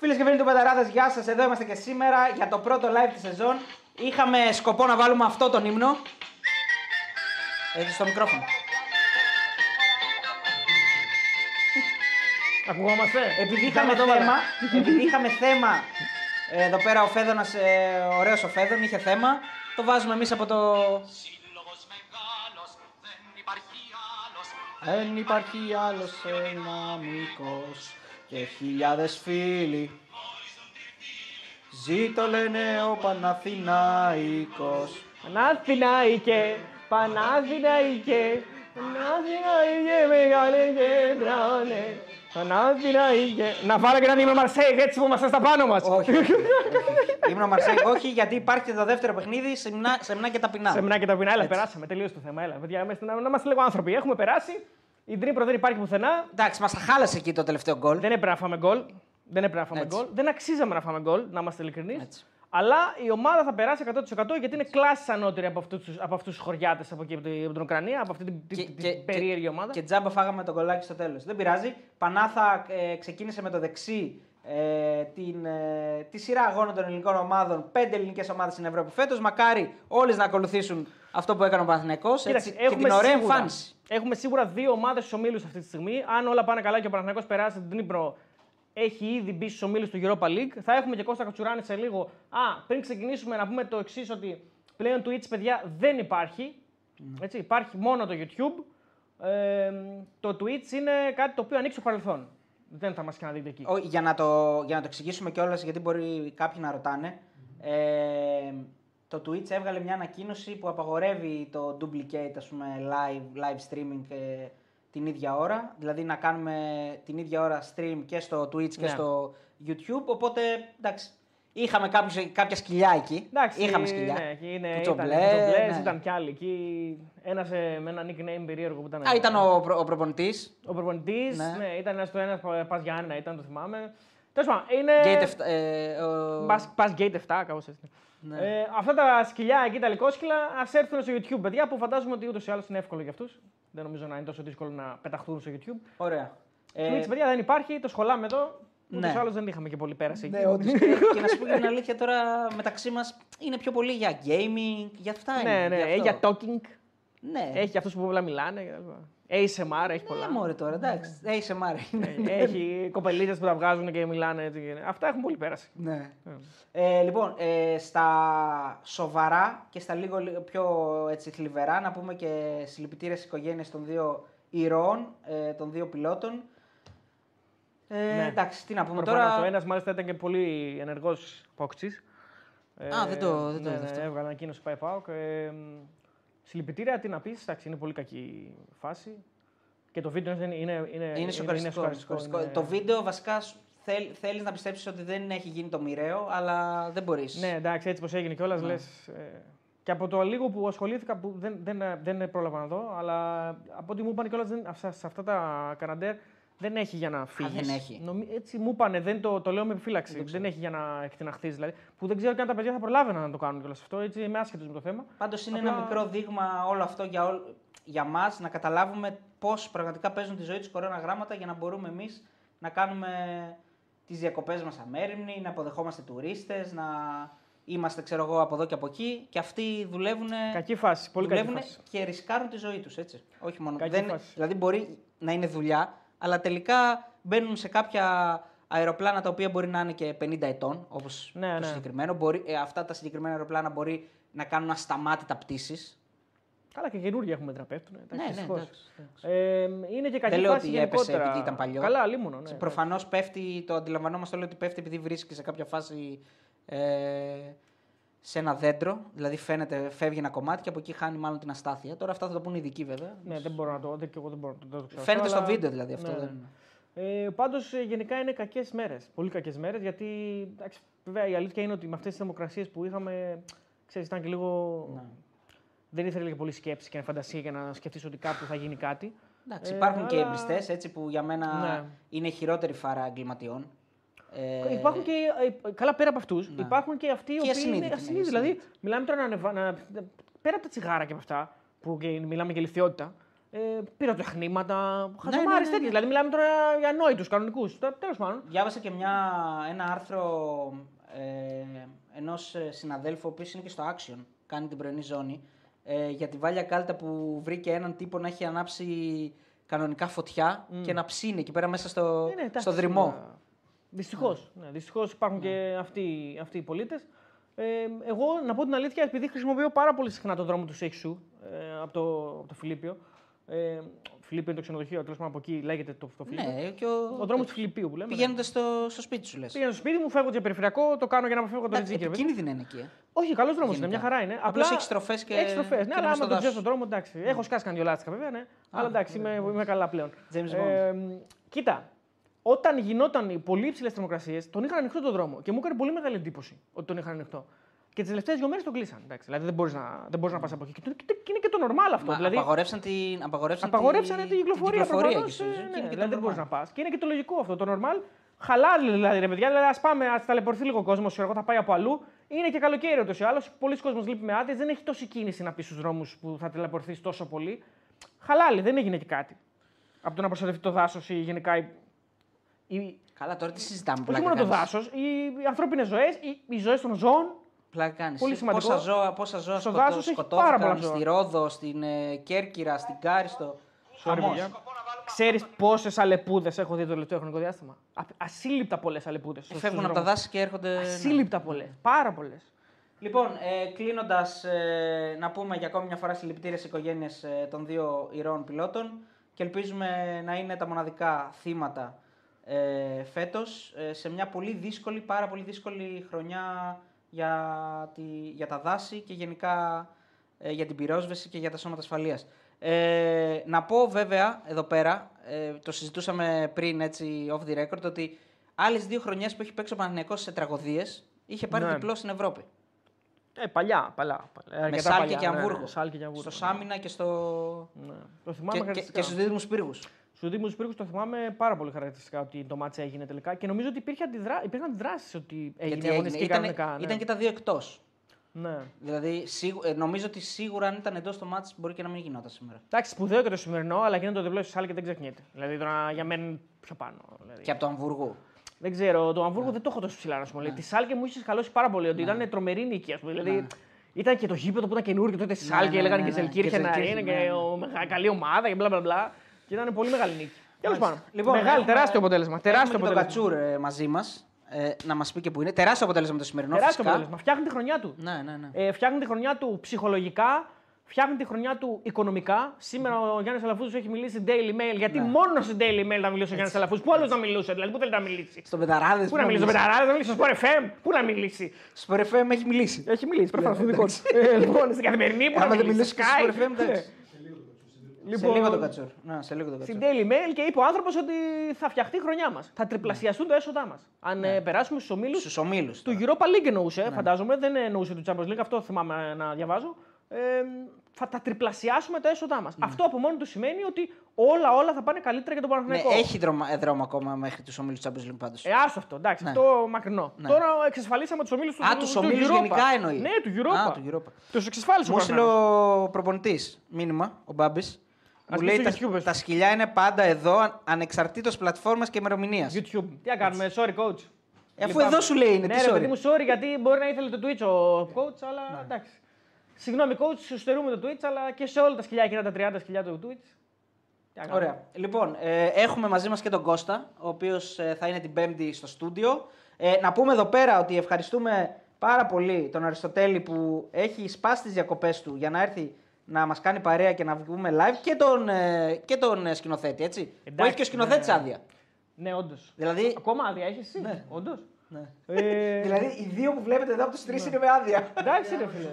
Φίλες και φίλοι του Betarades, γεια σας. Εδώ είμαστε και σήμερα για το πρώτο live της σεζόν. Είχαμε σκοπό να βάλουμε αυτό τον ύμνο. Έτσι στο μικρόφωνο. Ακουγόμαστε; Επειδή είχαμε θέμα, επειδή είχαμε θέμα ε, εδώ πέρα ο Φέδωνας, ε, ωραίος ο Φέδων, είχε θέμα, το βάζουμε εμείς από το... Σύλλογος μεγάλος, δεν υπάρχει άλλος. Δεν υπάρχει άλλος δυναμικός και χιλιάδες φίλοι. Ζήτω λένε ο Παναθηναϊκός. Παναθηναϊκέ, Παναθηναϊκέ, Παναθηναϊκέ, μεγάλε και τρώνε. Παναθηναϊκέ. Να βάλω και έναν ύμνο Μαρσέιγ έτσι που είμαστε στα πάνω μας. όχι, όχι, όχι. Ήμουν ο Μαρσέη, όχι, γιατί υπάρχει και το δεύτερο παιχνίδι, σεμνά, σεμνά και ταπεινά. Σε μένα και τα πεινά, έλα, Έτσι. περάσαμε. Τελείωσε το θέμα. Έλα, παιδιά, είμαστε, να, να είμαστε λίγο άνθρωποι. Έχουμε περάσει. Η Ντνίπρο δεν υπάρχει πουθενά. Εντάξει, μας τα χάλασε εκεί το τελευταίο γκολ. Δεν έπρεπε να φάμε γκολ. Δεν έπρεπε να φάμε Έτσι. γκολ. Δεν αξίζαμε να φάμε γκολ, να είμαστε ειλικρινείς. Έτσι. Αλλά η ομάδα θα περάσει 100% γιατί είναι κλάση ανώτερη από αυτούς τους, από αυτούς τους χωριάτες από εκεί από την, από την Ουκρανία, από αυτή την, την- την περίεργη ομάδα. Και τζάμπα φάγαμε τον κολλάκι στο τέλος. Δεν πειράζει. Πανάθα ε, ξεκίνησε με το δεξί ε, την, ε, τη σειρά αγώνων των ελληνικών ομάδων. Πέντε ελληνικές ομάδες στην Ευρώπη φέτος. Μακάρι όλες να ακολουθήσουν αυτό που έκανε ο Παναθηναϊκός Κοίταξε, έτσι, και την ωραία σίγουρα, εμφάνιση. έχουμε σίγουρα δύο ομάδες στους ομίλους αυτή τη στιγμή. Αν όλα πάνε καλά και ο Παναθηναϊκός περάσει την Νύπρο, έχει ήδη μπει στους ομίλους του Europa League. Θα έχουμε και Κώστα Κατσουράνη σε λίγο. Α, πριν ξεκινήσουμε να πούμε το εξής, ότι πλέον Twitch, παιδιά, δεν υπάρχει. Ναι. Έτσι, υπάρχει μόνο το YouTube. Ε, το Twitch είναι κάτι το οποίο ανοίξει στο παρελθόν. Δεν θα μας ξαναδείτε εκεί. Ω, για, να το, για να το εξηγήσουμε κιόλας, γιατί μπορεί κάποιοι να ρωτάνε. Ε, το Twitch έβγαλε μια ανακοίνωση που απαγορεύει το duplicate, ας πούμε, live, live streaming ε, την ίδια ώρα. Δηλαδή να κάνουμε την ίδια ώρα stream και στο Twitch και Ναι. στο YouTube. Οπότε, εντάξει, είχαμε κάποιους, κάποια σκυλιά εκεί. Εντάξει, είχαμε σκυλιά. Ναι, εκεί είναι, Του ήταν, Τζομπλέ, Τζομπλές, ναι. ήταν κι άλλοι εκεί. Ένας με ένα nickname περίεργο που ήταν. Α, ήταν ο, προ- ο προπονητής. Ο προπονητής, Ναι. ναι. ήταν ένας στο ένας Πας Γιάννενα, ήταν το θυμάμαι. Τέλος πάντων, είναι. Gate εφτά- ε, ο- Πας Gate 7, κάπως έτσι. Ναι. Ε, αυτά τα σκυλιά εκεί, τα λικόσκυλα, ας έρθουν στο YouTube, παιδιά, που φαντάζομαι ότι ούτως ή άλλως είναι εύκολο για αυτούς. Δεν νομίζω να είναι τόσο δύσκολο να πεταχτούν στο YouTube. Ωραία. Ε, Twitch, παιδιά, δεν υπάρχει, το σχολάμε εδώ. Ούτως ναι. ή άλλως δεν είχαμε και πολύ πέραση Ναι, εκεί. όντως. και, και να σου πω και την αλήθεια τώρα μεταξύ μας είναι πιο πολύ για gaming, για αυτά είναι. ναι, ναι, για έχει αυτό. για talking. Ναι, Έχει αυτούς που πολλά μιλάνε. κτλ. ASMR έχει πολλά. Ναι, μωρέ τώρα, εντάξει. Έχει μάρε. Ε, έχει κοπελίδε που τα βγάζουν και μιλάνε έτσι. και- Αυτά έχουν πολύ πέρασει. Ναι. Ε, λοιπόν, ε, στα σοβαρά και στα λίγο λίγο πιο έτσι, θλιβερά, να πούμε και συλληπιτήρια στι οικογένειες των δύο ηρώων, ε, των δύο πιλότων. Ε, Ναι. Εντάξει, τι να πούμε Προφανώς, τώρα. Ο ένας μάλιστα ήταν και πολύ ενεργός πόκτη. Α, δεν το- δεν το ναι, είδα αυτό. ναι, έβγαλε ανακοίνωση πάει πάω. Ε, μ, συλληπιτήρια, τι να πεις, εντάξει, είναι πολύ κακή φάση. Και το βίντεο είναι, είναι, είναι, Είναι σοκαριστικό. σοκαριστικό, σοκαριστικό. είναι- Το βίντεο βασικά σου- θέλ, θέλεις να πιστέψεις ότι δεν έχει γίνει το μοιραίο, αλλά δεν μπορείς. Ναι, εντάξει, έτσι πως έγινε κιόλας, Ναι. λες. Ε, και από το λίγο που ασχολήθηκα, που δεν, δεν, δεν πρόλαβα να δω, αλλά από ό,τι μου είπαν κιόλας σε αυτά τα Καναντέρ δεν έχει για να φύγεις. δεν έχει. έτσι μου είπανε, δεν το, το λέω με επιφύλαξη. Δεν, έχει για να εκτιναχθείς δηλαδή. Που δεν ξέρω και αν τα παιδιά θα προλάβαιναν να το κάνουν κιόλας αυτό. Έτσι είμαι άσχετος με το θέμα. Πάντως είναι Απλά- ένα μικρό δείγμα όλο αυτό για, όλ, για μας να καταλάβουμε πώς πραγματικά παίζουν τη ζωή τους κορώνα γράμματα για να μπορούμε εμείς να κάνουμε τις διακοπές μας αμέριμνοι, να αποδεχόμαστε τουρίστες, να είμαστε ξέρω εγώ από εδώ και από εκεί και αυτοί δουλεύουν, Κακή φάση. Πολύ κακή δουλεύουν φάση. και ρισκάρουν τη ζωή τους έτσι. Όχι μόνο. Κακή Δεν, φάση. δηλαδή μπορεί να είναι δουλειά, αλλά τελικά μπαίνουν σε κάποια αεροπλάνα τα οποία μπορεί να είναι και 50 ετών, όπως Ναι, το ναι. συγκεκριμένο. Μπορεί, ε, αυτά τα συγκεκριμένα αεροπλάνα μπορεί να κάνουν ασταμάτητα πτήσεις. Καλά και καινούργια έχουμε να πέφτουν. Ναι, ναι, εντάξει, εντάξει. Ε, είναι και κακή Δεν λέω φάση ότι έπεσε γενικότερα. επειδή ήταν παλιό. Καλά, λίμωνο. Ναι, Προφανώς πέφτει, το αντιλαμβανόμαστε όλοι ότι πέφτει επειδή βρίσκεις σε κάποια φάση ε, σε ένα δέντρο. Δηλαδή φαίνεται, φεύγει ένα κομμάτι και από εκεί χάνει μάλλον την αστάθεια. Τώρα αυτά θα το πούνε οι ειδικοί βέβαια. Ναι, δεν μπορώ να το δω και εγώ δεν μπορώ να το δω. Φαίνεται στο βίντεο δηλαδή αυτό. Ναι. Δεν... Ε, Πάντως γενικά είναι κακές μέρες. Πολύ κακές μέρες γιατί εντάξει, βέβαια η αλήθεια είναι ότι με αυτές τις θερμοκρασίες που είχαμε, ξέρεις, ήταν και λίγο. Ναι. Δεν ήθελε και πολύ σκέψη και φαντασία για να σκεφτείς ότι κάπου θα γίνει κάτι. Εντάξει, Ε, υπάρχουν και αλλά- εμπιστέ έτσι που για μένα Ναι. είναι η χειρότερη φάρα εγκληματιών. Ε, Υπάρχουν και. ε, Καλά, πέρα από αυτούς, υπάρχουν και αυτοί οι Και οποίοι ασυνείδητοι, είναι ναι, ασυνείδητοι. Δηλαδή, μιλάμε τώρα να, ανεβα... να. Πέρα από τα τσιγάρα και από αυτά, που και μιλάμε για λιθιότητα, Ε, πυροτεχνήματα, ναι, χαζομάρες ναι. τέτοιες. Δηλαδή μιλάμε τώρα για ανόητους κανονικούς. Τέλος πάντων. Διάβασα και μια, ένα άρθρο ε, ενός συναδέλφου, ο οποίος είναι και στο Action, κάνει την πρωινή ζώνη, ε, για τη Βάλια Κάλτα που βρήκε έναν τύπο να έχει ανάψει κανονικά φωτιά και να ψήνει εκεί πέρα μέσα στο, Ε, ναι, εντάξει, στο δρυμό. Δυστυχώς. Ναι, δυστυχώς υπάρχουν και αυτοί, αυτοί οι πολίτες. Ε, εγώ να πω την αλήθεια, επειδή χρησιμοποιώ πάρα πολύ συχνά τον δρόμο του Σέξου ε, από, το, από το Φιλίππιο. Ε, Φιλίππιο είναι το ξενοδοχείο, τέλος πάντων από εκεί λέγεται το, το Φιλίππιο. Ναι, και ο, Ο δρόμος του Φιλιππίου που λέμε. ναι. πηγαίνοντας στο, στο σπίτι σου λες. Πήγαινα στο σπίτι μου, φεύγω για περιφερειακό, το κάνω για να αποφύγω το Ριτζίκι. ρε παιδί. Επικίνδυνη είναι εκεί. ε. Όχι, καλός δρόμος είναι, Γενικά. μια χαρά είναι. Απλώς έχεις στροφές και- Έχεις στροφές. και Ναι, είναι αλλά μες άμα στο το ξέρει δάσος. τον δρόμο, εντάξει. Έχω σκάσει κανένα δυο λάστιχα βέβαια, ναι. Αλλά εντάξει, είμαι, είμαι καλά πλέον. James Ε, κοίτα, όταν γινόταν οι πολύ υψηλές θερμοκρασίες, τον είχαν ανοιχτό τον δρόμο και μου έκανε πολύ μεγάλη εντύπωση ότι τον είχαν ανοιχτό. Και τις τελευταίες δύο μέρες τον κλείσαν. Εντάξει, δηλαδή δεν μπορείς να, δεν μπορείς να πας από εκεί. Και, το- και είναι και το normal αυτό. Μα δηλαδή, απαγορεύσαν την, απαγορεύσαν Απαγορεύσανε τη- την κυκλοφορία. την κυκλοφορία προφανώς, εκεί ε, στο- ναι, και είναι και δηλαδή το δεν μπορείς normal. να πας. Και είναι και το λογικό αυτό. Το normal. Χαλάει δηλαδή ρε παιδιά. Δηλαδή, ας πάμε, ας ταλαιπωρηθεί λίγο ο κόσμος. Εγώ θα πάει από αλλού. Είναι και καλοκαίρι ούτως ή άλλως. Πολλοί κόσμοι λείπει με άδειες. Δεν έχει τόση κίνηση να πει στους δρόμους που θα ταλαιπωρηθείς τόσο πολύ. Χαλάλι, δεν έγινε και κάτι. Από το να προστατευτεί το δάσος ή γενικά. Η- η- Καλά, τώρα τι συζητάμε. όχι πλάκα μόνο το κάνεις. δάσος, οι, οι ανθρώπινες ζωές, οι, οι ζωές των ζώων. Πλάκα κάνεις. Πολύ Εσύ σημαντικό. Πόσα ζώα, πόσα ζώα Στο σκοτώ, δάσος έχει σκοτώθηκαν πάρα πολλά ζώα. στη Ρόδο, στην ε, Κέρκυρα, στην Κάριστο. Χαμός. Ξέρεις πόσες αλεπούδες έχω δει το τελευταίο χρονικό διάστημα; Α- Ασύλληπτα πολλές αλεπούδες. Φεύγουν από τα δάση και έρχονται. ναι. Ασύλληπτα πολλές. Πάρα πολλές. Λοιπόν, ε, κλείνοντας, ε, να πούμε για ακόμη μια φορά συλληπιτήρια στις οικογένειες ε, των δύο ηρώων πιλότων και ελπίζουμε να είναι τα μοναδικά θύματα ε, φέτος σε μια πολύ δύσκολη, πάρα πολύ δύσκολη χρονιά για, τη, για τα δάση και γενικά ε, για την πυρόσβεση και για τα σώματα ασφαλείας. Ε, να πω βέβαια εδώ πέρα, ε, το συζητούσαμε πριν έτσι off the record, ότι άλλες δύο χρονιές που έχει παίξει ο Παναθηναϊκός σε τραγωδίες είχε πάρει Ναι. διπλό στην Ευρώπη. Ε, παλιά, παλιά. παλιά Με αρκετά Σάλκε παλιά, και ναι, ναι, Αμβούργο. Σάλκε και Αμβούργο. Στο Σάμινα και, στο... Ναι. Το θυμάμαι και, και, χαρακτηριστικά. και στους δίδυμους πύργους. Στου Δήμου Πύργους το θυμάμαι πάρα πολύ χαρακτηριστικά ότι το μάτσα έγινε τελικά και νομίζω ότι υπήρχε αντιδρά... υπήρχαν αντιδράσεις ότι έγινε Γιατί έγινε. αγωνιστική Ήταν, κανονικά. ναι. ήταν και τα δύο εκτός. ναι. Δηλαδή, σίγου- ε, νομίζω ότι σίγουρα αν ήταν εντός το μάτς μπορεί και να μην γινόταν σήμερα. Εντάξει, σπουδαίο και το σημερινό, αλλά γίνεται το διπλό στη Σάλκε δεν ξεχνιέται. Δηλαδή τώρα για μένα είναι πιο πάνω. Δηλαδή. Και από το Αμβούργο. Δεν ξέρω, το Αμβούργο δεν το έχω τόσο ψηλά να σου πω. Ναι. Τη Σάλκε μου είχες καλώσει πάρα πολύ ότι ήταν τρομερή νίκη. Ας πούμε. Δηλαδή ήταν και το γήπεδο που ήταν καινούργιο τότε στη Ναι, Σάλκε, ναι, λέγανε ναι, και ναι. Γκελζενκίρχεν να Gelsenkirchen, είναι ναι, και ναι. ο, μεγα- καλή ομάδα και μπλα μπλα μπλα. Και ήταν πολύ μεγάλη νίκη. Τέλος Μάλιστα. πάντων. Λοιπόν, Μεγάλη, έχουμε- τεράστιο αποτέλεσμα. Τεράστιο Έχουμε και τον αποτέλεσμα. Κατσούρ ε, μαζί μας ε, να μας πει και που είναι. Τεράστιο αποτέλεσμα το σημερινό. Τεράστιο φυσικά. αποτέλεσμα. Φτιάχνει τη χρονιά του. Ναι, ναι, ναι. Ε, φτιάχνει τη χρονιά του ψυχολογικά, φτιάχνει τη χρονιά του οικονομικά. Σήμερα ο Γιάννης Αλαφούζος έχει μιλήσει Daily Mail, γιατί Ναι. μόνος στην Daily Mail θα μιλήσει ο Γιάννης Αλαφούζος. Πού άλλος να μιλούσε, δηλαδή, πού θέλει να μιλήσει. Στον Betarades. Πού να μιλήσει, στο Betarades, να μιλήσει στο Sport FM, πού να μιλήσει. Στο FM έχει μιλήσει. Έχει μιλήσει, προφανώς στο δικό του. Ε, Λοιπόν, στην καθημερινή που να Άμα δεν μιλήσει. μιλήσει και στο Sky. Sport FM, εντάξει. Ε, Σε λίγο τον Λοιπόν, Κατσούρ. Ναι, σε λίγο τον στην Κατσούρ. Daily Mail και είπε ο άνθρωπος ότι θα φτιαχτεί η χρονιά μας. Θα τριπλασιαστούν τα έσοδά μας. Αν ε, περάσουμε στους ομίλους Στους ομίλους. του Europa League εννοούσε, Ναι. φαντάζομαι, δεν εννοούσε του Champions League, αυτό θυμάμαι να διαβάζω. Ε, θα τα τριπλασιάσουμε τα έσοδά μας. Αυτό από μόνο του σημαίνει ότι όλα, όλα θα πάνε καλύτερα για τον Ναι, Παναθηναϊκό. έχει δρόμο, ε, δρόμο ακόμα μέχρι τους ομίλους Champions League πάντως. Ε, άστο αυτό, εντάξει, Ναι. αυτό μακρινό. Ναι. Τώρα εξασφαλίσαμε τους ομίλους του Α, τους ομίλους Europa. γενικά εννοεί. Ναι, του Europa. Α, του Europa. Τους εξασφάλισε ο Μου έστειλε Παναθηναϊκός. ο προπονητής μήνυμα, ο Μπάμπης. Μου πει λέει στο τα, YouTube, εσύ. τα σκυλιά είναι πάντα εδώ, αν- ανεξαρτήτως πλατφόρμας και ημερομηνίας. YouTube. Τι να κάνουμε, sorry coach. Ε, Αφού Λυπάμαι. εδώ σου λέει είναι, Ναι, τι ρε sorry. παιδί μου, sorry, γιατί μπορεί να ήθελε το Twitch ο coach, αλλά εντάξει. Συγγνώμη, coach, σου στερούμε το Twitch, αλλά και σε όλα τα σκυλιά εκείνα τα 30 σκυλιά του Twitch. Τι να κάνουμε. Ωραία. Λοιπόν, ε, έχουμε μαζί μας και τον Κώστα, ο οποίος ε, θα είναι την Πέμπτη στο στούντιο. Ε, να πούμε εδώ πέρα ότι ευχαριστούμε πάρα πολύ τον Αριστοτέλη που έχει σπάσει τις διακοπές του για να έρθει να μας κάνει παρέα και να βγούμε live και τον, ε, και τον ε, σκηνοθέτη, έτσι. που Εντάξει, έχει και ο σκηνοθέτης ναι. άδεια. Ναι, όντως. Δηλαδή, Ακόμα άδεια έχεις εσύ. Ναι. Όντως. ναι. Ε, δηλαδή, οι δύο που βλέπετε εδώ από τους τρεις είναι με άδεια. Εντάξει, ρε φίλε.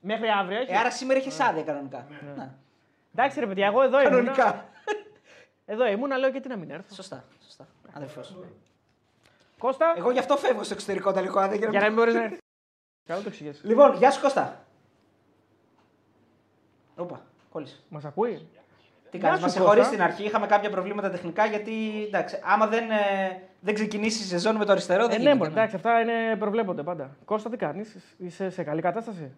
Μέχρι αύριο έχεις; Ε, άρα σήμερα έχεις άδεια κανονικά. Ναι. Εντάξει, ρε παιδιά, εγώ εδώ ήμουν. Κανονικά. Εδώ ήμουν, λέω γιατί να μην έρθω. Σωστά, σωστά. Αδερφός. Κώστα, Εγώ γι' αυτό φεύγω στο εξωτερικό τα άδεια. για να για να μην- μην μπορείς να έρθεις. Καλό το εξηγήσει. Λοιπόν, γεια σου Κώστα. Όπα, κόλλησε. Μας ακούει; Τι Γεια κάνεις, σου, μας συγχωρείς Κώστα. στην αρχή, είχαμε κάποια προβλήματα τεχνικά γιατί εντάξει, άμα δεν, ε, δεν ξεκινήσει η σεζόν με το αριστερό Ε, δεν ναι, γίνεται. μπορεί, εντάξει, αυτά είναι, προβλέπονται πάντα. Κώστα, τι κάνεις, είσαι σε καλή κατάσταση;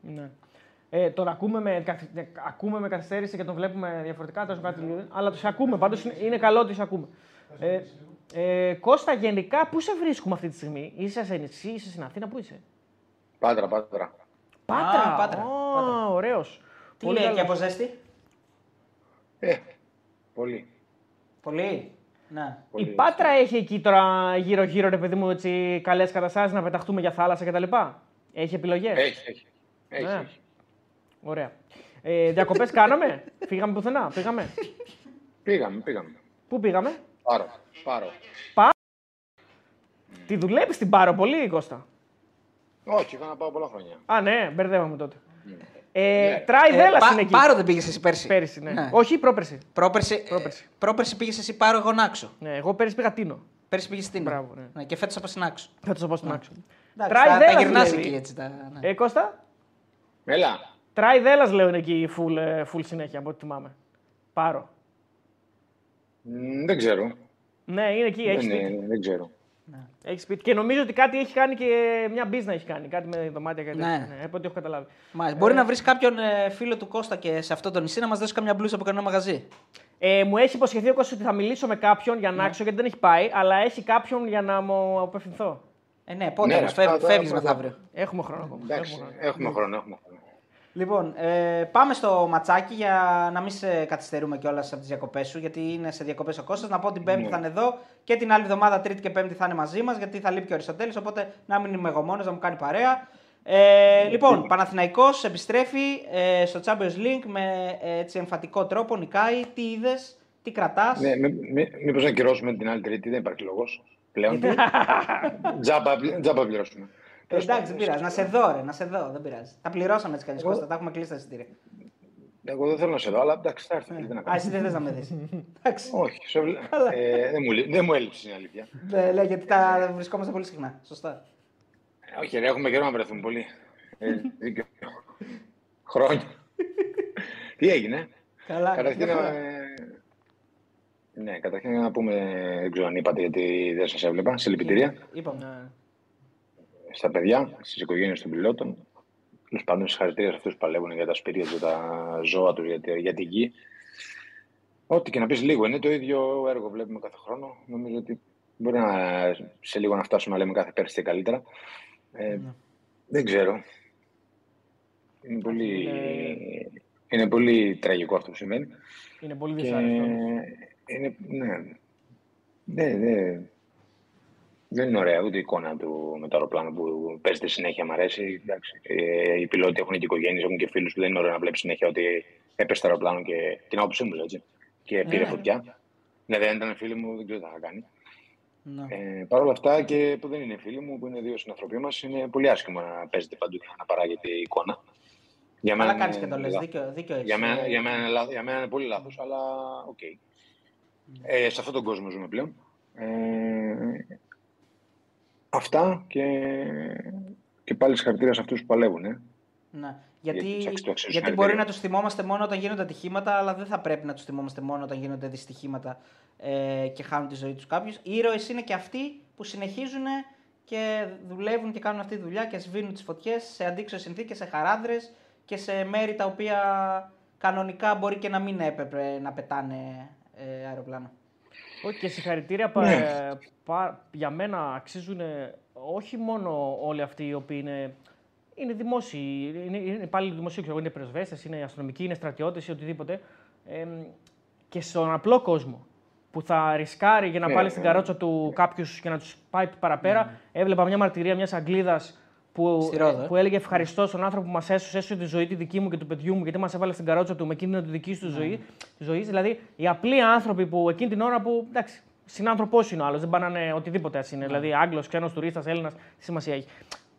Ναι. Ε, τον ακούμε με, καθ- ε, ακούμε με καθυστέρηση και τον βλέπουμε διαφορετικά, τέλος πάντων, κάτι, αλλά τους ακούμε. Πάντως είναι, είναι καλό ότι τους ακούμε. Ε, ε, Κώστα, γενικά, πού σε βρίσκουμε αυτή τη στιγμή; Είσαι σε νησί, είσαι στην Αθήνα, πού είσαι; Πάτρα, πάτρα. Πάτρα. Πάτρα, Ω, Πάτρα. ωραίος. Τι Πολύ λέει καλός. και από ζέστη. Ε, πολύ. Πολύ. Ναι. Η πολύ. Πάτρα έχει εκεί τώρα γύρω-γύρω, ρε παιδί μου, έτσι, καλές καταστάσεις να πεταχτούμε για θάλασσα κτλ. Έχει επιλογές; Έχει, έχει. Έχει, Ναι. έχει. Ωραία. Ε, διακοπές κάναμε, φύγαμε πουθενά, πήγαμε. Πήγαμε, πήγαμε. Πού πήγαμε, Πάρω, πάρω. Τη δουλεύεις την Πάρο πολύ, Κώστα; Όχι, είχα να πάω πολλά χρόνια. Α, ναι, μπερδεύαμε τότε. Ε, Ναι. Τράι Ε, Δέλλας πα- είναι εκεί. Πάρο δεν πήγες εσύ πέρσι. Πέρυσι, ναι. Όχι, πρόπερσι. Πρόπερσι, Πρόπερσι. ε, πρόπερσι πήγες εσύ πάρο εγώ Νάξο. Ναι, εγώ πέρυσι πήγα Τίνο. Πέρσι πήγες στην. Μπράβο, ναι. Και φέτος από στην Άξο. Θα το πω στην άξο. Εντάξει, Τράι τα, τα Δέλλας, γυρνάς δηλαδή. εκεί έτσι. Τα, ναι. Ε, Κώστα, Έλα. Τράι Δέλλας λέω είναι εκεί full, ε, full συνέχεια από ό,τι θυμάμαι. Πάρο. Μ, δεν ξέρω. Ναι, είναι εκεί, έχεις Δεν, σπίτι. είναι- δεν ξέρω. Έχεις σπίτι. Και νομίζω ότι κάτι έχει κάνει και μια business έχει κάνει. Κάτι με δωμάτια και Ναι. τέτοια. Ναι, από ό,τι έχω καταλάβει. Μάλιστα. Μπορεί να βρεις κάποιον ε, φίλο του Κώστα και σε αυτό το νησί να μας δώσεις καμιά μπλούζα από κανένα μαγαζί. Ε, μου έχει υποσχεθεί ο Κώστας ότι θα μιλήσω με κάποιον για να Ναι. άξω γιατί δεν έχει πάει, αλλά έχει κάποιον για να μου απευθυνθώ. Ε, ναι, πότε Ναι, όμως, αυτά φεύγεις τώρα φεύγεις πρώτα. μεθαύριο. Έχουμε χρόνο ακόμα. Εντάξει, Έχουμε χρόνο. έχουμε χρόνο, έχουμε χρόνο. Λοιπόν, ε, πάμε στο ματσάκι για να μην σε καθυστερούμε κιόλας από τις διακοπές σου, γιατί είναι σε διακοπές ο Κώστας. Να πω την Πέμπτη Ναι. θα είναι εδώ και την άλλη εβδομάδα, Τρίτη και Πέμπτη θα είναι μαζί μας, γιατί θα λείπει και ο Αριστοτέλης, οπότε να μην είμαι εγώ μόνος, να μου κάνει παρέα. Ε, λοιπόν, Παναθηναϊκός επιστρέφει ε, στο Champions League με ε, έτσι εμφατικό τρόπο, νικάει. Τι είδες, τι κρατάς; Ναι, μη, μη, μήπως να κυρώσουμε την άλλη τρίτη, δεν υπάρχει λόγος. Πλέον. τζάμπα, πλη- τζάμπα πληρώσουμε. Ε, εντάξει, δεν πειράζει. Να σε δω, ρε, να σε δω. Δεν πειράζει. Τα πληρώσαμε έτσι κανεί Κώστα, τα έχουμε κλείσει τα εισιτήρια. Εγώ δεν θέλω να σε δω, αλλά εντάξει, θα έρθω. τι να Α, κάνω. εσύ δεν θες να με δεις. Εντάξει. Όχι, σε βλέ- ε, δεν, μου, λεί- δεν μου έλειψε η αλήθεια. Ναι, λέει, γιατί τα βρισκόμαστε πολύ συχνά. Σωστά. Ε, Όχι, ρε, έχουμε καιρό να βρεθούμε πολύ. Ε, δίκιο. Χρόνια. Τι έγινε; Καλά. Καταρχήν, μια χαρά. ε, ναι, καταρχήν να πούμε, δεν ξέρω αν είπατε γιατί δεν σας έβλεπα, συλληπιτήρια Είπαμε. Ναι. στα παιδιά, στις οικογένειες των πιλότων. Τέλος πάντων, συγχαρητήρια σε αυτούς που παλεύουν για τα σπίτια τους, τα ζώα τους, για, τη- για τη γη. Ό,τι και να πεις λίγο, είναι το ίδιο έργο βλέπουμε κάθε χρόνο. Νομίζω ότι μπορεί να, σε λίγο να φτάσουμε να λέμε κάθε πέρσι και καλύτερα. Ε, Δεν ξέρω. Είναι πολύ, Είναι- είναι πολύ τραγικό αυτό που συμβαίνει. Είναι πολύ Και δυσάρεστο. είναι, ναι, ναι, ναι. Δεν είναι ωραία ούτε η εικόνα του με το αεροπλάνο που παίζεται συνέχεια. Μ' αρέσει. Εντάξει. Ε, οι πιλότοι έχουν και οικογένειες, έχουν και φίλους που δεν είναι ωραίο να βλέπεις συνέχεια ότι έπεσε το αεροπλάνο και την άποψή μου, έτσι. Και πήρε Ναι. φωτιά. Δηλαδή, αν ήταν φίλοι μου, δεν ξέρω τι θα κάνει. Ναι. Ε, Παρ' όλα αυτά και που δεν είναι φίλοι μου, που είναι δύο συνανθρωποί μας, είναι πολύ άσχημο να παίζεται παντού και να παράγεται η εικόνα. Για Καλά είναι κάνεις και το λες. λάθος. Δίκιο, δίκιο έχεις. Για μένα, Ε, για, μένα, είναι λάθος- για μένα είναι πολύ λάθος, αλλά οκ. Ε, σε αυτόν τον κόσμο ζούμε πλέον. Ε, αυτά και, και πάλι συγχαρητήρια σε αυτούς που παλεύουν. Ε. Ναι. Γιατί, Γιατί, εντάξει, το αξίζουν γιατί συγχαρητήρια. μπορεί να τους θυμόμαστε μόνο όταν γίνονται ατυχήματα, αλλά δεν θα πρέπει να τους θυμόμαστε μόνο όταν γίνονται δυστυχήματα ε, και χάνουν τη ζωή τους κάποιου. Οι ήρωες είναι και αυτοί που συνεχίζουν και δουλεύουν και κάνουν αυτή τη δουλειά και σβήνουν τις φωτιές σε αντίξωες συνθήκες, σε χαράδρες και σε μέρη τα οποία κανονικά μπορεί και να μην έπρεπε να πετάνε ε, αεροπλάνο. Όχι και συγχαρητήρια πα- Ναι. ε, πα- για μένα αξίζουν ε, όχι μόνο όλοι αυτοί οι οποίοι είναι, είναι δημόσιοι, είναι, είναι υπάλληλοι δημοσίου, ξέρω, εγώ, είναι πυροσβέστες, είναι αστυνομικοί, είναι στρατιώτες ή οτιδήποτε. Ε, και στον απλό κόσμο που θα ρισκάρει για να Ναι, βάλει στην ναι. καρότσα του κάποιους και να τους πάει παραπέρα. Έβλεπα μια μαρτυρία μιας Αγγλίδας που, Στη Ρόδο, ε. που έλεγε ευχαριστώ στον άνθρωπο που μας έσωσε, έσωσε τη ζωή τη δική μου και του παιδιού μου, γιατί μας έβαλε στην καρότσα του με κίνδυνο τη δική του ζωή. Ζωής. Δηλαδή, οι απλοί άνθρωποι που εκείνη την ώρα που. εντάξει, συνάνθρωπός είναι ο άλλος, δεν πάνε οτιδήποτε ας είναι. Δηλαδή, Άγγλος, ξένος, τουρίστας, Έλληνας, τι σημασία έχει.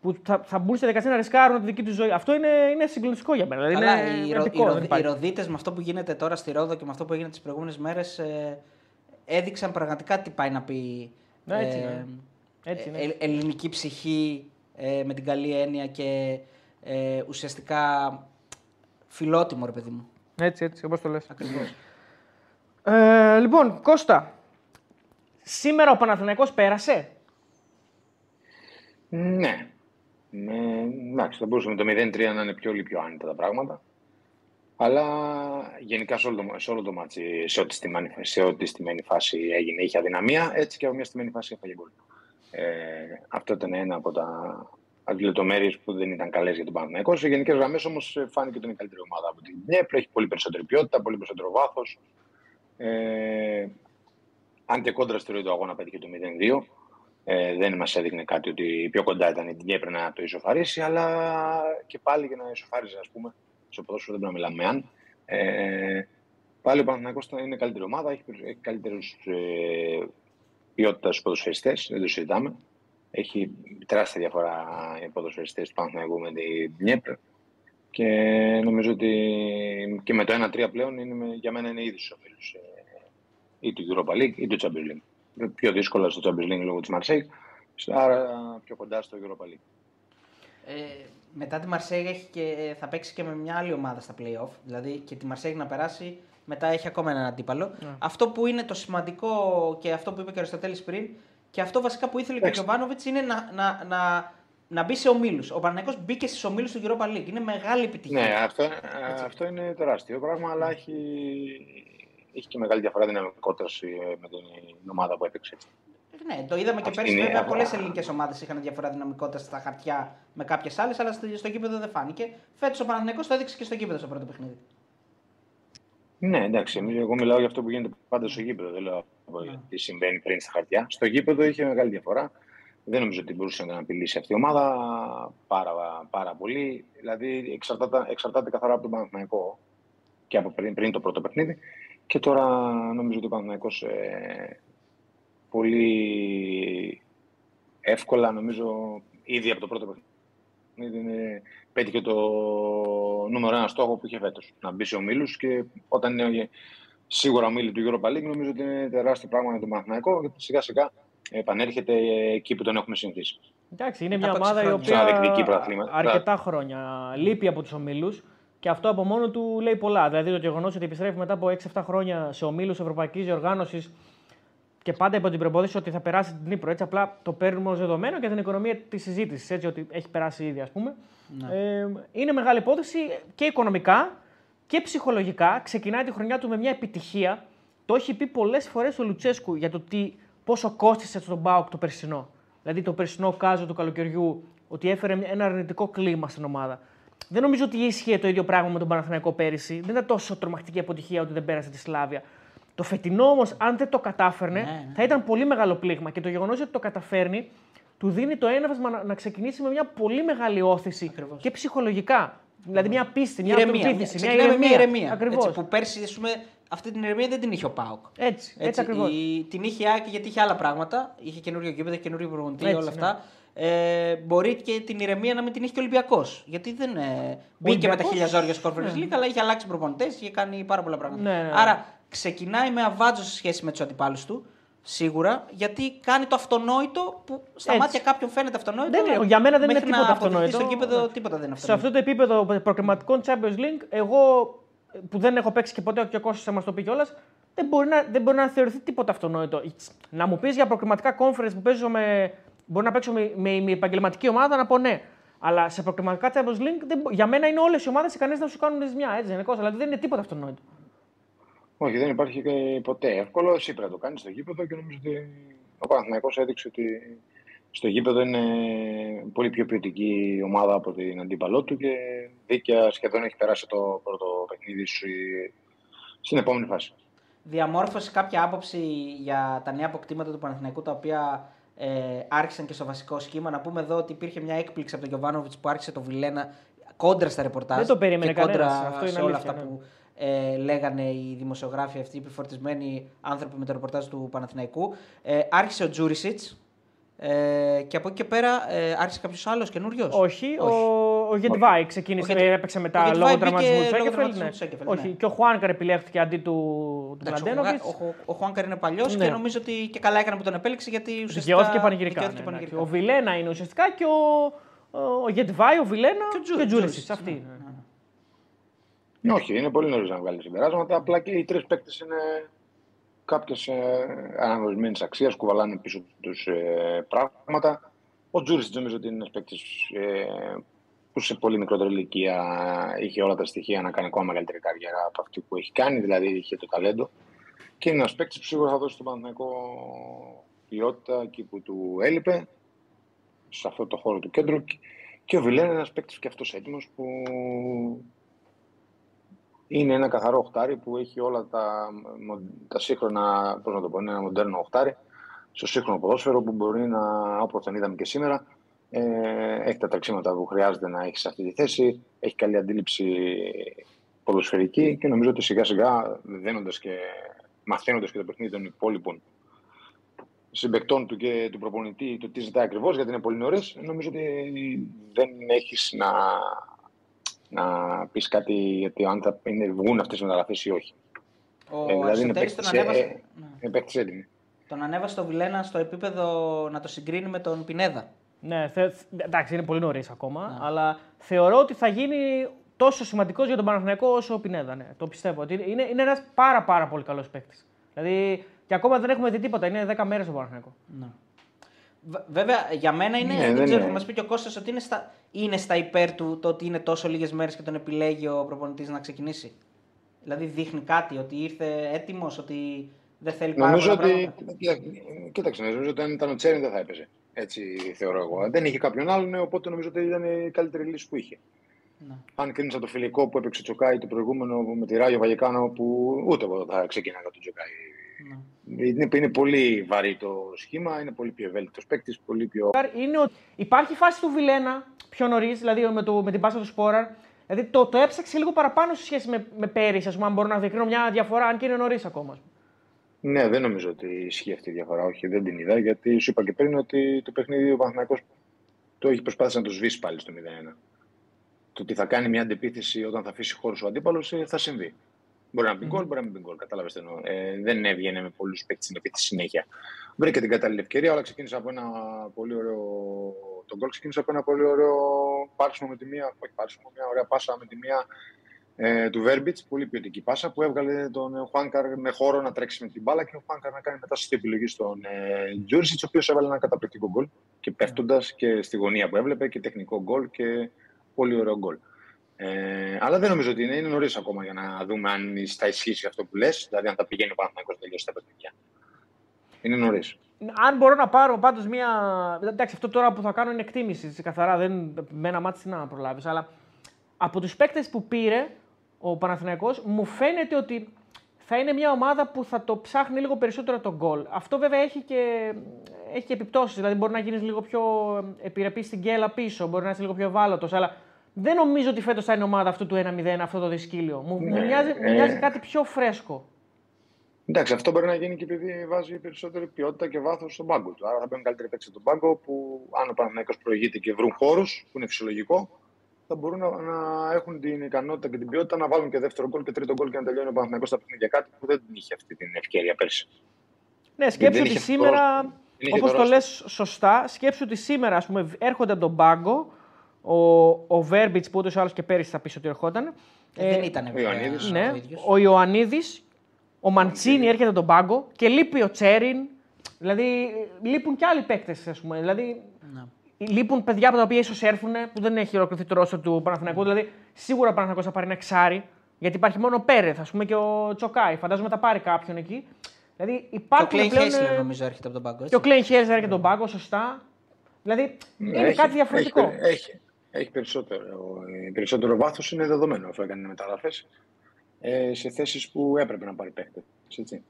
Που θα, θα μπουν στη δικασία να ρισκάρουν τη δική του ζωή. Αυτό είναι, είναι συγκλονιστικό για μένα. Δηλαδή, Αλλά είναι οι, Ρο- επικό, οι, δεν Ρω- οι υπάρχει. Ροδίτες με αυτό που γίνεται τώρα στη Ρόδο και με αυτό που έγινε τις προηγούμενες μέρες ε, έδειξαν πραγματικά τι πάει να πει Ναι, έτσι ε, είναι. Έτσι είναι. ε, ε, ελληνική ψυχή ε, με την καλή έννοια και ε, ουσιαστικά φιλότιμο ρε παιδί μου. Έτσι, έτσι, όπως το λες. Ακριβώς. Ε, λοιπόν, Κώστα, σήμερα ο Παναθηναϊκός πέρασε; Ναι. Με, εντάξει, θα μπορούσε με το 0-3 να είναι πιο, πιο άνετα τα πράγματα. Αλλά γενικά σε όλο το, σε όλο το ματς, σε ό,τι, στημένη, σε ό,τι στημένη φάση έγινε, είχε αδυναμία, έτσι και από μια στημένη φάση έφαγε γκολ. Ε, αυτό ήταν ένα από τα λεπτομέρειες που δεν ήταν καλές για τον Παναθηναϊκό. Σε γενικές γραμμές όμως φάνηκε ότι είναι η καλύτερη ομάδα από την Νιέπρο. Έχει πολύ περισσότερη ποιότητα, πολύ περισσότερο βάθος. Ε, αν και κόντρα στο του αγώνα πέτυχε το 0-2, ε, δεν μας έδειχνε κάτι ότι πιο κοντά ήταν η Νιέπρο να το ισοφαρίσει, αλλά και πάλι για να ισοφάριζε, ας πούμε, στο ποδόσφαιρο δεν πρέπει να μιλάμε αν. Ε, πάλι ο Παναθηναϊκός είναι καλύτερη ομάδα, έχει, έχει καλύτερους ε, ποιότητας στους ποδοσφαιριστές, δεν το συζητάμε. Έχει τεράστια διαφορά οι ποδοσφαιριστές του Παναθηναϊκού με την Νιέπρ. Και νομίζω ότι και με το 1-3 πλέον είναι, για μένα είναι ήδη στου ομίλου ε, ή του Europa League ή του Champions League. Πιο δύσκολα στο Champions League λόγω της Marseille, άρα πιο κοντά στο Europa League. Ε, μετά τη Marseille και, θα παίξει και με μια άλλη ομάδα στα playoff. Δηλαδή και τη Marseille να περάσει, μετά έχει ακόμα έναν αντίπαλο. Yeah. Αυτό που είναι το σημαντικό και αυτό που είπε και ο Αριστοτέλης πριν, και αυτό βασικά που ήθελε και ο Γιωβάνοβιτς είναι να, να, να, να μπει σε ομίλους. Ο Παναγιώ μπήκε στις ομίλους του Europa League. Είναι μεγάλη επιτυχία. Ναι, αυτό, αυτό είναι τεράστιο πράγμα, αλλά έχει, έχει και μεγάλη διαφορά δυναμικότητα με την ομάδα που έπαιξε. Ναι, το είδαμε και πέρσι. Βέβαια, πολλές ελληνικές ομάδες είχαν διαφορά δυναμικότητα στα χαρτιά με κάποιες άλλες, αλλά στο γήπεδο δεν φάνηκε. Φέτος ο Παναγενικό το έδειξε και στο γήπεδο στο πρώτο παιχνίδι. Ναι, εντάξει. Εγώ μιλάω για αυτό που γίνεται πάντα στο γήπεδο. Δεν λέω ναι. τι συμβαίνει πριν στα χαρτιά. Στο γήπεδο είχε μεγάλη διαφορά. Δεν νομίζω ότι μπορούσε να απειλήσει αυτή η ομάδα πάρα, πάρα πολύ. Δηλαδή εξαρτάται, εξαρτάται καθαρά από τον Παναθηναϊκό και από πριν, πριν το πρώτο παιχνίδι. Και τώρα νομίζω ότι ο Παναθηναϊκός ε, πολύ εύκολα, νομίζω, ήδη από το πρώτο παιχνίδι είναι, πέτυχε το νούμερο ένα στόχο που είχε φέτος. Να μπει σε ομίλους και όταν είναι σίγουρα ομίλη του Europa League, νομίζω ότι είναι τεράστιο πράγμα για τον Παναθηναϊκό γιατί σιγά σιγά επανέρχεται εκεί που τον έχουμε συνηθίσει. Εντάξει, είναι μια ομάδα η οποία αρκετά χρόνια λείπει από τους ομίλους και αυτό από μόνο του λέει πολλά. Δηλαδή το γεγονός ότι επιστρέφει μετά από 6-7 χρόνια σε ομίλους Ευρωπαϊκής Διοργάνωσης και πάντα υπό την προπόθεση ότι θα περάσει την Νύπρο. Έτσι απλά το παίρνουμε ως δεδομένο και την οικονομία της συζήτησης. Έτσι ότι έχει περάσει ήδη, ας πούμε. Ναι. Ε, είναι μεγάλη υπόθεση και οικονομικά και ψυχολογικά. Ξεκινάει τη χρονιά του με μια επιτυχία. Το έχει πει πολλές φορές ο Λουτσέσκου για το τι, πόσο κόστησε στον Μπάουκ το περσινό. Δηλαδή το περσινό κάζο του καλοκαιριού, ότι έφερε ένα αρνητικό κλίμα στην ομάδα. Δεν νομίζω ότι ίσχυε το ίδιο πράγμα με τον Παναθηναϊκό πέρυσι. Δεν ήταν τόσο τρομακτική αποτυχία ότι δεν πέρασε τη Σλάβια. Το φετινό όμως, αν δεν το κατάφερνε, ναι, ναι. θα ήταν πολύ μεγάλο πλήγμα. Και το γεγονός ότι το καταφέρνει, του δίνει το έναυσμα να, να ξεκινήσει με μια πολύ μεγάλη όθηση Ακριβώς. και ψυχολογικά. Δηλαδή μια πίστη, μια αυτοπεποίθηση. Μια ηρεμία. Μια ηρεμία. Ακριβώς. Έτσι, που πέρσι, ας πούμε, αυτή την ηρεμία δεν την είχε ο Πάοκ. Έτσι, έτσι, έτσι ακριβώς. Την είχε η Άκη γιατί είχε άλλα πράγματα. Είχε καινούριο γήπεδο, καινούριο προπονητή, όλα ναι. αυτά. Ε, μπορεί και την ηρεμία να μην την είχε και ο Ολυμπιακός. Γιατί δεν ε, μπήκε με τα χίλια ζόρια στο Conference League, αλλά είχε αλλάξει προπονητές, είχε κάνει πάρα πολλά πράγματα. Ναι, ναι, Άρα ξεκινάει με αβάτζο σε σχέση με τους αντιπάλους του. Σίγουρα, γιατί κάνει το αυτονόητο που στα Έτσι. μάτια κάποιον φαίνεται αυτονόητο. Δεν, για μένα δεν είναι τίποτα αυτονόητο. Στο επίπεδο τίποτα δεν είναι αυτονόητο. Σε αυτό το επίπεδο προκριματικών Champions League, εγώ που δεν έχω παίξει και ποτέ και ο Κώστα μας το πει κιόλας, δεν, μπορεί να, δεν μπορεί να θεωρηθεί τίποτα αυτονόητο. Να μου πεις για προκριματικά conference που παίζω με. Μπορεί να παίξω με, με, με επαγγελματική ομάδα να πω ναι. Αλλά σε προκριματικά Champions League, δεν, για μένα είναι όλες οι ομάδες ικανέ να σου κάνουν ζημιά. Έτσι, δηλαδή δεν είναι τίποτα αυτονόητο. Όχι, δεν υπάρχει ποτέ εύκολο. Εσύ πρέπει να το κάνεις στο γήπεδο και νομίζω ότι ο Παναθηναϊκός έδειξε ότι στο γήπεδο είναι πολύ πιο ποιοτική ομάδα από την αντίπαλό του και δίκαια σχεδόν έχει περάσει το πρώτο παιχνίδι σου στην επόμενη φάση. Διαμόρφωσε κάποια άποψη για τα νέα αποκτήματα του Παναθηναϊκού τα οποία ε, άρχισαν και στο βασικό σχήμα. Να πούμε εδώ ότι υπήρχε μια έκπληξη από τον Γιωβάνοβιτς που άρχισε το Βιλένα κόντρα στα ρεπορτάζ. Δεν το περίμενε και κόντρα Αυτό σε όλα αυτά ναι. που ε, λέγανε οι δημοσιογράφοι αυτοί, οι επιφορτισμένοι άνθρωποι με το ρεπορτάζ του Παναθηναϊκού. Ε, άρχισε ο Τζούρισιτς. Ε, και από εκεί και πέρα ε, άρχισε κάποιος άλλος καινούριος; Όχι, Όχι, ο, ο Γετβάη ξεκίνησε, ο έπαιξε μετά λόγω τραυματισμού του Σέγκεφελ. Όχι, και ο Χουάνκαρ επιλέχθηκε αντί του, του Μαντένοβιτς. Ο, ο, ο Χουάνκαρ είναι παλιός ναι. και νομίζω ότι και καλά έκανε που τον επέλεξε γιατί ουσιαστικά. Δικαιώθηκε πανηγυρικά. Ναι, πανηγυρικά. Ο Βιλένα είναι ουσιαστικά και ο, ο Γετβάη, ο Βιλένα και ο Τζούρισιτς. Αυτή. Ναι. ναι. Όχι, είναι πολύ νωρίς να βγάλεις συμπεράσματα. Απλά και οι τρεις παίκτες είναι κάποιες ε, αναγνωρισμένης αξίας, κουβαλάνε πίσω τους ε, πράγματα. Ο Τζούρι νομίζω ότι είναι ένας παίκτης ε, που σε πολύ μικρότερη ηλικία είχε όλα τα στοιχεία να κάνει ακόμα μεγαλύτερη καριέρα από αυτή που έχει κάνει, δηλαδή είχε το ταλέντο. Και είναι ένας παίκτης που σίγουρα θα δώσει στον Παναθηναϊκό ποιότητα εκεί που του έλειπε, σε αυτό το χώρο του κέντρου. Και ο Βιλέν είναι ένας παίκτης και αυτός έτοιμος που είναι ένα καθαρό οχτάρι που έχει όλα τα, τα σύγχρονα, πώς να το πω, είναι ένα μοντέρνο οχτάρι στο σύγχρονο ποδόσφαιρο που μπορεί να, όπως τον είδαμε και σήμερα, ε, έχει τα τρεξίματα που χρειάζεται να έχεις σε αυτή τη θέση, έχει καλή αντίληψη ποδοσφαιρική και νομίζω ότι σιγά σιγά δένοντας και μαθαίνοντας και το παιχνίδι των υπόλοιπων συμπεκτών του και του προπονητή το τι ζητάει ακριβώς, γιατί είναι πολύ νωρίς, νομίζω ότι δεν έχεις να, να πεις κάτι γιατί αν θα είναι, βγουν αυτές οι μεταγραφές ή όχι. Ο Ε, δηλαδή είναι Αριστοτέλης τον παίκτης, ανέβασε, ε, ναι. είναι παίκτης έτοιμη. τον ανέβασε το Βιλένα στο επίπεδο να το συγκρίνει με τον Πινέδα. Ναι, θε, εντάξει, είναι πολύ νωρίς ακόμα, αλλά θεωρώ ότι θα γίνει τόσο σημαντικός για τον Παναθηναϊκό όσο ο Πινέδα. Ναι. Το πιστεύω. Ότι είναι, είναι ένας πάρα, πάρα πολύ καλός παίκτης. Δηλαδή και ακόμα δεν έχουμε δει τίποτα. Είναι 10 μέρες στον Παναθηναϊκό. Ναι. Β- Βέβαια, για μένα είναι. Ναι, δεν δεν ξέρω, είναι. θα μας πει και ο Κώστας ότι είναι στα, είναι στα υπέρ του το ότι είναι τόσο λίγες μέρες και τον επιλέγει ο προπονητής να ξεκινήσει. Δηλαδή δείχνει κάτι, ότι ήρθε έτοιμος, ότι δεν θέλει πάρα Νομίζω πολλά ότι. πράγματα. κοίτα- Κοίταξε, νομίζω ότι αν ήταν ο Τσέριν δεν θα έπαιζε. Έτσι θεωρώ εγώ. Δεν είχε κάποιον άλλον, ε, οπότε νομίζω ότι ήταν η καλύτερη λύση που είχε. Ναι. Αν κρίνει από το φιλικό που έπαιξε ο Τσοκάη το προηγούμενο με τη Ράγιο Βαγεκάνο, που ούτε εγώ θα ξεκίναγα τον Τσοκάη. Ναι. Είναι, είναι πολύ βαρύ το σχήμα, είναι πολύ πιο ευέλικτος παίκτης, πολύ πιο. Είναι ότι υπάρχει φάση του Βιλένα πιο νωρίς, δηλαδή με, το, με την πάσα του Σπόραρ. Δηλαδή το, το έψαξε λίγο παραπάνω σε σχέση με, με πέρυσι, ας πούμε, αν μπορώ να διακρίνω μια διαφορά, αν και είναι νωρίς ακόμα. Ναι, δεν νομίζω ότι ισχύει αυτή η διαφορά. Όχι, δεν την είδα, γιατί σου είπα και πριν ότι το παιχνίδι ο Παναθηναϊκός το έχει προσπάθησε να το σβήσει πάλι στο 0-1. Το ότι θα κάνει μια αντεπίθεση όταν θα αφήσει χώρο ο αντίπαλος θα συμβεί. Μπορεί να μπει γκολ, μπορεί να μην μπει γκολ. Κατάλαβες τι εννοώ. Ε, δεν έβγαινε με πολλούς παίκτες στην επίθεση συνέχεια. Βρήκε την κατάλληλη ευκαιρία, αλλά ξεκίνησε από ένα πολύ ωραίο. Το γκολ ξεκίνησε από ένα πολύ ωραίο πάρσιμο με τη μία. Όχι πάρσιμο, μια ωραία πάσα με τη μία ε, του Βέρμπιτς, πολύ ποιοτική πάσα που έβγαλε τον Χουάνκαρ με χώρο να τρέξει με την μπάλα και ο Χουάνκαρ να κάνει μετά στη επιλογή στον ε, Τζούρισιτ, ο οποίος έβαλε ένα καταπληκτικό γκολ και πέφτοντας και στη γωνία που έβλεπε και τεχνικό γκολ και πολύ ωραίο γκολ. Ε, αλλά δεν νομίζω ότι είναι, είναι νωρίς ακόμα για να δούμε αν θα ισχύσει αυτό που λες, δηλαδή αν θα πηγαίνει ο Παναθηναϊκός να τελειώσει τα παιχνίδια. Είναι νωρίς. Αν μπορώ να πάρω πάντως μια. Εντάξει, αυτό τώρα που θα κάνω είναι εκτίμηση. έτσι, Καθαρά δεν. Με ένα μάτι να προλάβεις. Αλλά από τους παίκτες που πήρε ο Παναθηναϊκός μου φαίνεται ότι θα είναι μια ομάδα που θα το ψάχνει λίγο περισσότερο τον γκολ. Αυτό βέβαια έχει και, έχει και επιπτώσεις. Δηλαδή μπορεί να γίνεις λίγο πιο επιρρεπής στην γκέλα πίσω, μπορεί να είσαι λίγο πιο ευάλωτος. Αλλά δεν νομίζω ότι φέτος θα είναι ομάδα αυτού του 1-0, αυτό το δυσκύλιο. Μου, μου Ναι, μοιάζει, μου ε. μοιάζει κάτι πιο φρέσκο. Εντάξει, αυτό μπορεί να γίνει και επειδή βάζει περισσότερη ποιότητα και βάθος στον πάγκο του. Άρα θα μπαίνουν καλύτεροι παίκτε στον πάγκο που αν ο Παναθηναϊκός προηγείται και βρουν χώρους, που είναι φυσιολογικό, θα μπορούν να, να έχουν την ικανότητα και την ποιότητα να βάλουν και δεύτερο γκολ και τρίτο γκολ και να τελειώνει ο Παναθηναϊκός στα παιχνίδια. Κάτι που δεν είχε αυτή την ευκαιρία πέρσι. Ναι, σκέψου δεν ότι είχε σήμερα, το- δεν είχε όπως το το roster. λες σωστά, σκέψου ότι σήμερα ας πούμε, έρχονται από τον πάγκο ο, ο Βέρμπιτς που ούτως ή άλλως και πέρυσι θα πεις ότι ερχόταν. Ε, δεν ήταν βέβαια Ιωαννίδης. Ναι, ο ίδιος. ο Ιωαννίδης, ο Μαντσίνη έρχεται από τον πάγκο και λείπει ο Τσέριν. Δηλαδή λείπουν και άλλοι παίκτες, ας πούμε. Δηλαδή, Ναι. Λείπουν παιδιά από τα οποία ίσως έρθουν που δεν έχει ολοκληρωθεί το ρόστερ του Παναθηναϊκού. Δηλαδή, σίγουρα ο Παναθηναϊκός θα πάρει ένα εξάρι, γιατί υπάρχει μόνο ο Πέρεθ, ας πούμε, και ο Τσοκάη. Φαντάζομαι θα πάρει κάποιον εκεί. Δηλαδή, Και ο υπάρχουν Κλέιν πλέον. Χέισλερ ε, νομίζω έρχεται από τον πάγκο. Και Έτσι. ο Κλέιν Χέρι έρχεται τον πάγκο, σωστά. Δηλαδή, είναι Έχει- κάτι διαφορετικό. Έχει, έχει, έχει περισσότερο, ε, περισσότερο βάθος, είναι δεδομένο αφού έκανε μεταγραφές ε, σε θέσεις που έπρεπε να πάρει παίκτε. Έτσι.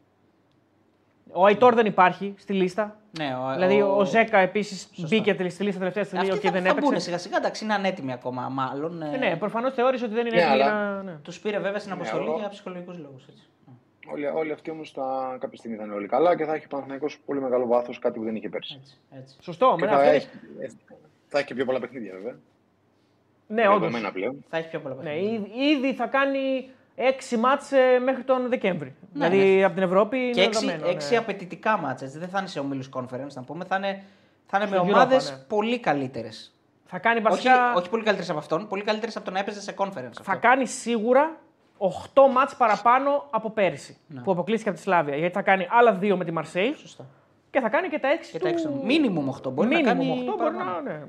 Ο Αϊτόρ δεν υπάρχει στη λίστα. Ναι, ο, Δηλαδή, ο, Ζέκα επίσης μπήκε στη λίστα τελευταία στιγμή Αυτοί και θα, δεν θα μπουν έπαιξε. σιγά σιγά, εντάξει, είναι ανέτοιμοι ακόμα μάλλον. Ε, ναι, προφανώς θεώρησε ότι δεν είναι Ναι, έτοιμοι για αλλά- να. Ναι. Τους πήρε βέβαια στην αποστολή εγώ- για ψυχολογικούς λόγους. Όλοι, όλοι αυτοί όμως κάποια στιγμή θα είναι όλοι καλά και θα έχει ο Παναθηναϊκός πολύ μεγάλο βάθος, κάτι που δεν είχε πέρσι. Έτσι, έτσι. Σωστό. Και με θα, αυτό- έχει, ε, θα έχει και πιο πολλά παιχνίδια βέβαια. Ναι, όντως. Δεδομένα πλέον. Θα έχει πιο πολλά Ναι, παιχνίδια. ήδη- ήδη θα κάνει έξι μάτς ε, μέχρι τον Δεκέμβρη. Ναι, δηλαδή από την Ευρώπη είναι Και έξι, δεδομένο, έξι ναι. απαιτητικά μάτσα. έτσι. Δεν θα είναι σε ομίλους conference, να πούμε. Θα είναι, θα είναι με Στο Europa, ομάδες ναι. πολύ καλύτερες. Θα κάνει Όχι, βασικά. όχι πολύ καλύτερες από αυτόν, πολύ καλύτερες από το να έπαιζε σε conference. Θα αυτό. κάνει σίγουρα 8 μάτς παραπάνω από πέρυσι Ναι. που αποκλείστηκε από τη Σλάβια. Γιατί θα κάνει άλλα δύο με τη Μαρσέη Σωστά. Και θα κάνει και τα 6 Και του... τα έξω. Minimum 8. Μπορεί να Minimum κάνει 8 μπορεί παραπάνω. να, ναι.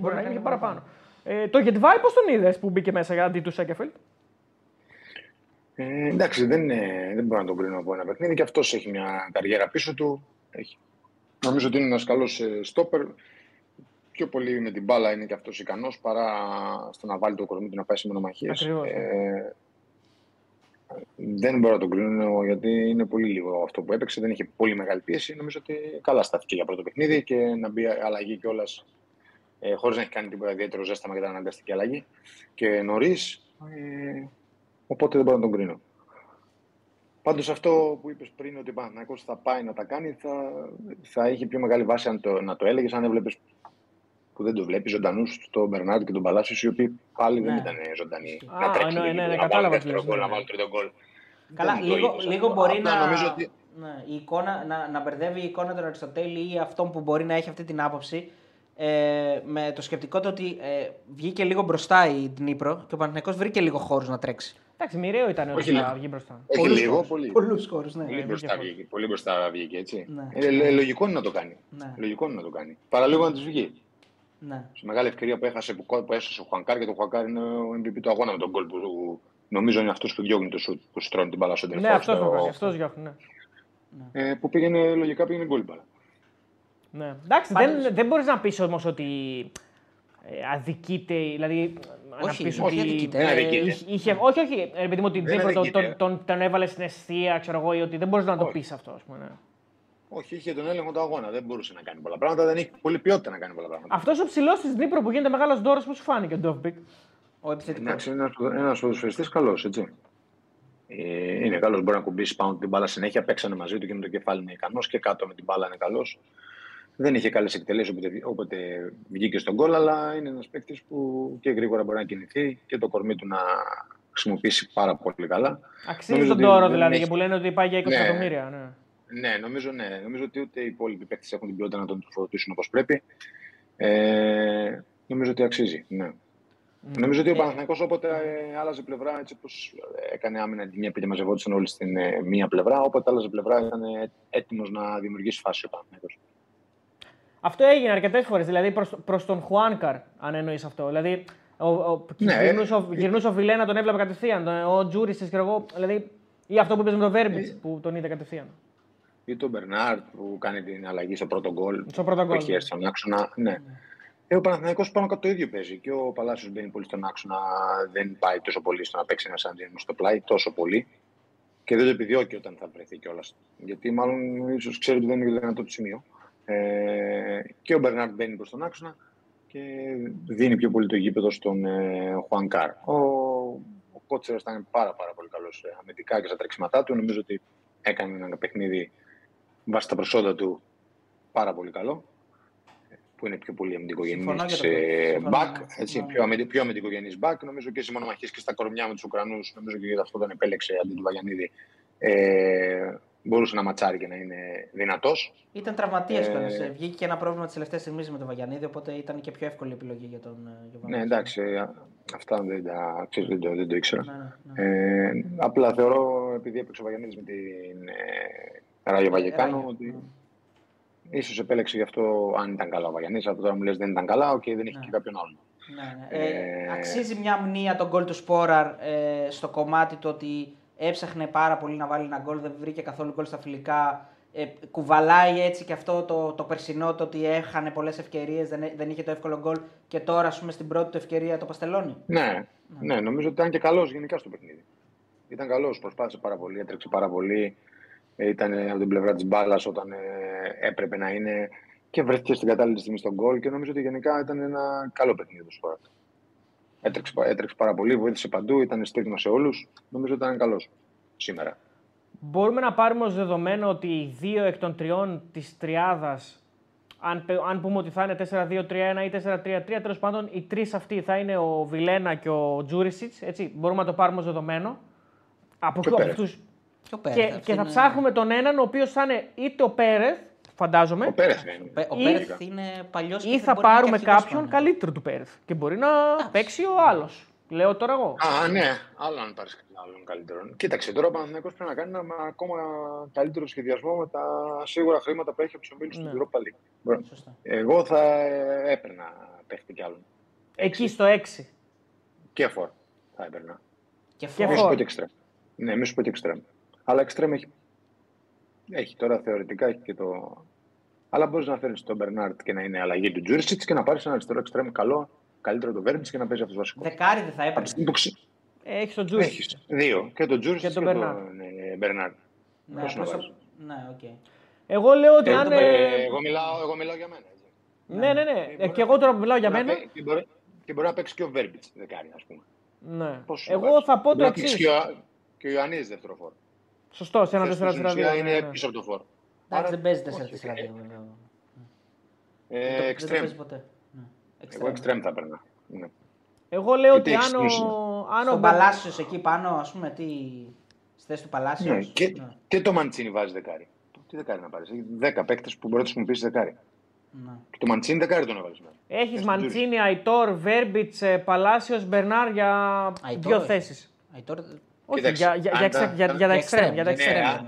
μπορεί να κάνει και παραπάνω. Ε, το Γετβάη πώς τον είδες που μπήκε μέσα αντί του Σέκεφελτ. Ε, εντάξει, δεν, είναι, δεν μπορώ να τον κρίνω από ένα παιχνίδι και αυτός έχει μια καριέρα πίσω του. Έχει. Νομίζω ότι είναι ένας καλός στόπερ. Πιο πολύ με την μπάλα είναι και αυτός ικανός παρά στο να βάλει το κορμί του να πάει σε μονομαχίες. Ακριβώς. Ε, δεν μπορώ να τον κρίνω γιατί είναι πολύ λίγο αυτό που έπαιξε. Δεν είχε πολύ μεγάλη πίεση. Νομίζω ότι καλά στάθηκε για πρώτο παιχνίδι και να μπει αλλαγή κιόλας ε, χωρίς να έχει κάνει τίποτα ιδιαίτερο ζέσταμα για την αναγκαστική αλλαγή. Και νωρίς. Ε, οπότε δεν μπορώ να τον κρίνω. Πάντως αυτό που είπες πριν ότι ο Παναθηναϊκός θα πάει να τα κάνει θα, θα είχε πιο μεγάλη βάση αν το, να το έλεγες αν έβλεπες που δεν το βλέπεις ζωντανούς τον Μπερνάρντ και τον Παλάσιος οι οποίοι πάλι δεν Ναι. ήταν ζωντανοί Α, να τρέξουν ναι, εκεί, ναι, ναι, να κατάλαβα βάλουν τι δεύτερο λες, γκολ, ναι, να ναι. βάλουν τρίτο γκολ. Καλά, Δεν το λίγο, είδες λίγο αυτό. μπορεί Απλά να, νομίζω ότι- ναι, η εικόνα, να, να μπερδεύει η εικόνα του Αριστοτέλη ή αυτόν που μπορεί να έχει αυτή την άποψη ε, με το σκεπτικό του ότι ε, βγήκε λίγο μπροστά η Δνήπρο και ο Παναθηναϊκός βρήκε λίγο χώρους να τρέξει. Εντάξει, μοιραίο ήταν ότι Όχι θα λίγο. βγει μπροστά. Όχι Πολλούς λίγο, χώρους. πολύ. Πολλούς χώρους, ναι. Πολύ βγήκε μπροστά πολύ. βγήκε, πολύ μπροστά βγήκε έτσι. Ναι. Ε, ε, λογικό είναι να το κάνει. Ναι. Λογικό είναι να το κάνει. Παραλίγο να της βγει. Ναι. Σε μεγάλη ευκαιρία που έχασε που, που έσωσε ο Χουανκάρ και το Χουανκάρ είναι ο MVP του αγώνα με τον γκολ που νομίζω είναι αυτός που διώχνει το σουτ που στρώνει την μπάλα στον Ναι, τερφόρ. αυτός στο- το κάνει. Αυτός διώχνει. Ναι. ε, που πήγαινε λογικά πήγαινε γκολ η μπάλα. Ναι. Εντάξει, Πάντως- δεν, δεν μπορείς να πεις όμως ότι ε, αδικείται, δηλαδή να Όχι, πεις όχι ότι. αδικείται. Δεν ε, αδικείται. είχε- είχε- όχι, όχι, ε, επειδή μου ότι Δεν τίποτα, τον, αδικείται. τον, τον, τον έβαλε στην εστία, ξέρω εγώ, ή ότι δεν μπορείς να το Όχι. πεις αυτό, ας πούμε. Ναι. Όχι, είχε τον έλεγχο του αγώνα. Δεν μπορούσε να κάνει πολλά πράγματα. Δεν είχε πολλή ποιότητα να κάνει πολλά πράγματα. Αυτός ο ψηλός της Ντνίπρο που γίνεται μεγάλος ντόρος, πώς σου φάνηκε ο Ντόβμπικ. Ο επιθετικός. Εντάξει, είναι ένας ποδοσφαιριστής καλός, έτσι. Ε, είναι καλός, μπορεί να κουμπίσει πάνω την μπάλα συνέχεια. Παίξανε μαζί του και με το κεφάλι είναι ικανός και κάτω με την μπάλα είναι καλός. Δεν είχε καλές εκτελέσεις όποτε, όποτε βγήκε στον γκολ, αλλά είναι ένας παίκτης που και γρήγορα μπορεί να κινηθεί και το κορμί του να χρησιμοποιήσει πάρα πολύ καλά. Αξίζει Νομίζω τον ότι τόρο δεν δηλαδή, έχει- και που λένε ότι πάει για 20 Ναι. εκατομμύρια. Ναι. Ναι, νομίζω, ναι. νομίζω ότι ούτε οι υπόλοιποι παίκτες έχουν την ποιότητα να τον τροφοδοτήσουν όπως πρέπει. Ε, νομίζω ότι αξίζει. Ναι. Νομίζω ότι ο Παναθηναϊκός όποτε ε, άλλαζε πλευρά, έτσι όπως έκανε άμυνα τη μία επειδή μαζευόντουσαν όλοι στην ε, μία πλευρά, όποτε άλλαζε πλευρά ήταν ε, έτοιμος να δημιουργήσει φάση ο Παναθηναϊκός. Αυτό έγινε αρκετές φορές, δηλαδή προς τον Χουάνκαρ, αν εννοείς αυτό. Δηλαδή, ο, ο, Ναι. γυρνούσε, ο, γυρνούσε ο Βιλένα, τον έβλεπε κατευθείαν. τον- Ο Τζούρισι, και εγώ. Δηλαδή, ή αυτό που είπες με τον Βέρμπιτς Ε. που τον είδε κατευθείαν. Ή τον Μπερνάρτ που κάνει την αλλαγή στο πρώτο γκολ. Στο πρώτο που γκολ, Έχει ναι. έρθει στον άξονα. Ναι. Ε, ο Παναθηναϊκός πάνω κάτω το ίδιο παίζει. Και ο Παλάσιος μπαίνει πολύ στον άξονα, δεν πάει τόσο πολύ στο να παίξει ένα Σαντζίνο στο πλάι, τόσο πολύ. Και δεν το επιδιώκει όταν θα βρεθεί κιόλας. Γιατί μάλλον ίσως ξέρει ότι δεν είναι το δυνατό του σημείο. Ε, και ο Μπερνάρντ μπαίνει προς τον άξονα και δίνει πιο πολύ το γήπεδο στον ε, Χουανκάρ. Ο, ο Κότσερας ήταν πάρα, πάρα πολύ καλός αμυντικά και στα τρεξίματά του. Νομίζω ότι έκανε ένα παιχνίδι βάσει τα προσόντα του πάρα πολύ καλό. Που είναι πιο πολύ αμυντικογενή Συμφωνώ για το πρώτο. Συμφωνώ, back. ναι. Έτσι, Ναι. πιο, αμυντικ, πιο αμυντικογενής back. Νομίζω και στι μονομαχίε και στα κορμιά με τους Ουκρανούς. Νομίζω και γι' αυτό τον επέλεξε αντί του Βαγιανίδη. Ε, μπορούσε να ματσάρει και να είναι δυνατός. Ήταν τραυματίας Ε, κιόλας. Βγήκε και ένα πρόβλημα τις τελευταίες στιγμές με τον Βαγιανίδη, οπότε ήταν και πιο εύκολη επιλογή για τον ε, Γιωβάνοβιτς. Ναι, εντάξει, ε, αυτά δεν, τα, ξέρεις, δεν, το, δεν το ήξερα. Ναι, ναι, ναι. Ε, απλά θεωρώ, επειδή έπαιξε ο Βαγιανίδης με την ε, Ράγιο Βαγεκάνο, Ράγιο, ότι ναι. ίσως επέλεξε γι' αυτό αν ήταν καλά ο Βαγιανίδης. Από τώρα μου λες δεν ήταν καλά, οκ, δεν έχει Ναι. και κάποιον άλλον. Ναι, ναι. Ε, Ε, αξίζει μια μνεία το γκολ του Σπόραρ ε, στο κομμάτι του ότι έψαχνε πάρα πολύ να βάλει ένα γκολ, δεν βρήκε καθόλου γκολ στα φιλικά. Ε, κουβαλάει έτσι και αυτό το, το περσινό το ότι έχανε πολλές ευκαιρίες, δεν, έ- δεν είχε το εύκολο γκολ και τώρα ας πούμε, στην πρώτη του ευκαιρία το παστελώνει. Ναι, ναι, νομίζω ότι ήταν και καλός γενικά στο παιχνίδι. Ήταν καλός, προσπάθησε πάρα πολύ, έτρεξε πάρα πολύ. Ε, Ήταν από την πλευρά της μπάλας όταν ε, έπρεπε να είναι και βρέθηκε στην κατάλληλη στιγμή στον γκολ και νομίζω ότι γενικά ήταν ένα καλό παιχνίδι του Σποράτ. Έτρεξε, πα- έτρεξε πάρα πολύ, βοήθησε παντού, ήταν στίγμα σε όλους. Νομίζω ότι ήταν καλός σήμερα. Μπορούμε να πάρουμε ως δεδομένο ότι οι δύο εκ των τριών της τριάδας, αν, πε- αν πούμε ότι θα είναι 4-2-3-1 ή 4-3-3, τέλος πάντων οι τρεις αυτοί θα είναι ο Βιλένα και ο Τζούρισιτς, έτσι, μπορούμε να το πάρουμε ως δεδομένο. Από, Και από Πέρεθ. αυτούς. Και, ο Πέρεθ, Και, αυτή και θα είναι- ψάχνουμε τον έναν ο οποίος θα είναι είτε ο Πέρεθ, φαντάζομαι, Ο Πέρεθ είναι. Πε- Ο Ή- Πέρεθ είναι παλιός ή θα πάρουμε κάποιον καλύτερο του Πέρεθ. Και μπορεί να παίξει ο άλλος. Λέω τώρα εγώ. Α, ναι, άλλο αν πάρεις άλλον καλύτερο. Κοίταξε, τώρα ο Παναθηναϊκός πρέπει να κάνει ένα ακόμα καλύτερο σχεδιασμό με τα σίγουρα χρήματα που έχει από του ομίλου Ναι. του Europa League. Μπορεί. Σωστά. Εγώ θα ε, έπαιρνα παίχτη κι άλλον. Εκεί στο 6. Και φορ θα έπαιρνα. Και Και φόρ. Μη σου φορ. πω και εξτρέμ. Ναι, μη σου πω και εξτρέμ. Αλλά εξτρέμ έχει. Έχει τώρα θεωρητικά έχει και το. Αλλά μπορείς να φέρει τον Μπερνάρ και να είναι αλλαγή του Τζούρισιτς και να πάρεις ένα αριστερό εξτρέμ καλό, καλύτερο το Βέρμπιτς και να παίζει αυτός βασικός. Δεκάρι δεν θα Από τη έπαιρνε. στιγμή που ξε- Έχεις τον Τζούρι. Έχεις δύο. Και τον Τζούρισιτ Και και τον τον Μπερνάρ. ε, Μπερνάρ. Ναι, Πώς να απλώς το- βάζω. ναι, οκ. Εγώ λέω ότι Ε, αν. ε, ε, Εγώ μιλάω, εγώ μιλάω για μένα. έτσι. Ναι, ναι, ναι. Ε, Ε, μπορεί Και να- εγώ τώρα που μιλάω για μπορεί να μένα. παί- Και μπορεί, και μπορεί να παίξει και ο Βέρμπιτς δεκάρι, ας πούμε. Ναι. Πώς σου Εγώ βάζεις. θα πω το Μπορεί να παίξει εξής. Και ο, και ο Ιωαννίδης δεύτερο φόρ. Σωστό, σε ένα Θες που 4-4-2. στην ουσία ναι, είναι ναι. πίσω από το φόρ. Εντάξει, δεν παίζει όχι, 4-4-2. ε, βέβαια. Ε, Δεν το- Δεν το εξτρέμ. παίζει ποτέ. Ναι. Εγώ εξτρέμ θα παίρνα. Ναι. Εγώ λέω ότι Γιατί αν ο. έχεις αν ο Στον Μπερ- Παλάσιος εκεί πάνω, ας πούμε, τι... Στη θέση του Ναι, Παλάσιος. και, Ναι. και το Μαντσίνη βάζει δεκάρι. Τι δεκάρι να πάρεις; Έχει 10 παίκτες που μπορείς να τους χρησιμοποιήσεις δεκάρι. Ναι. Και το Μαντσίνη δεκάρι τον έβαλες μέσα. Έχεις Έχεις Μαντσίνη, Αϊτόρ, Βέρμπιτ, Παλάσιο, Μπερνάρ για Αϊτόρ, δύο όχι. θέσεις. Αϊτόρ, Όχι, Κοίταξε, για, για, αν για, τα- εξτρέμ, για, για τα για εξτρέμ.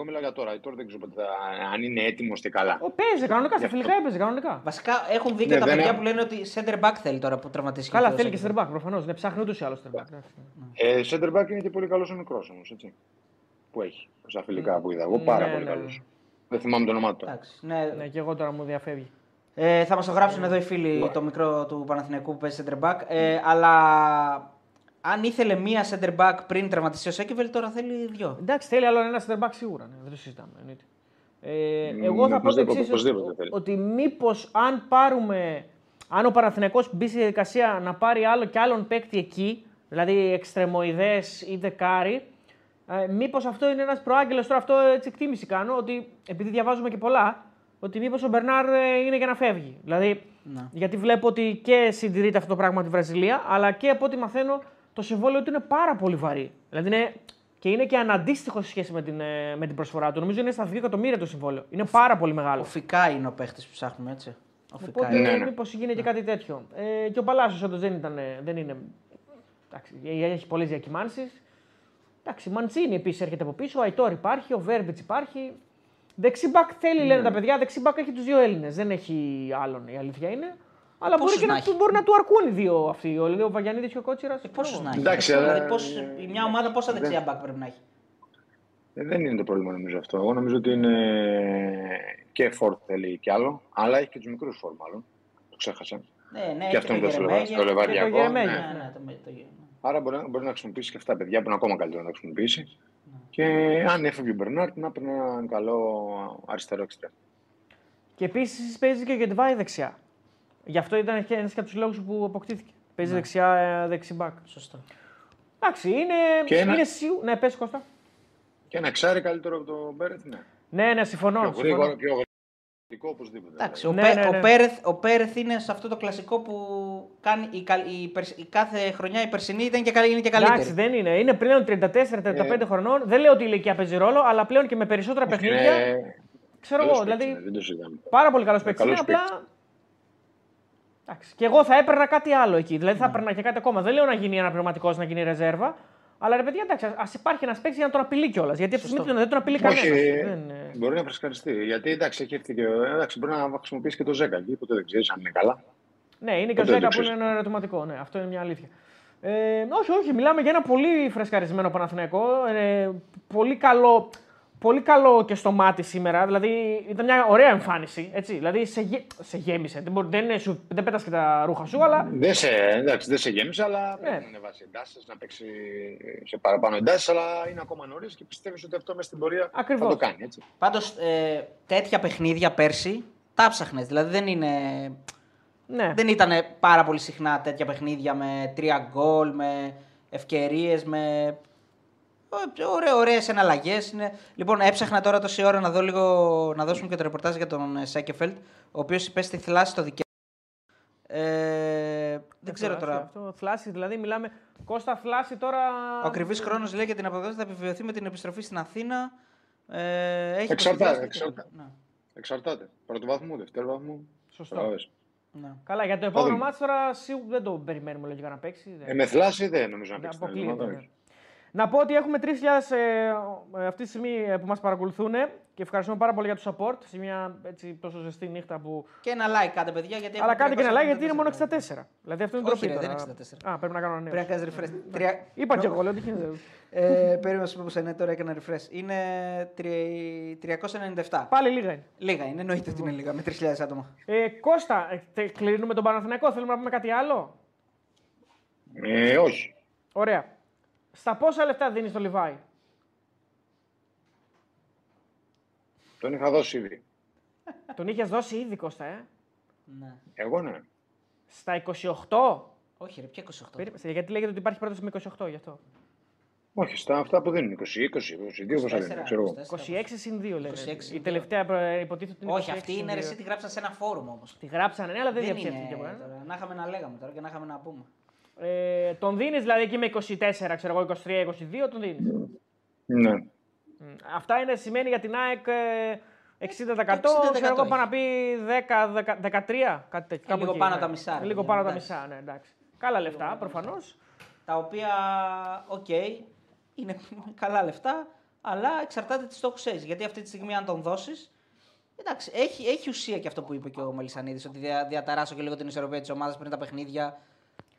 Εγώ μιλάω για τώρα. Τώρα δεν ξέρω πότε θα- αν είναι έτοιμος και καλά. Ο, παίζει κανονικά, στα Γι' αυτό. φιλικά έπαιζε κανονικά. Βασικά έχουν δει και Ναι, τα δεν παιδιά είναι- που λένε ότι center back θέλει τώρα που τραυματίστηκε. Καλά, ο θέλει και Σέκεφελτ. στερμπάκ προφανώς. Ναι, ψάχνει ούτως ή άλλως στερμπάκ. Ε, center back είναι και πολύ καλός ο μικρό όμως. Που έχει. Στα φιλικά που είδα. Εγώ πάρα Ναι, πολύ ναι. καλός. Δεν θυμάμαι το όνομά του. τώρα. Εντάξει, ναι. Ναι, και εγώ τώρα μου διαφεύγει. Ε, θα μας το γράψουν εδώ οι φίλοι το μικρό του Παναθηναϊκού που παίζει center back. Ε, αλλά αν ήθελε μία center back πριν τραυματιστεί ο Σέκεβελ, τώρα θέλει δυο. Εντάξει, θέλει άλλο ένα στερμπάκ σίγουρα. Ναι, δεν το συζητάμε. εννοείται. Ε, Μ, εγώ θα πω το οπωσδήποτε, εξής: οπωσδήποτε θέλει. ότι μήπως αν πάρουμε. Αν ο Παναθηναϊκός μπει στη διαδικασία να πάρει άλλο και άλλον παίκτη εκεί, δηλαδή εξτρεμοειδές ή δεκάρι, ε, μήπως αυτό είναι ένας προάγγελος. Τώρα αυτό έτσι εκτίμηση κάνω, ότι επειδή διαβάζουμε και πολλά, ότι μήπως ο Μπερνάρ ε, είναι για να φεύγει. Δηλαδή, Ναι. γιατί βλέπω ότι και συντηρείται αυτό το πράγμα τη Βραζιλία, αλλά και από ό,τι μαθαίνω το συμβόλαιο του είναι πάρα πολύ βαρύ. Δηλαδή είναι, και είναι και αναντίστοιχο σε σχέση με την, ε, με την προσφορά του. Νομίζω είναι στα 2 εκατομμύρια το συμβόλαιο. Είναι πάρα πολύ μεγάλο. Ο Φικά είναι ο παίχτης που ψάχνουμε έτσι. Ο Φικά Οπότε είναι. Ναι, ναι. μήπως γίνει και κάτι τέτοιο. Ε, και ο Παλάσιος όντως δεν, ήταν, ε, δεν είναι. Εντάξει, ε, έχει πολλές διακυμάνσεις. Εντάξει, Μαντσίνη επίσης έρχεται από πίσω. Ο Αϊτόρ υπάρχει, ο Βέρμπιτς υπάρχει. Δεξιμπακ θέλει, Ναι. λένε τα παιδιά. Δεξιμπακ έχει τους δύο Έλληνες. Δεν έχει άλλον, η αλήθεια είναι. Αλλά μπορεί, πόσους και να να, έχει; μπορεί να του αρκούν οι δύο αυτοί. Ο, ο Βαγιανίδης και ο Κότσιρας. Ε, Πόσους να έχει; Εντάξει, δηλαδή, αλλά- πώς, η μια ομάδα πόσα δεξιά back πρέπει να έχει; Ε, δεν είναι το πρόβλημα νομίζω αυτό. Εγώ νομίζω ότι είναι και φόρ θέλει κι άλλο, αλλά έχει και τους μικρούς φόρ μάλλον. Το ξέχασα. Ναι, ναι, Και αυτό είναι το Γερεμέγεφ. στο Λεβαδιακό. Και το Γερεμέγεφ. ναι. Ναι, ναι, το, το, Άρα μπορεί, να- μπορεί να χρησιμοποιήσει και αυτά τα παιδιά που είναι ακόμα καλύτερο να τα χρησιμοποιήσει. Και αν έφευγε ο Μπερνάρτ, να παίρνει έναν καλό αριστερό εξτρέμ. Και επίσης παίζει και ο Γετβάη δεξιά. Γι' αυτό ήταν και ένας από τους λόγους που αποκτήθηκε. Παίζει δεξιά ε, δεξιμπάκ. Σωστό. Εντάξει, είναι. Και ένα- είναι σίγου... Ναι, πες Κώστα. Και ένα εξάρι καλύτερο από τον Μπέρετ, ναι. Ναι, ναι, συμφωνώ. Πιο συμφωνώ. γρήγορο, πιο γρήγορο οπωσδήποτε. Εντάξει, ο, Ναι, Πέ- ναι, ο ναι. Πέρεθ, ο Πέρεθ είναι σε αυτό το κλασικό που κάνει η, καλ- η, περσ- η κάθε χρονιά η περσινή ήταν και, καλή- είναι και καλύτερη. Εντάξει, δεν είναι. Είναι πλέον 34-35 Ε. χρονών. Δεν λέω ότι η ηλικία παίζει ρόλο, αλλά πλέον και με περισσότερα παιχνίδια. Είναι Ξέρω καλός εγώ, παίκτης, δηλαδή ναι, δεν το συζητάμε. πάρα πολύ καλός παίκτης. καλός Απλά. Εντάξει. Και εγώ θα έπαιρνα κάτι άλλο εκεί. Δηλαδή θα έπαιρνα και κάτι ακόμα. Δεν λέω να γίνει ένα πνευματικό, να γίνει ρεζέρβα. Αλλά ρε παιδιά, εντάξει, ας υπάρχει ένας παίκτης για να τον απειλεί κιόλας. Γιατί από τη στιγμή που δεν τον απειλεί Όχι, κανένας. Δεν... ε, μπορεί να φρεσκαριστεί. Γιατί εντάξει, έχει έρθει και. Εντάξει, μπορεί να χρησιμοποιήσει και το Ζέκα εκεί, ποτέ δεν ξέρεις αν είναι καλά. Ναι, είναι και ο Ποτέ δεν Ζέκα που ξέρεις. είναι ένα ερωτηματικό. Ναι, αυτό είναι μια αλήθεια. Ε, όχι, όχι, μιλάμε για ένα πολύ φρεσκαρισμένο Παναθηναϊκό. Ε, πολύ, καλό, πολύ καλό και στο μάτι σήμερα. Δηλαδή ήταν μια ωραία εμφάνιση. Έτσι. Δηλαδή σε, γε- σε γέμισε. Δεν, μπορεί, δεν, είναι σου- δεν πέτας και τα ρούχα σου, αλλά Δεν σε, εντάξει, δεν σε γέμισε, αλλά Ναι. πρέπει να ανεβάσει εντάσεις, να παίξει σε παραπάνω εντάσεις. Αλλά είναι ακόμα νωρίς και πιστεύεις ότι αυτό μέσα στην πορεία Ακριβώς. θα το κάνει. Έτσι. Πάντως ε, τέτοια παιχνίδια πέρσι τα ψάχνες. Δηλαδή δεν είναι... ναι. Δεν ήταν πάρα πολύ συχνά τέτοια παιχνίδια με τρία γκολ, με ευκαιρίες, με. Ωραίε ωραίες εναλλαγές είναι. Λοιπόν, έψαχνα τώρα τόση ώρα να δω λίγο, να δώσουμε και το ρεπορτάζ για τον ε, Σέκεφελτ, ο οποίος υπέστη θλάση στο δικαίωμα. Ε, δεν ξέρω Θλάση, τώρα. Αυτό, θλάση, δηλαδή μιλάμε. Κώστα θλάση τώρα. Ο ακριβής χρόνος λέει για την αποδόση θα επιβεβαιωθεί με την επιστροφή στην Αθήνα. Ε, έχει Εξαρτάται, υποστηριχθεί- εξαρτάται. Ναι. Εξαρτάται. Πρώτο βαθμό, δεύτερο βαθμό. Σωστό. Καταλάβες. Ναι. Καλά, για το επόμενο δούμε. μάτι τώρα σίγουρα δεν το περιμένουμε λογικά να παίξει. Δεν- Ε, με θλάση δεν νομίζω να δεν παίξει. Να πω ότι έχουμε 3.000 ε, ε, αυτή τη στιγμή ε, που μας παρακολουθούν και ευχαριστούμε πάρα πολύ για το support σε μια έτσι, τόσο ζεστή νύχτα που... Και ένα like κάντε, παιδιά. Γιατί Αλλά έχουμε κάντε και ένα like γιατί είναι μόνο 394. 64. Δηλαδή αυτό είναι Όχι, ντροπή ρε, τώρα. δεν είναι 64. Α, πρέπει να κάνω ένα νέο. Πρέπει να κάνεις refresh. Τρία... Είπα και εγώ, λέω τι γίνεται. Ε, περίμενα να σου πω πως είναι τώρα έκανα refresh. Είναι τρι- 397. Πάλι λίγα είναι. Λίγα είναι, εννοείται ότι είναι λίγα με 3.000 άτομα. Ε, Κώστα, ε, τε- κλείνουμε τον Παναθηναϊκό. Θέλουμε να πούμε κάτι άλλο; Ε, όχι. Ωραία. Στα πόσα λεφτά δίνεις το Λιβάη. Τον είχα δώσει ήδη. Τον είχες δώσει ήδη Κώστα, ε; Ναι. Εγώ ναι. Στα 28. Όχι, ρε, ποια 28. Περίμενε, γιατί λέγεται ότι υπάρχει πρόταση με 28 γι' αυτό. Όχι, στα αυτά που δίνουν. 20, 20, 22, πόσα 24, δίνουν, ξέρω εγώ. 24. 26 συν 2 λέγεται. 26 συν Η δύο. τελευταία προ- υποτίθεται ότι είναι Όχι, 26 αυτή συν είναι ρε, δύο. εσύ τη γράψαν σε ένα φόρουμ όμω. Τη γράψανε, ναι, αλλά δεν Δεν διαψεύτηκε. είναι. ε. Τώρα. Να είχαμε να λέγαμε τώρα και να είχαμε να πούμε. Ε, τον δίνεις δηλαδή εκεί με 24, ξέρω εγώ, 23-22, τον δίνεις. Ναι. Αυτά είναι, σημαίνει για την ΑΕΚ ε, 60%, 60% ξέρω εγώ έχει. πάνω να πει 10, 10, 13, κάτι τέτοιο. κάπου λίγο εκεί, πάνω ναι. τα μισά, ρε, Λίγο παιδιά, πάνω τα εντάξει. μισά, ναι, εντάξει. Καλά λεφτά, προφανώς. Τα οποία, οκ, είναι καλά λεφτά, αλλά εξαρτάται τι στόχους έχεις. Γιατί αυτή τη στιγμή, αν τον δώσεις. Εντάξει, έχει, έχει ουσία και αυτό που είπε και ο Μελισανίδης, ότι δια, διαταράσω και λίγο την ισορροπία της ομάδας πριν τα παιχνίδια.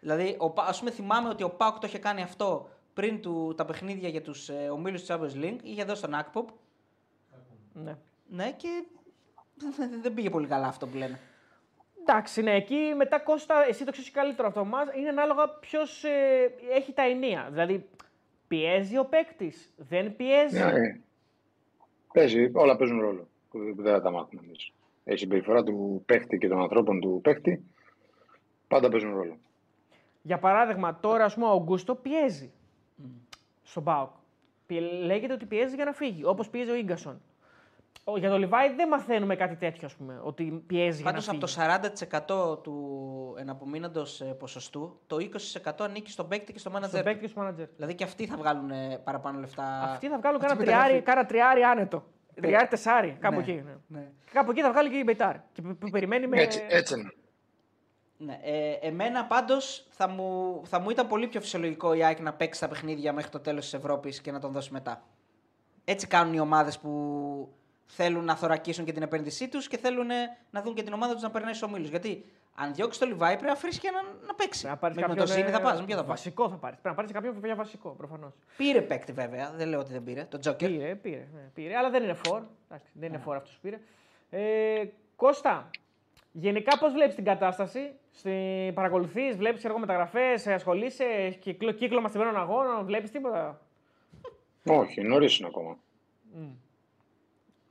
Δηλαδή, ο, Πα- ας πούμε, θυμάμαι ότι ο Πάουκ το είχε κάνει αυτό πριν του, τα παιχνίδια για τους ε, ομίλους της Champions League. Είχε δώσει τον Ακποπ. Ναι. Ναι, και δεν πήγε πολύ καλά αυτό που λένε. Εντάξει, ναι, εκεί μετά Κώστα, εσύ το ξέρεις καλύτερο αυτό μας, είναι ανάλογα ποιος έχει τα ενία. Δηλαδή, πιέζει ο παίκτης, δεν πιέζει. Ναι, ε. Παίζει, όλα παίζουν ρόλο. που Δεν θα τα μάθουμε εμείς. Η συμπεριφορά του παίχτη και των ανθρώπων του παίχτη πάντα παίζουν ρόλο. Για παράδειγμα, τώρα ας πούμε, ο Αουγκούστο πιέζει στον Πάοκ. Πι- Λέγεται ότι πιέζει για να φύγει, όπως πιέζει ο γκασον. Ο- Για τον Λιβάη δεν μαθαίνουμε κάτι τέτοιο, ας πούμε, ότι πιέζει για να Πάντως φύγει. από το 40% του εναπομείνοντος ε, ποσοστού, το 20% ανήκει στον παίκτη και στο manager. Στον του. παίκτη και στο manager. Δηλαδή και αυτοί θα βγάλουν ε, παραπάνω λεφτά. Αυτοί θα βγάλουν από κάνα την τριάρι, μεταγραφή. κάνα τριάρι άνετο. Ναι. Τριάρι, τεσάρι, κάπου Ναι, εκεί. Ναι. ναι. Και Κάπου εκεί θα βγάλει και η Μπεϊτάρ. Και που, που περιμένει με. Έτσι, έτσι είναι. Ναι, ε, εμένα πάντως θα μου, θα μου ήταν πολύ πιο φυσιολογικό η ΑΕΚ να παίξει τα παιχνίδια μέχρι το τέλος της Ευρώπης και να τον δώσει μετά. Έτσι κάνουν οι ομάδες που θέλουν να θωρακίσουν και την επένδυσή τους και θέλουν ε, να δουν και την ομάδα τους να περνάει στους ομίλους. Γιατί αν διώξεις το Λιβάη πρέπει να βρει και έναν να παίξει. Να πάρεις Με, με κάποιον, το Ζήνη ε, θα πας, με ποιο θα πας; Βασικό θα πάρεις. Πρέπει να πάρεις κάποιον για βασικό προφανώς. Πήρε παίκτη βέβαια, δεν λέω ότι δεν πήρε. Το Τζόκερ. Πήρε, πήρε, ναι, πήρε. Αλλά δεν είναι φόρ. Εντάξει, δεν είναι φόρ αυτός που πήρε. Ε, Κώστα, γενικά πώς βλέπεις την κατάσταση; Στη... Παρακολουθείς, βλέπεις εγώ μεταγραφές, ασχολείσαι, κύκλο, κύκλωμα στιγμένων αγώνων, βλέπεις τίποτα; Όχι, νωρίς είναι ακόμα.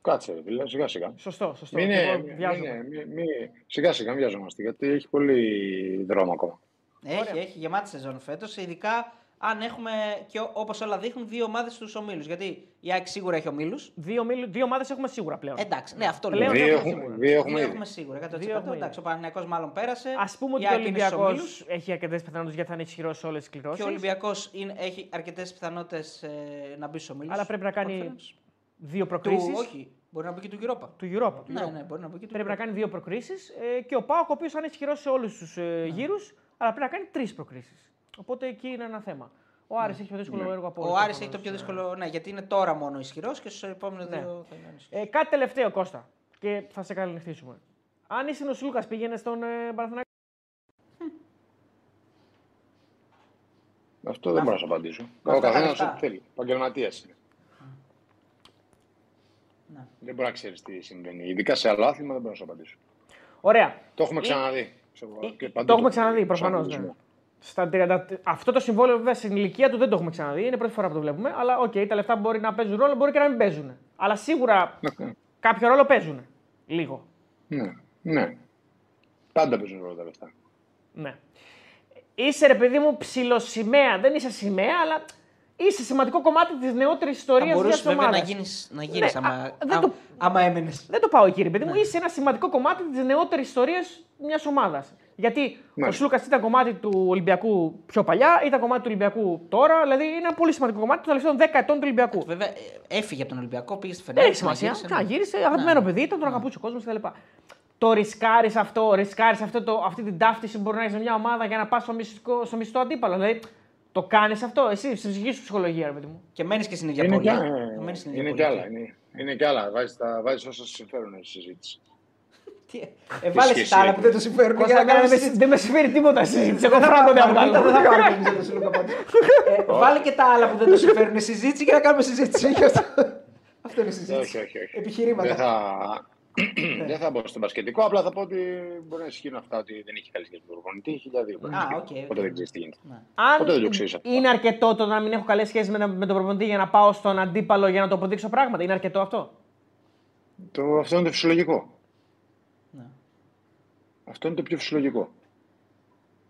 Κάτσε, ρε φίλε, σιγά σιγά. Σωστό, σωστό. Μην Και είναι, εγώ μην βιάζομαι. είναι- μη- μη- σιγά σιγά μην βιαζόμαστε γιατί έχει πολύ δρόμο ακόμα. Έχει, έχει γεμάτη σεζόν φέτος. Ειδικά αν έχουμε και όπως όλα δείχνουν δύο ομάδες στους ομίλους. Γιατί η ΑΕΚ σίγουρα έχει ομίλους. Δύο, ομίλου- δύο ομάδες έχουμε σίγουρα πλέον. Εντάξει, ναι, αυτό Πλέον λέω. Δύο έχουμε έχουμε, σίγουρα. δύο έχουμε Δύο ήδη. έχουμε σίγουρα. 100%. Δύο έχουμε Εντάξει, ο Παναγιακός μάλλον πέρασε. Α πούμε ότι η ο ΑΕΚ είναι στους Ολυμπιακός ομίλους. έχει αρκετές πιθανότητες γιατί θα είναι ισχυρός σε όλες τις κληρώσεις. Και ο Ολυμπιακός έχει αρκετές πιθανότητες ε, να μπει στους ομίλους. Αλλά πρέπει να κάνει δύο Του, προκρίσεις. όχι, μπορεί να μπει και του Europa. Του Europa. του Ναι, Europa. ναι, μπορεί να μπει και του Πρέπει να Europa. κάνει δύο προκρίσεις ε, και ο Πάοκ, ο οποίος θα είναι ισχυρός σε όλους τους ε, γύρους, αλλά πρέπει να κάνει τρεις προκρίσεις. Οπότε εκεί είναι ένα θέμα. Ο Άρης έχει πιο δύσκολο έργο από Ο όλους, Άρης έχει το προφανώς. πιο δύσκολο, ναι, γιατί είναι τώρα μόνο ισχυρός και στους επόμενους Ναι. δύο θα είναι ανισχυρός. Ε, κάτι τελευταίο, Κώστα, και θα σε καληνυχτήσουμε. Αν είσαι ο Σλούκα, πήγαινε στον ε, Παναθηναϊκό. Αυτό δεν μπορώ να σου απαντήσω. Με Ο αυτά τα καθένας λεφτά. ό,τι θέλει. Επαγγελματίας είναι. Ναι. Δεν μπορεί να ξέρεις τι συμβαίνει. Ειδικά σε άλλο άθλημα δεν μπορώ να σου απαντήσω. Ωραία. Το έχουμε ξαναδεί. Και παντού Το έχουμε ξαναδεί προφανώς. Ναι. Ξαναδεί. Στα 30... Αυτό το συμβόλαιο βέβαια στην ηλικία του δεν το έχουμε ξαναδεί. Είναι πρώτη φορά που το βλέπουμε. Αλλά οκ, τα λεφτά μπορεί να παίζουν ρόλο, μπορεί και να μην παίζουν. Αλλά σίγουρα Ναι. κάποιο ρόλο παίζουν. Λίγο. Ναι, ναι. Πάντα παίζουν ρόλο τα λεφτά. Ναι. Είσαι ρε παιδί μου ψιλοσημαία. Δεν είσαι σημαία, αλλά είσαι σημαντικό κομμάτι της νεότερης Θα ιστορία μιας μπορούσε βέβαια ομάδας. να γίνει να γίνεις, Ναι, άμα, α, δεν α- το- άμα έμενες. Δεν το πάω εκεί, ρε παιδί Ναι. μου. Είσαι ένα σημαντικό κομμάτι της νεότερης ιστορίας μιας ομάδας. Γιατί ο Ναι. Σλούκας ήταν κομμάτι του Ολυμπιακού πιο παλιά, ήταν κομμάτι του Ολυμπιακού τώρα. Δηλαδή είναι ένα πολύ σημαντικό κομμάτι των τελευταίων 10 ετών του Ολυμπιακού. Βέβαια, ε, έφυγε από τον Ολυμπιακό, πήγε στη Δεν Φενέρ. έχει σημασία. Να γύρισε, αγαπημένο παιδί, ήταν, τον αγαπούσε ο κόσμο κτλ. το ρισκάρεις αυτό, ρισκάρεις αυτό το, αυτή την ταύτιση που μπορεί να έχεις με μια ομάδα για να πας στο, μυστικό- στο μισθό αντίπαλο. Δηλαδή, το κάνεις αυτό εσύ, στη ψυχική σου ψυχολογία, ρε παιδί μου. Και μένεις και στην ίδια Είναι πόλη. κι, ε. Μένεις στην ίδια είναι πόλη. κι άλλα. Είναι, είναι κι άλλα. Βάζεις, τα, βάζεις όσα σε συμφέρουν στη συζήτηση. Τι, ε, βάλε σχέση τα άλλα έχει. που δεν το συμφέρουν. για Κώστα, να εμένα κάνουμε δεν με- συζήτηση. δεν με συμφέρει τίποτα στη συζήτηση. Εγώ Δεν θα φράγκο δεν πάρουμε, βγάλω. Δεν θα πάρουμε εμείς το Σιλούκα πάντως. Ε, Βάλε και τα άλλα που δεν το συμφέρουν στη συζήτηση για να κάνουμε συζήτηση. Γι' αυτό. Αυτό είναι η συζήτηση. όχι, όχι, όχι. Επιχειρήματα. Δεν θα, δεν θα μπω στο μπασκετικό, απλά θα πω ότι μπορεί να ισχύουν αυτά ότι δεν είχε καλή σχέση με τον προπονητή. Χιλιάδες Α, ok, ok. Οπότε δεν ξέρεις τι γίνεται. Αν Ποτέ δεν το ξέρεις αυτό. είναι αρκετό το να μην έχω καλές σχέσεις με, με τον προπονητή για να πάω στον αντίπαλο για να το αποδείξω πράγματα. Είναι αρκετό αυτό; Το, αυτό είναι το φυσιολογικό. Ναι. Αυτό είναι το πιο φυσιολογικό.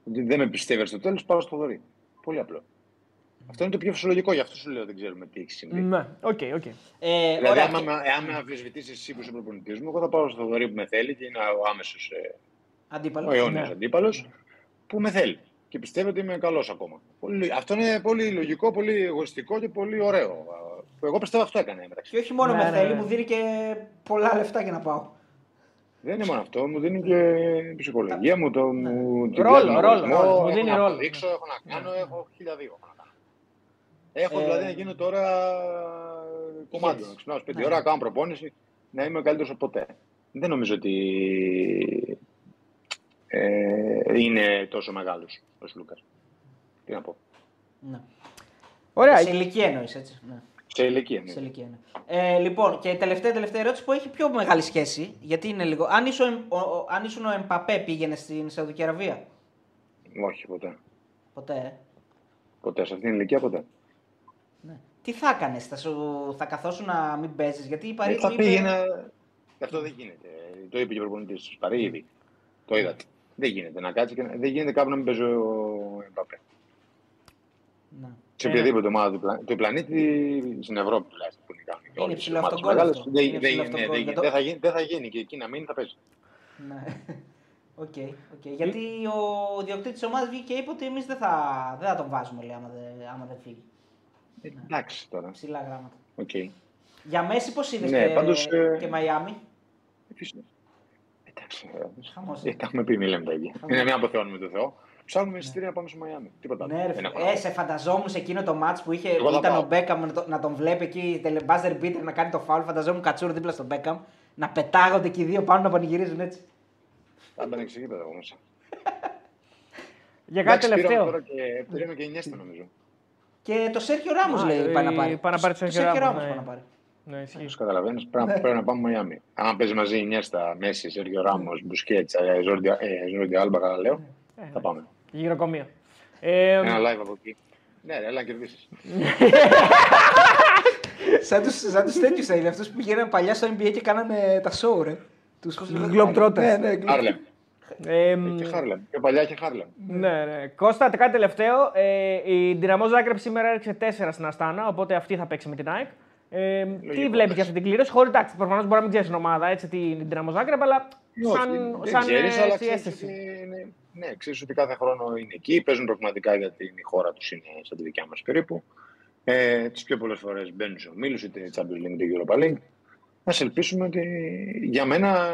Ότι δεν με πιστεύει στο τέλος, πάω στο δωρή. Πολύ απλό. Αυτό είναι το πιο φυσιολογικό, γι' αυτό σου λέω δεν ξέρουμε τι έχει συμβεί. Ναι, ok, ok. Ε, Δηλαδή, ωραία, άμα, και- με- εάν με αμφισβητήσεις εσύ που είσαι προπονητής μου, εγώ θα πάω στο δωρή που με θέλει και είναι ο άμεσος, Αντίπαλος. ο αιώνιος Ναι. αντίπαλος που με θέλει. Και πιστεύω ότι είμαι καλός ακόμα. Πολύ, αυτό είναι πολύ λογικό, πολύ εγωιστικό και πολύ ωραίο. Που εγώ πιστεύω αυτό έκανε μεταξύ. Και όχι μόνο Ναι, με ναι, θέλει, ναι. μου δίνει και πολλά λεφτά για να πάω. Δεν είναι μόνο αυτό, μου δίνει και ψυχολογία μου, το, μου, τη Ρόλο, διάθεση ρόλο, ορισμό, ρόλο. Μου έχω δίνει να ρόλο. αποδείξω, έχω να κάνω, έχω χίλια δύο έχω να κάνω. Έχω Ε, δηλαδή να γίνω τώρα κομμάτι. ηγέτης. Να ξυπνάω στις πέντε Ναι. ώρα, κάνω προπόνηση, να είμαι ο καλύτερος από ποτέ. Δεν νομίζω ότι ε, είναι τόσο μεγάλος ο Λούκας. Τι να πω. Ναι. Ωραία. Σε ηλικία εννοείς, έτσι. Ναι. Σε ηλικία. ναι. Σε ηλικία, ναι. Ε, λοιπόν, και τελευταία, τελευταία ερώτηση που έχει πιο μεγάλη σχέση. Γιατί είναι λίγο. Αν ήσουν ο, ο, αν ήσουν ο Εμπαπέ, πήγαινε στην Σαουδική Αραβία; Όχι, ποτέ. Ποτέ. ε. Ποτέ. Σε αυτήν την ηλικία ποτέ. Ναι. Τι θα έκανες, θα, σου, θα καθόσουν να μην παίζεις, γιατί η Ε, Παρίδη. θα πήγαινε. Αυτό δεν γίνεται. Το είπε και ο προπονητής του Παρή Το είδατε. Δεν γίνεται να κάτσεις και να... δεν γίνεται κάπου να μην παίζει ο Εμπαπέ. Ναι. Σε Ε, οποιαδήποτε ομάδα του, πλα... του πλανήτη, στην Ευρώπη τουλάχιστον που είναι κάνουν και Είναι όλες οι ψηλό ομάδες αυτόν μεγάλες, αυτό. δεν- Είναι δεν ψηλό είναι- αυτόν δεν- κόλ. δεν θα γίνει- Δεν θα γίνει και εκεί να μείνει θα παίζει. Ναι. Ok, ok. Γιατί ο ιδιοκτήτης της ομάδας βγήκε και είπε ότι εμείς δεν θα, δεν θα τον βάζουμε, λέει, άμα δεν, άμα δεν φύγει. Εντάξει τώρα. Ψιλά γράμματα. Οκ. Για Μέσι, πώς είδες Ναι, και, πάντως, ε, και Μαϊάμι; Επίσης, Εντάξει. ε, Χαμός. ε, Τα έχουμε πει, μη λέμε τα ίδια. Είναι μια αποθεώνουμε το Θεό. Ψάχνουμε εισιτήρια να πάμε στο Μαϊάμι. Τίποτα άλλο. Ναι, ρε, Δεν έχω φίλε. να ε, πω. σε φανταζόμουν σε εκείνο το μάτς που, είχε, Εγώ που θα ήταν πάω. ο Μπέκαμ να, το- να τον βλέπει εκεί, buzzer beater να κάνει το φάουλ. Φανταζόμουν κατσούρ δίπλα στον Μπέκαμ. Να πετάγονται και οι δύο πάνω να πανηγυρίζουν έτσι. Θα μπαίνω και σε γήπεδο εγώ μέσα. Για κάτι Εντάξει, πήραμε τελευταίο. τώρα και πήραμε και Ινιέστα νομίζω. Και το Σέρχιο Ράμο Α, λέει ε, πάει να πάρει. πάει να πάρει το Σέρχιο Σέρχιο Ράμος, Ράμος ναι. πάει να πάρει. Ναι, ισχύει. Όπως καταλαβαίνεις, πρέπει, πρέπει να πάμε Μαϊάμι. Αν παίζει μαζί η Νιέστα, Μέση, Σέργιο Ράμος, Μπουσκέτσα, Ζόρντι Άλμπα, καλά λέω, θα πάμε. Γυροκομείο. Ε, Ένα live από εκεί. Ναι, ρε, έλα να κερδίσεις. σαν τους, σαν τους τέτοιους θα είναι αυτούς που πηγαίναν παλιά στο NBA και κάνανε τα show, ρε. Τους Globetrotters. Ναι, ναι, Globe- Χάρλεμ. ε, Και Χάρλεμ. Πιο παλιά και Χάρλεμ. ναι, ναι. Κώστα, κάτι τελευταίο. Ε, η Δυναμό Ζάγκρεπ σήμερα έριξε 4 στην Αστάνα, οπότε αυτή θα παίξει με την ΑΕΚ. Ε, τι βλέπεις εντάξει. για αυτή την κλήρωση, χωρίς εντάξει, προφανώς μπορεί να μην ξέρεις την ομάδα, έτσι, την Δυναμό Ζάγκρεπ, αλλά Όχι, σαν, δεν σαν ξέρεις, ε, αλλά έτσι, ξέρεις αίσθηση. ότι είναι- Ναι, ξέρεις ότι κάθε χρόνο είναι εκεί, παίζουν πραγματικά γιατί η χώρα τους είναι σαν τη δικιά μας περίπου. Ε, τις πιο πολλές φορές μπαίνουν σε ομίλους, είτε Champions League είτε Europa League. Ας ελπίσουμε ότι για μένα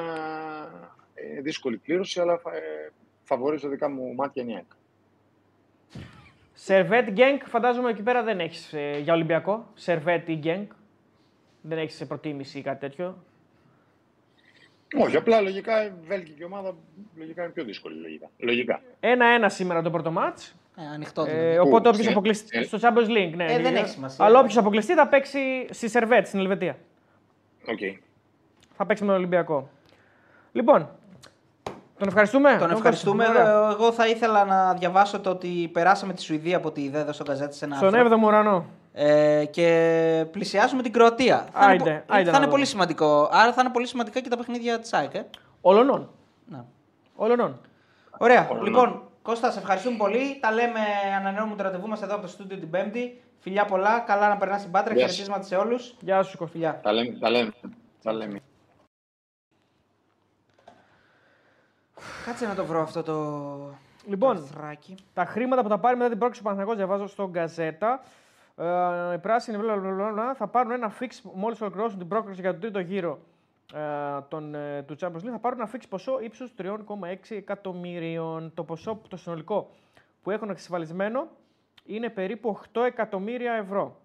ε, δύσκολη κλήρωση, αλλά ε, φαβορίζει τα δικά μου μάτια είναι η ΑΕΚ. Σερβέτ Γκένκ, φαντάζομαι εκεί πέρα δεν έχεις για Ολυμπιακό. Σερβέτ ή Γκένκ. Δεν έχεις προτίμηση ή κάτι τέτοιο. Όχι, απλά λογικά η βέλγικη ομάδα λογικά είναι πιο δύσκολη. Λογικά. λογικά. Ένα-ένα σήμερα το πρώτο μάτς. Ε, ανοιχτό Ε, δηλαδή. οπότε Πού, όποιος ε, αποκλειστεί ε. στο Champions League. Ναι, Ε, δεν λίγα. έχει σημασία. Αλλά όποιος αποκλειστεί θα παίξει στη Σερβέτ, στην Ελβετία. Οκ. Θα παίξει με τον Ολυμπιακό. Λοιπόν, τον ευχαριστούμε. Τον ευχαριστούμε. Ωραία. Ε, Εγώ θα ήθελα να διαβάσω το ότι περάσαμε τη Σουηδία από τη ιδέα εδώ στο Gazzetta σε ένα Στον άρθρο. 7ο ουρανό. Ε, και πλησιάζουμε την Κροατία. θα είναι, Άιντε, πο- άιντε θα να είναι δούμε. πολύ σημαντικό. Άρα θα είναι πολύ σημαντικά και τα παιχνίδια της ΑΕΚ. Ε. Ολονών. Να. Ολονών. Ωραία. Ωραία. Λοιπόν, Κώστα, σε ευχαριστούμε πολύ. Τα λέμε, ανανεώνουμε το ραντεβού μας εδώ από το στούντιο την Πέμπτη. Φιλιά πολλά. Καλά να περνάς στην Πάτρα. Γεια σας. Χαιρετίσματα σε όλους. Γεια σου, Κώστα. Φιλιά. Τα λέμε. Τα λέμε. Τα λέμε. Κάτσε να το βρω αυτό το. Λοιπόν, αρθράκι. τα χρήματα που θα πάρει μετά την πρόκληση του Παναθηναϊκός, διαβάζω στον Γκαζέτα. Ε, οι πράσινοι μπλα, μπλα, μπλα, μπλα, θα πάρουν ένα fix μόλις ολοκληρώσουν την πρόκληση για τον τρίτο γύρο ε, τον, ε, του Champions League θα πάρουν ένα fix ποσό ύψους 3,6 εκατομμύριων. Το ποσό, το συνολικό που έχουν εξασφαλισμένο είναι περίπου 8 εκατομμύρια ευρώ.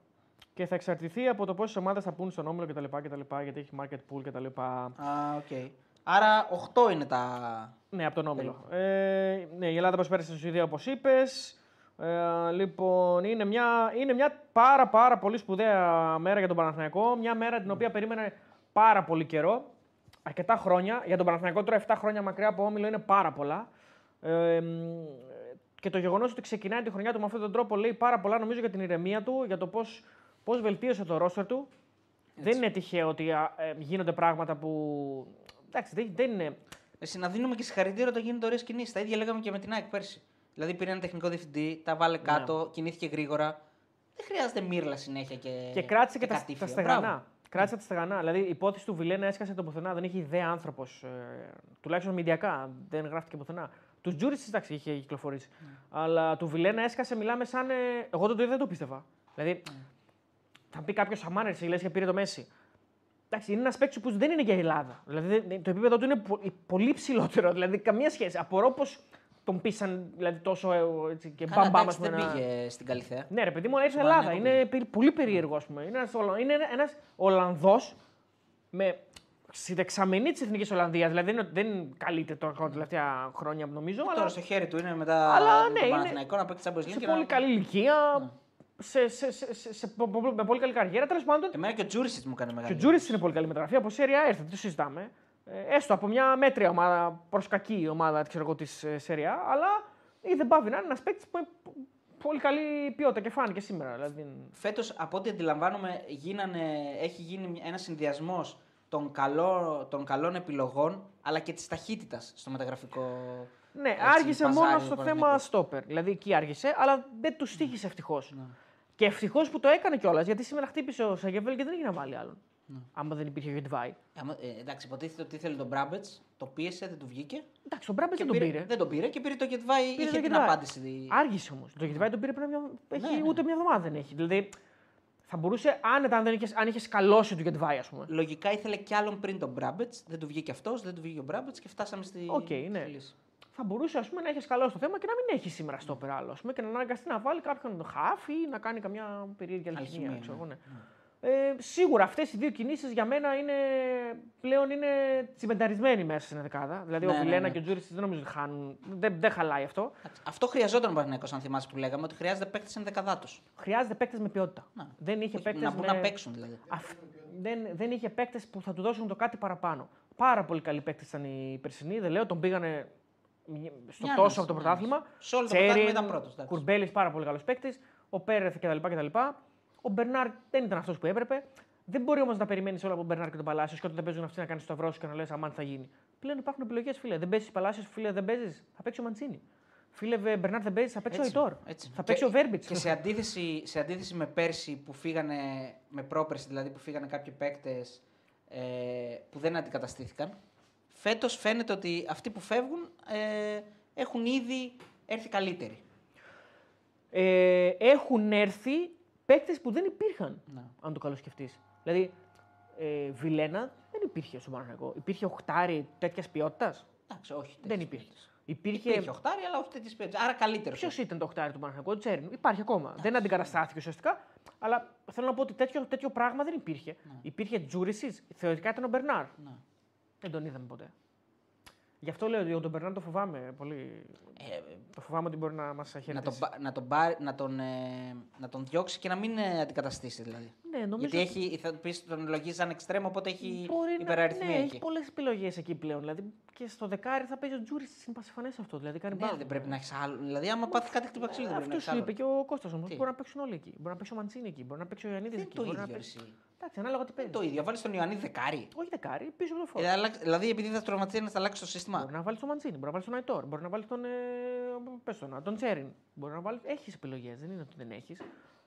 Και θα εξαρτηθεί από το πόσες ομάδες θα μπουν στον όμιλο κτλ. κτλ γιατί έχει market pool κτλ. Α, οκ. Άρα 8 είναι τα. Ναι, από τον Όμιλο. Ε, ναι, η Ελλάδα πέρασε στη Σουηδία όπως είπες. Ε, λοιπόν, είναι μια, είναι μια πάρα πάρα πολύ σπουδαία μέρα για τον Παναθηναϊκό. Μια μέρα την οποία περίμενε πάρα πολύ καιρό. Αρκετά χρόνια. Για τον Παναθηναϊκό τώρα 7 χρόνια μακριά από Όμιλο είναι πάρα πολλά. Ε, και το γεγονός ότι ξεκινάει τη χρονιά του με αυτόν τον τρόπο λέει πάρα πολλά νομίζω για την ηρεμία του, για το πώς πώς βελτίωσε το ρόστερ του. Δεν είναι τυχαίο ότι α, ε, γίνονται πράγματα που. Εντάξει, δεν, δεν είναι. Εσύ να δίνουμε και συγχαρητήρια όταν γίνεται ωραίες κινήσεις. Τα ίδια λέγαμε και με την ΑΕΚ πέρσι. Δηλαδή πήρε ένα τεχνικό διευθυντή, τα βάλε κάτω, κινήθηκε γρήγορα. Δεν χρειάζεται μύρλα συνέχεια και. Και κράτησε και, τα, κατήφια. τα στεγανά. Μπράβο. Κράτησε τα στεγανά. Δηλαδή η υπόθεση του Βιλένα έσκασε το πουθενά. Δεν είχε ιδέα άνθρωπος. Ε, τουλάχιστον μηντιακά. Δεν γράφτηκε πουθενά. Τους Τζούρισι εντάξει είχε κυκλοφορήσει. Αλλά του Βιλένα έσκασε, μιλάμε σαν. ε, εγώ το, δεν το πίστευα. Δηλαδή θα πει κάποιος Αμάνερ, η Γλέσια πήρε το Μέση. Εντάξει, είναι ένας παίκτης που δεν είναι για Ελλάδα. Δηλαδή δεν- το επίπεδο του είναι πο- πολύ ψηλότερο. Δηλαδή καμία σχέση. Απορώ πώ τον πείσαν δηλαδή, τόσο ε, έτσι, και Καλά, μπαμπάμ. εντάξει, ας πούμε, δεν να- πήγε στην Καλυθέα. ναι, ρε παιδί μου, αλλά ήρθε Στον Ελλάδα. Παναθηναϊκό Είναι περι- πολύ περίεργο, ας πούμε. Είναι ένας είναι ένας Ολλανδός με στη δεξαμενή της Εθνικής Ολλανδίας. Δηλαδή δεν, είναι- δεν καλείται τώρα τα τελευταία χρόνια, νομίζω. Τώρα Αλλά στο χέρι του είναι μετά Αλλά, με ναι, τον είναι Παναθηναϊκό να παίξει Champions League. σε και πολύ να- καλή ηλικία. Σε, σε, σε, σε, σε πο- πο- με πολύ καλή καριέρα. Τέλος πάντων, Εμένα και ο Τζούρισιτς μου κάνει και μεγάλη. ο Τζούρι είναι πολύ καλή μεταγραφή. Από Σέρια έρθει, δεν το συζητάμε. Ε, έστω από μια μέτρια ομάδα, προς κακή ομάδα ξέρω εγώ, της Σέρια, αλλά ή δεν πάβει να είναι ένας παίκτης που είναι πο- πολύ καλή ποιότητα και φάνηκε σήμερα. Δηλαδή, Φέτος, από ό,τι αντιλαμβάνομαι, γίνανε, έχει γίνει ένα συνδυασμός των, καλό, των καλών επιλογών αλλά και της ταχύτητας στο μεταγραφικό. Ναι, έτσι, άργησε παζάρι μόνος του στο θέμα Παναθηναϊκού. στόπερ. Δηλαδή εκεί άργησε, αλλά δεν τους τύχησε ευτυχώς. Ναι. Και ευτυχώς που το έκανε κιόλας, γιατί σήμερα χτύπησε ο Σαγεβέλ και δεν έγινε να βάλει άλλον. Ναι. Άμα δεν υπήρχε ο Γετβάη. Άμα- ε, εντάξει, υποτίθεται ότι ήθελε τον Μπράμπετς, το πίεσε, δεν του βγήκε. Εντάξει, τον Μπράμπετς Και δεν τον πήρε- πήρε. Δεν τον πήρε και πήρε το Γετβάη. Πήρε Είχε τον την Γετβάη. απάντηση. Άργησε όμως. Το Γετβάη τον πήρε πριν μια. Έχει ναι. ούτε μια εβδομάδα δεν έχει. Δηλαδή θα μπορούσε άνετα αν, δεν είχες, αν είχε σκαλώσει του Γεντβάι, ας πούμε. Λογικά ήθελε κι άλλον πριν τον Μπράμπετς. Δεν του βγήκε αυτός, δεν του βγήκε ο Μπράμπετς και φτάσαμε στη. Οκ, στη ναι. λύση. Θα μπορούσε ας πούμε, να έχει σκαλώσει το θέμα και να μην έχει σήμερα στόπερ άλλο. Ας πούμε, και να αναγκαστεί να βάλει κάποιον χάφ ή να κάνει καμιά περίεργη αλχημία. Αλχημία, ξέρω ναι. εγώ, ναι. Ε, σίγουρα αυτές οι δύο κινήσεις για μένα είναι, πλέον είναι τσιμενταρισμένοι μέσα στην ενδεκάδα. Δηλαδή Ναι, ο ναι, Βιλένα ναι. και ο Τζούρι δεν νομίζω ότι χάνουν. Δεν, δεν χαλάει αυτό. Εντάξει, Αυτό χρειαζόταν ο Παναθηναϊκός, αν θυμάσαι που λέγαμε, ότι χρειάζεται παίκτες ενδεκαδάτους. Χρειάζεται παίκτες με ποιότητα. Να. Δεν είχε παίκτες. Να μπουν με... να παίξουν δηλαδή. Αφ- Δεν, δεν είχε παίκτες που θα του δώσουν το κάτι παραπάνω. Πάρα πολύ καλοί παίκτες ήταν οι περσινοί. Δεν λέω, τον πήγανε στο Μια τόσο ανάση, από το μια πρωτάθλημα. ανάση. Σε όλο το Τσέριν, πρωτάθλημα ήταν πρώτος, εντάξει. Κουρμπέλης, πάρα πολύ καλός παίκτης. Ο Πέρεθ κτλ. Κτλ. Ο Μπερνάρ δεν ήταν αυτός που έπρεπε. Δεν μπορεί όμως να περιμένεις όλα από τον Μπερνάρ και τον Παλάσιος και όταν δεν παίζουν αυτοί να κάνεις το σταυρό σου και να λες Αμάν τι θα γίνει. Πλέον υπάρχουν επιλογές, φίλε. Δεν παίζεις Παλάσιος, φίλε, δεν παίζεις. Θα παίξει ο Μαντσίνη. Φίλε, Βε- Μπερνάρ δεν παίζει, θα παίξει ο Έτσι, Αϊτόρ. έτσι. Θα παίξει Και- ο Βέρμπιτς. Και σε αντίθεση, σε αντίθεση με πέρσι που φύγανε, με πρόπερση δηλαδή που φύγανε κάποιοι παίκτες ε, που δεν αντικαταστήθηκαν, φέτος φαίνεται ότι αυτοί που φεύγουν ε, έχουν ήδη έρθει καλύτεροι. ε, έχουν έρθει παίκτες που δεν υπήρχαν. Να. Αν το καλοσκεφτεί. Δηλαδή, ε, Βιλένα δεν υπήρχε στο Παναγενικό. Υπήρχε οχτάρι τέτοιας ποιότητας; Εντάξει, όχι. Δεν τέτοιες υπήρχε. ποιότητες. Υπήρχε. Υπήρχε οχτάρι, αλλά όχι τέτοιες ποιότητες. Άρα καλύτερο. Ποιος ήταν το οχτάρι του Παναγενικού, Τσέριν. Υπάρχει ακόμα. Δεν αντικαταστάθηκε ουσιαστικά. Αλλά θέλω να πω ότι τέτοιο, τέτοιο πράγμα δεν υπήρχε. Υπήρχε Τζούρισιτς, θεωρητικά ήταν ο Μπερνάρ. Ναι. Δεν τον είδαμε ποτέ. Γι' αυτό λέω ότι τον Μπερνάρ το φοβάμαι πολύ. Ε, Το φοβάμαι ότι μπορεί να μας χαιρετήσει. να, τον, πα- να, τον, πάρει- να, τον, ε, να τον διώξει και να μην ε, αντικαταστήσει δηλαδή. Ναι, νομίζω Γιατί έχει, θα πεις, τον λογίζεις σαν εξτρέμ, οπότε έχει Μπορεί να υπεραριθμία ναι, εκεί. έχει πολλές επιλογές εκεί πλέον. Δηλαδή και στο δεκάρι θα παίζει ο Τζούρι. Είναι πασιφανές αυτό. Δηλαδή κάνει Ναι, μπαμ. δεν πρέπει να έχεις άλλο. Δηλαδή, άμα πάθει κάτι χτύπα ξύλο, δεν πρέπει να Αυτός έχεις σου άλλο. είπε και ο Κώστας όμως. Τι; Μπορεί να παίξουν όλοι εκεί. Μπορεί να παίξει ο Μαντσίνη εκεί. Μπορεί να παίξει ο Ιωαννίδης Δεν είναι εκεί. το μπορεί να ίδιο. παίξει... Εσύ. Εντάξει, ανάλογα τι παίζεις. Το ίδιο. Βάλεις τον Ιωαννίδη δεκάρι. Όχι δεκάρι, πίσω από το φορ. Ε, αλλάξ- Δηλαδή, επειδή θα τραυματίσει, να θα αλλάξει το σύστημα. Μπορεί να βάλεις τον Μαντσίνη, μπορεί να βάλεις τον Αϊτόρ, μπορεί να βάλεις τον. Ε, πες τον, τον Τσέριν. Μπορεί να βάλει. Έχεις επιλογές, δεν είναι ότι δεν έχεις.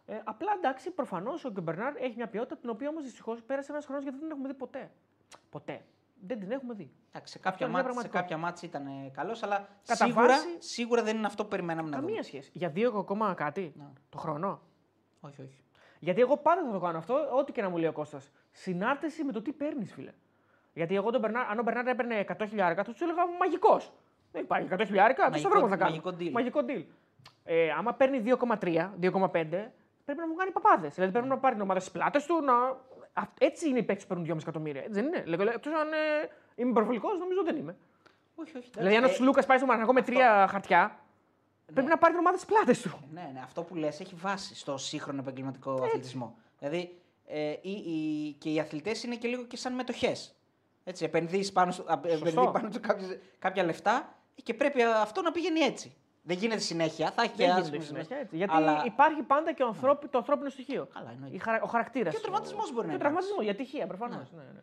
Ε, απλά εντάξει, προφανώς ο Γκεμπερνάρ έχει μια ποιότητα την οποία όμως δυστυχώς πέρασε ένας χρόνος γιατί δεν την έχουμε δει ποτέ. Ποτέ. Δεν την έχουμε δει. Εντάξει, σε κάποια, είναι μια μάτς, σε πραγματικότητα. κάποια μάτς ήταν καλός, αλλά Κατά σίγουρα, βάση- σίγουρα δεν είναι αυτό που περιμέναμε να Καμία δούμε. σχέση. Για δύο ακόμα κάτι; Ναι. το χρόνο; Όχι, όχι. Γιατί εγώ πάντα θα το κάνω αυτό, ό,τι και να μου λέει ο Κώστας. Συνάρτηση με το τι παίρνεις, φίλε. Γιατί εγώ τον Μπερνάρ, αν ο Μπερνάρ έπαιρνε 100 χιλιάρικα, θα τους έλεγα μαγικός. Δεν υπάρχει 100 χιλιάρικα, τι Μαγικό- ευρώ θα κάνω. μαγικό deal. Μαγικό deal. Ε, άμα παίρνει 2,3, 2,5, πρέπει να μου κάνει παπάδες. Δηλαδή πρέπει να πάρει την ομάδα στις πλάτες του. Να... Α- Έτσι είναι οι παίκτες που παίρνουν 2,5 εκατομμύρια. Έτσι δεν είναι. Εκτός αν ε, είμαι υπερβολικός, νομίζω δεν είμαι. Όχι, όχι. Δηλαδή, αν ο εντάξει, ε, Λούκας πάει στο Μαρανακό με τρία χαρτιά, πρέπει να πάρει την ομάδα στις πλάτες του. Ναι, ναι, αυτό που λες έχει βάση στο σύγχρονο επαγγελματικό αθλητισμό. Δηλαδή ε, οι, οι, και οι αθλητές είναι και λίγο και σαν μετοχές. Έτσι, επενδύεις πάνω, στο, α, επενδύεις πάνω του κάποιες- κάποια λεφτά και πρέπει αυτό να πηγαίνει έτσι. Δεν γίνεται συνέχεια, θα έχει και Δεν γίνεται άσχημες συνέχεια στιγμές. έτσι. Γιατί Αλλά- υπάρχει πάντα και ο ανθρώπι- το ανθρώπινο στοιχείο. Καλά, εννοείται. Η χαρα- Ο χαρακτήρας. Και ο τραυματισμός μπορεί να Και ο υπάρξει. τραυματισμός, για τυχαία προφανώς. Ναι. Ναι,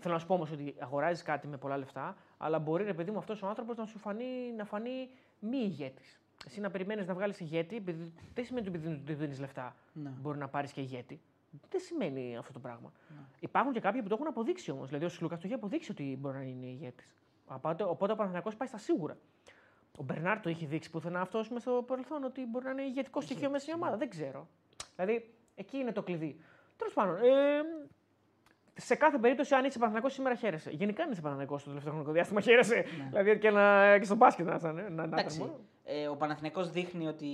Θέλω να σου πω όμως ότι αγοράζεις κάτι με πολλά λεφτά, αλλά μπορεί ρε παιδί μου αυτός ο άνθρωπος να σου φανεί, να φανεί μη ηγέτης. Εσύ να περιμένεις να βγάλεις ηγέτη, επειδή δεν σημαίνει ότι επειδή δεν δίνεις λεφτά Ναι. μπορεί να πάρεις και ηγέτη. Δεν σημαίνει αυτό το πράγμα. Υπάρχουν και κάποιοι που το έχουν αποδείξει όμως. Δηλαδή ο Σλούκα το έχει αποδείξει ότι μπορεί να είναι ηγέτης. Οπότε, οπότε ο Παναθηναϊκός πάει στα σίγουρα. Ο Μπερνάρ το έχει δείξει πουθενά αυτό με στο παρελθόν ότι μπορεί να είναι ηγετικό στοιχείο μέσα στην ομάδα. Δεν ξέρω. Δηλαδή εκεί είναι το κλειδί. Τέλος πάντων, ε, σε κάθε περίπτωση, αν είσαι Παναθηναϊκός σήμερα, χαίρεσαι. Γενικά, αν είσαι Παναθηναϊκός το τελευταίο χρονικό διάστημα, χαίρεσαι. Δηλαδή και, να, και στο μπάσκετ να ήταν. Να, να ήταν Εντάξει, μόνο. ε, ο Παναθηναϊκός δείχνει ότι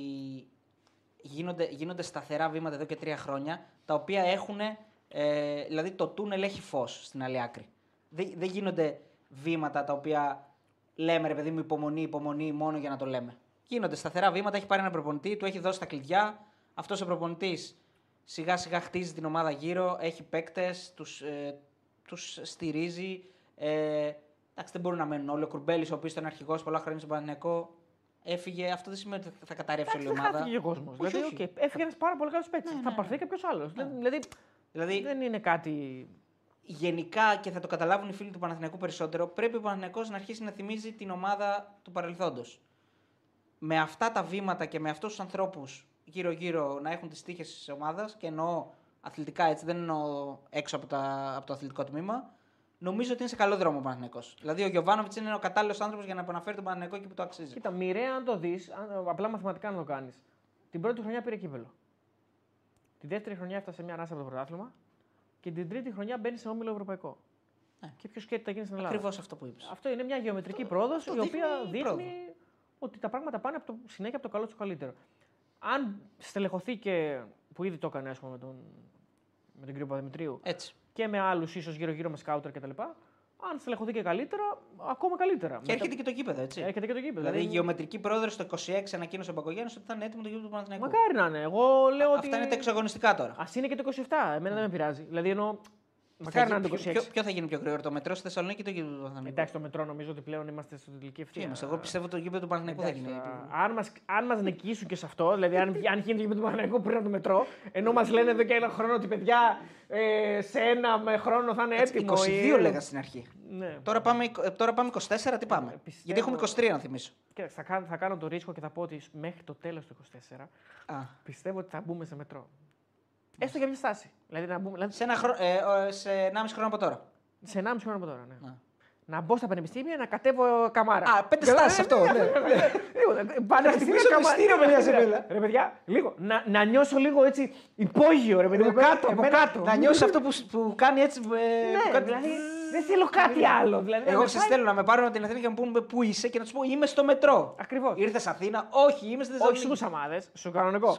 γίνονται, γίνονται σταθερά βήματα εδώ και τρία χρόνια, τα οποία έχουν, ε, δηλαδή το τούνελ έχει φως στην άλλη άκρη. Δεν, δεν γίνονται βήματα τα οποία λέμε ρε παιδί μου υπομονή, υπομονή μόνο για να το λέμε. Γίνονται σταθερά βήματα, έχει πάρει ένα προπονητή, του έχει δώσει τα κλειδιά. Αυτός ο προπονητής σιγά σιγά χτίζει την ομάδα γύρω, έχει παίκτες, τους, ε, τους στηρίζει. Ε, εντάξει, δεν μπορούν να μένουν όλοι. Ο Κουρμπέλης, ο οποίος ήταν αρχηγός πολλά χρόνια στον Παναθηναϊκό, έφυγε. Αυτό δεν σημαίνει ότι θα καταρρεύσει όλη η Δεν ομάδα. χάθηκε και ο κόσμος. Όχι, Δηλαδή, όχι. οκ, έφυγε ένας πάρα πολύ καλός παίκτης. Ναι, Θα ναι, πάρθει ναι. κάποιος άλλος. Δηλαδή, Δηλαδή, δεν είναι κάτι. Γενικά και θα το καταλάβουν οι φίλοι του Παναθηναϊκού περισσότερο, πρέπει ο Παναθηναϊκός να αρχίσει να θυμίζει την ομάδα του παρελθόντος. Με αυτά τα βήματα και με αυτούς τους ανθρώπους γύρω-γύρω να έχουν τις τύχες της ομάδας και εννοώ αθλητικά έτσι, δεν εννοώ έξω από, τα, από το αθλητικό τμήμα, νομίζω ότι είναι σε καλό δρόμο ο Παναθηναϊκός. Δηλαδή ο Γιοβάνοβιτς είναι ο κατάλληλος άνθρωπος για να επαναφέρει τον Παναθηναϊκό εκεί που το αξίζει. Κοίτα, μοιραία αν το δεις, απλά μαθηματικά να το κάνεις. Την πρώτη χρονιά πήρε κύπελο. Τη δεύτερη χρονιά έφτασε μια ανάσα από το πρωτάθλημα και την τρίτη χρονιά μπαίνει σε όμιλο ευρωπαϊκό. Ναι. Και ποιος σκέφτεται θα γίνει στην Ελλάδα. Ακριβώς αυτό που είπες. Αυτό είναι μια γεωμετρική πρόοδος αυτό η οποία δείχνει δείχνει ότι τα πράγματα πάνε από το, συνέχεια από το καλό στο καλύτερο. Αν στελεχωθεί και που ήδη το έκανε ας πούμε, με τον, με τον κύριο Παδημητρίου Έτσι. και με άλλους ίσως γύρω-γύρω με σκάουτερ κτλ. Αν στελεχωθεί και καλύτερα, ακόμα καλύτερα. Και έρχεται και το γήπεδο, έτσι. έρχεται και το γήπεδο. Δηλαδή η γεωμετρική πρόεδρο στο 26 ανακοίνωσε ο Μπακογιάννης ότι θα είναι έτοιμο το γήπεδο του Παναθηναϊκού. Μακάρι να είναι. Εγώ λέω ότι. Αυτά είναι τα εξαγωνιστικά τώρα. Α είναι και το 27. Εμένα δεν με πειράζει. Δηλαδή εννοώ. Μακάρι να είναι το 26. ποιο, ποιο, ποιο θα γίνει πιο γρήγορο, το μετρό στη Θεσσαλονίκη ή το γήπεδο του Παναθηναϊκού. Εντάξει, το μετρό νομίζω ότι πλέον είμαστε στην τελική Τι ευθεία. είμαστε, εγώ πιστεύω το γήπεδο του Παναθηναϊκού θα γίνει. Εντάξει, τώρα, αν μας, αν μας νικήσουν και σε αυτό, δηλαδή αν, αν γίνει το γήπεδο του Παναγενικού πριν από το μετρό, ενώ μας λένε εδώ και ένα χρόνο ότι παιδιά ε, σε ένα με χρόνο θα είναι Έτσι, έτοιμο. 22 ή- λέγα στην αρχή. Ναι. Τώρα πάμε, ε, τώρα πάμε 24, τι πάμε; Ε, πιστεύω- Γιατί έχουμε 23 να θυμίσω. Κοίταξε, θα, κάνω, θα κάνω το ρίσκο και θα πω ότι μέχρι το τέλος του 24 Α. πιστεύω ότι θα μπούμε σε μετρό. Έστω για μια στάση. Δηλαδή, να μπούμε, δηλαδή Σε, ένα χρόνο, ε, ε, σε 1,5 χρόνο από τώρα. σε 1,5 χρόνο από τώρα. Ναι. Να. Να μπω στα πανεπιστήμια να κατέβω καμάρα. Α, πέντε στάσεις αυτό. ναι. Λίγο, ε, πανεπιστήμια χτυπήσω το καμάρα. ειστήριο, παιδιά, σε μέλα. Ρε παιδιά, λίγο. Να, να νιώσω λίγο έτσι υπόγειο, ρε παιδί μου, κάτω, από Εμένα κάτω. Να νιώσει αυτό που, σ- που κάνει έτσι. ε, που Ναι, κάνει- δηλαδή δεν θέλω κάτι άλλο. Δηλαδή, Εγώ σα θέλω να με πάρουν από την Αθήνα και να μου πούνε πού είσαι και να τους πω είμαι στο μετρό. Ακριβώς. Ήρθες Αθήνα, όχι, είμαι στη Όχι Θεσσαλονίκη. στους αμάδες, στο κανονικό.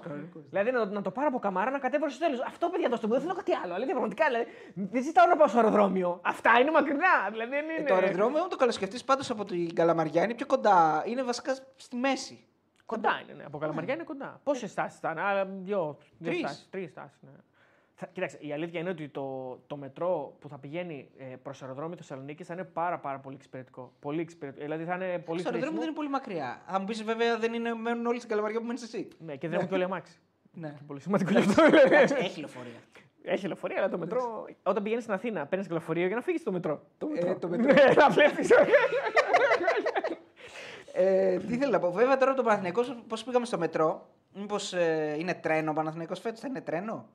Δηλαδή να, το- να το πάρω από καμάρα να κατέβω στο τέλος. Αυτό παιδιά δώστε μου, δεν θέλω κάτι άλλο. Δηλαδή πραγματικά δηλαδή, δεν ζητάω να πάω στο αεροδρόμιο. Αυτά είναι μακρινά. Δηλαδή δεν είναι. Ε, το αεροδρόμιο, όταν το καλοσκεφτεί πάντως από την Καλαμαριά, είναι πιο κοντά. Είναι βασικά στη μέση. Κοντά είναι, ναι. Από Καλαμαριά είναι κοντά. Πόσες στάσεις ήταν, Άρα, δύο, δύο Τρεις. στάσεις, τρεις στάσεις, ναι. Θα, κοίταξε, η αλήθεια είναι ότι το, το μετρό που θα πηγαίνει ε, προς αεροδρόμιο Θεσσαλονίκη θα είναι πάρα, πάρα πολύ εξυπηρετικό. Πολύ εξυπηρετικό. Δηλαδή θα είναι πολύ Στο αεροδρόμιο χρήσιμο. δεν είναι πολύ μακριά. Θα μου πεις βέβαια δεν είναι, μένουν όλοι στην Καλαμαριά που μένεις εσύ. Ναι, και δεν έχουν και όλοι αμάξι. Ναι. Πολύ σημαντικό γι' αυτό. δηλαδή. Εντάξει, Έχει λεωφορεία. Έχει λεωφορείο, αλλά το μετρό. Όταν πηγαίνεις στην Αθήνα, παίρνεις λεωφορείο για να φύγεις στο μετρό. Το μετρό. το Ναι, να βλέπεις. Ε, τι θέλω να πω. Βέβαια τώρα το Παναθηναϊκός, πώς πήγαμε στο μετρό. Μήπως ε, είναι τρένο ο Παναθηναϊκός φέτος, θα είναι τρένο;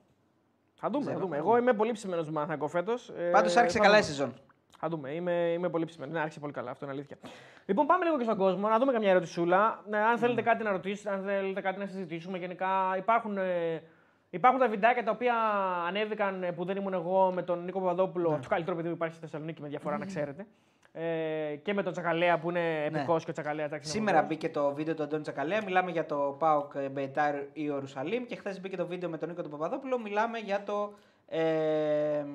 Θα δούμε, θα δούμε. Εγώ είμαι πολύ ψημένος του Μαναθανικό φέτος. Πάντως άρχισε καλά η σεζόν. Θα δούμε. Είμαι, είμαι πολύ ψημένο. Ναι, άρχισε πολύ καλά. Αυτό είναι αλήθεια. Λοιπόν, πάμε λίγο και στον κόσμο να δούμε καμιά ερωτησούλα. Ναι, αν θέλετε κάτι να ρωτήσετε, αν θέλετε κάτι να συζητήσουμε. Γενικά υπάρχουν, ε, Υπάρχουν τα βιντεάκια τα οποία ανέβηκαν ε, που δεν ήμουν εγώ με τον Νίκο Παπαδόπουλο, το καλύτερο παιδί που υπάρχει στη Θεσσαλονίκη με διαφορά να ξέρετε. Ε, και με τον Τσακαλέα που είναι επικός και ο Τσακαλέας. εντάξει, είναι Σήμερα φοβερός. μπήκε το βίντεο του Αντώνη Τσακαλέα. Μιλάμε για το Πάοκ Μπεϊτάρ Ιερουσαλήμ. Και χθες μπήκε το βίντεο με τον Νίκο του Παπαδόπουλο. Μιλάμε για το ε,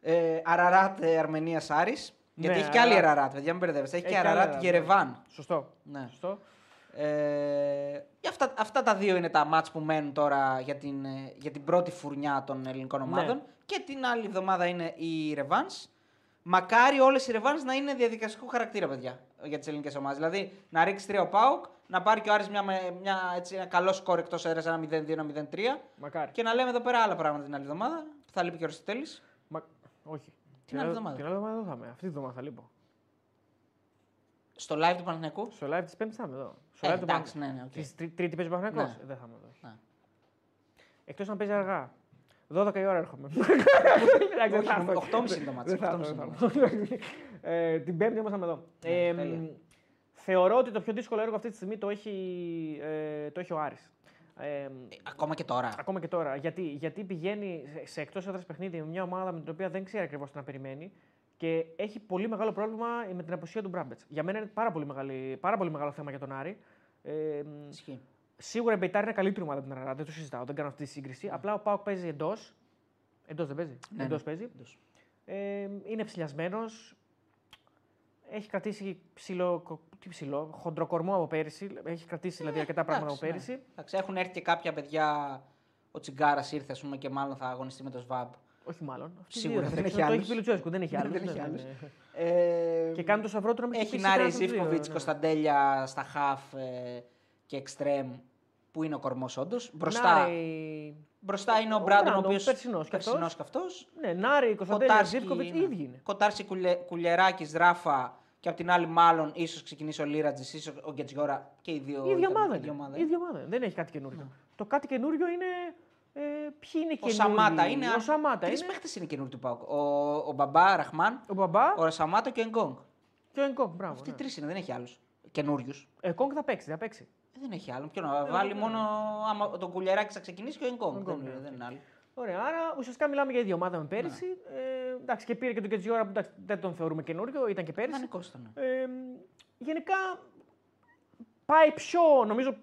ε, Αραράτ Αρμενία Άρη. Γιατί Ναι, έχει και άλλη Αραράτ. Αραράτ, παιδιά, μην μπερδεύεστε. Έχει, Έχει και και άλλη Αραράτ Αραράτ, Γερεβάν. Σωστό. Ναι. Σωστό. Ε, και αυτά, αυτά τα δύο είναι τα μάτς που μένουν τώρα για την, ε, για την πρώτη φουρνιά των ελληνικών ομάδων. Ναι. Και την άλλη εβδομάδα είναι η Revans. Μακάρι όλες οι Revans να είναι διαδικαστικού χαρακτήρα, παιδιά, για τις ελληνικές ομάδες. Δηλαδή να ρίξει τρία ο Πάουκ, να πάρει και ο Άρης μια, με- μια, έτσι, ένα καλό σκόρ εκτός έδρα, ένα 0-2, ένα 0-3. Μακάρι. Και να λέμε εδώ πέρα άλλα πράγματα την άλλη εβδομάδα. που Θα λείπει και ο Αριστοτέλης. Μα... Όχι. Την άλλη εβδομάδα. Την άλλη εβδομάδα δεν θα είμαι. Αυτή τη εβδομάδα θα λείπω. Στο live του Παναθηναϊκού; Στο live της Πέμπτης θα είμαι εδώ. Στο Ε, live του εντάξει, Παναθηναϊκού. ναι, ναι, οκ. Της τρι- Τρίτη παίζει ο Παναθηναϊκός; Ναι. Ε, Δεν θα είμαι εδώ. Ναι. Εκτός να παίζει αργά. 12 η ώρα έρχομαι. Εντάξει, δεν θα έρθω. 8.30 το μάτς, Δεν θα 8.30 έρθω, το δεν θα έρθω. Ε, Την Πέμπτη όμως θα είμαι εδώ. Ναι, Ε, τέλεια. μ, Θεωρώ ότι το πιο δύσκολο έργο αυτή τη στιγμή το έχει, ε, το έχει ο Άρης. Ε, Ε, ακόμα και τώρα. Ακόμα και τώρα. Γιατί, γιατί πηγαίνει σε- σε εκτός έδρας παιχνίδι με μια ομάδα με την οποία δεν ξέρει ακριβώς τι να περιμένει και έχει πολύ μεγάλο πρόβλημα με την απουσία του Μπράμπετς. Για μένα είναι πάρα πολύ, μεγάλη, πάρα πολύ μεγάλο θέμα για τον Άρη. Ε, μ, Ισχύει. Σίγουρα η Μπεϊτάρ είναι καλύτερη ομάδα από την Αραρά, δεν το συζητάω, δεν κάνω αυτή τη σύγκριση. Απλά ο Πάοκ παίζει εντός. Εντός δεν παίζει. Ναι, εντός ναι. παίζει. Εντός. Ε, είναι ψηλιασμένος. Έχει κρατήσει ψηλό, τι ψηλό, χοντροκορμό από πέρυσι. Έχει κρατήσει δηλαδή αρκετά πράγματα από Ε, Εντάξει, ναι. πέρυσι. Εντάξει, έχουν έρθει και κάποια παιδιά. Ο Τσιγκάρας ήρθε ας πούμε, και μάλλον θα αγωνιστεί με το ΣΒΑΜ. Όχι μάλλον. Αυτοί Σίγουρα δύο θα δεν παίξουν. έχει Το άλλους. έχει πει Λουτσέσκου, δεν έχει άλλους. Δεν έχει άλλους. Ε, Και κάνει το σαυρό του να μην Έχει χτυπήσει Νάρη κανένας από τους δύο, Ζήφκοβιτ, ναι. Κωνσταντέλια στα χαφ ε, και εξτρέμ που είναι ο κορμός όντως. Μπροστά, Νάρη, μπροστά είναι ο ο Μπράντον, ο Μπράντον, οποίος. περσινός κι αυτός. κι αυτός. ναι, Νάρη, Κωνσταντέλια, Ζήφκοβιτ, οι ίδιοι είναι. Κοτάρση Κουλεράκη, Ράφα και απ' την άλλη, μάλλον ίσως ξεκινήσει ο Λίρατζης, ίσως ο Γκετζιόρα και οι δύο. Η ίδια ήταν- ομάδα. η ίδια είναι. ομάδα Η ίδια ομάδα. Δεν έχει κάτι καινούριο. Το κάτι καινούριο είναι. Ε, ποιοι είναι Ο καινούριοι; Σαμάτα είναι. Ο Σαμάτα Τρεις είναι. παίχτες είναι καινούριοι του Πάουκ. Ο, ο Μπαμπά, Ραχμάν, Ο Μπαμπά ο Σαμάτα και ο Εγκόγκ. και ο Εγκόγκ. Μπράβο. Αυτοί ναι. τρεις είναι, δεν έχει άλλους. Καινούριους. Εγκόγκ θα παίξει, θα παίξει. Δεν έχει άλλον. Ποιο να βάλει μόνο. Άμα τον κουλιαράκι θα ξεκινήσει και ο Εγκόγκ. Εγκόγκ, Δεν, ναι. δεν είναι άλλο. Ωραία, άρα ουσιαστικά μιλάμε για ίδια ομάδα με πέρυσι. Ε, εντάξει, και πήρε και τον Κετζιόρα που εντάξει, δεν τον θεωρούμε καινούριο, ήταν και πέρυσι. Δανεικό ήταν. Ε, γενικά πάει πιο, νομίζω,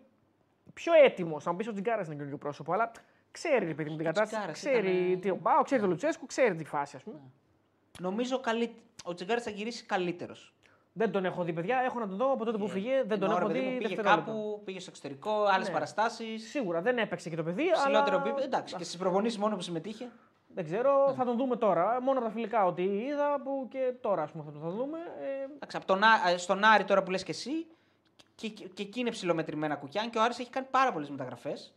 πιο έτοιμος. Αν πεις ο Τζιγκάρας είναι καινούριο πρόσωπο, αλλά ξέρει ρε παιδί μου την Ο κατάσταση. Τζιγκάρας Ξέρει ήταν, τι ο Πάο, ξέρει τον Λουτσέσκου, ξέρει τη φάση, ας πούμε. Νομίζω καλύ... ο Τσιγκάρη θα γυρίσει καλύτερος. Δεν τον έχω δει, παιδιά. Έχω να τον δω από τότε που φύγε. Δεν τον έχω δει. Πήγε δευτερόλεπτα. κάπου, πήγε στο εξωτερικό, άλλες Ναι. παραστάσεις. Σίγουρα δεν έπαιξε και το παιδί. Ψηλότερο αλλά... επίπεδο. Εντάξει, και στις προπονήσεις μόνο που συμμετείχε. Δεν ξέρω, Ναι. θα τον δούμε τώρα. Μόνο από τα φιλικά ότι είδα που και τώρα ας πούμε, θα τον θα δούμε. Ε, Εντάξει, από τον, Ά- ε, στον Άρη τώρα που λες και εσύ, και, και, και εκεί είναι ψηλομετρημένα κουκιά και ο Άρης έχει κάνει πάρα πολλές μεταγραφές.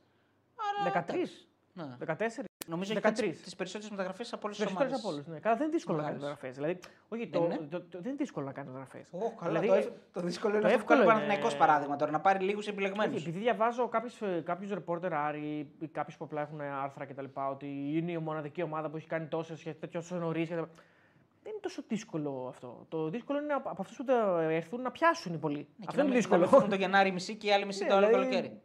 13. Ναι. 14. Νομίζω 13. έχει τις περισσότερες μεταγραφές από όλες τις Περισσότερες ομάδες. από όλου. Ναι. Καλά, δεν είναι δύσκολο να κάνεις Μεγάλες. μεταγραφές. Δηλαδή, όχι, Δεν το, είναι. το, το, δεν είναι δύσκολο να κάνεις μεταγραφές. Ω, καλά, Δηλαδή, το, ευ- το δύσκολο είναι το αυτό που κάνει ο εύκολο είναι- Παναθηναϊκός παράδειγμα τώρα, να πάρει λίγους επιλεγμένους. επειδή διαβάζω κάποιους ρεπόρτερ Άρη ή κάποιους που απλά έχουν άρθρα κτλ. Ότι είναι η μοναδική ομάδα που έχει κάνει τόσες και τέτοιο τόσο νωρίς. Δεν είναι τόσο δύσκολο αυτό. Το δύσκολο είναι από από αυτούς που θα έρθουν να πιάσουν οι πολλοί. αυτό είναι δύσκολο. Να μην το Γενάρη μισή και η άλλη μισή Ναι, το άλλο δηλαδή, καλοκαίρι.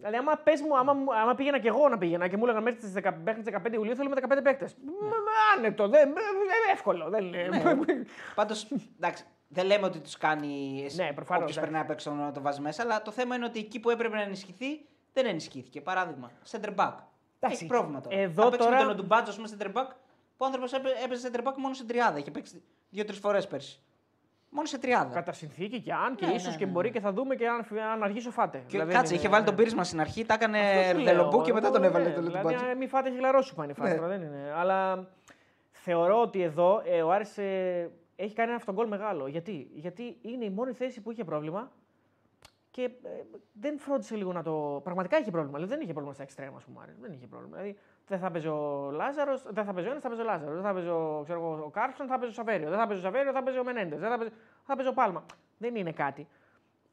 Δηλαδή, άμα, πες μου, άμα, μου- άμα πήγαινα και εγώ να πήγαινα και μου έλεγαν μέχρι τις 15 Ιουλίου θέλουμε 15 παίκτες. Άνετο, δεν, δεν- εύκολο. Δεν είναι. Πάντως, εντάξει, δεν λέμε ότι τους κάνει. Ναι, προφανώς, Όποιος εντάξει. περνάει απ' έξω να το βάζει μέσα, αλλά το θέμα είναι ότι εκεί που έπρεπε να ενισχυθεί δεν ενισχύθηκε. Παράδειγμα, center back. Εντάξει, Έχει πρόβλημα τώρα. εδώ Θα παίξει τώρα- με τον Οντουμπάτζο, ας πούμε, center back, που ο άνθρωπος έπαιζε center back μόνο σε τριάδα. Είχε παίξει δύο-τρεις φορές πέρσι. Μόνο σε τριάδα. Κατά συνθήκη και αν και Ναι, ίσως ναι, και ναι, μπορεί ναι. και θα δούμε και αν, αν αργήσει ο Φάτε. Και Δηλαδή, κάτσε, είναι- είχε βάλει ναι. τον πείρισμα στην αρχή, τα έκανε Αυτό σου δελομπού λέω, και μετά εγώ, τον έβαλε ναι, τον Δηλαδή, Οντουμπάτζο. αν μη φάτε, έχει χλαρώσει πάνε η φάση Ναι. τώρα, δεν είναι. Αλλά θεωρώ ότι εδώ ε, ο Άρης ε, έχει κάνει ένα αυτόν γκολ μεγάλο. Γιατί; Γιατί είναι η μόνη θέση που είχε πρόβλημα και ε, δεν φρόντισε λίγο να το. Πραγματικά είχε πρόβλημα. Δηλαδή, δεν είχε πρόβλημα στα εξτρέμα, ας πούμε. ο Άρης. Δεν είχε πρόβλημα. Δηλαδή, δεν θα παίζει ο Λάζαρος, δεν θα παίζει ο ένας, θα παίζει ο Λάζαρος. Δεν θα παίζει ο, ξέρω, εγώ, ο Κάρσον, θα παίζει ο Σαβέριο. Δεν θα παίζει ο Σαβέριο, θα παίζει ο Μενέντες. Δεν θα παίζει, θα παίζει ο Πάλμα. Δεν είναι κάτι.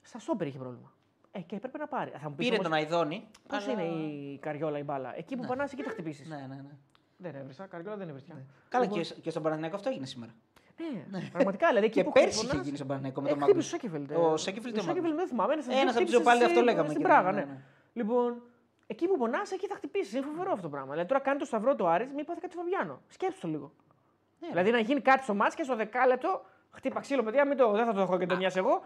Στα στόπερ είχε πρόβλημα. Ε, και έπρεπε να πάρει. Θα μου πεις Πήρε όμως, τον Αϊδόνη. Πώς αλλά- είναι η καριόλα η μπάλα; Εκεί που πονά, εκεί θα χτυπήσεις. Ναι, ναι, ναι. Δεν έβρισα. Καριόλα δεν έβρισα. Καλά, Λοιπόν, και, και στον Παναθηναϊκό αυτό έγινε σήμερα. Ναι, πραγματικά. Δηλαδή, εκεί Και που πέρσι χτυπωνάς- είχε γίνει στον Παναθηναϊκό με Ε, τον χτύπησε Μάγνους. ο Σέκεφελντ. Ο Σέκεφελντ ή ο Ο Σέκεφελντ δεν θυμάμαι. Ένας, Ένας από τους χτύπησε δύο πάλι στη- αυτό λέγαμε Στην και Πράγα, ναι, ναι. ναι. Λοιπόν, εκεί που πονάς, εκεί θα χτυπήσεις. Είναι φοβερό αυτό το πράγμα. Δηλαδή τώρα κάνει το σταυρό του Άρης, μην πάθει κάτι Φαβιάνο. Σκέψτε το λίγο. Ναι, δηλαδή να γίνει κάτι στο μάτς και στο δεκάλεπτο χτύπα ξύλο, παιδιά, μην το, δεν θα το έχω και το μοιάζει εγώ.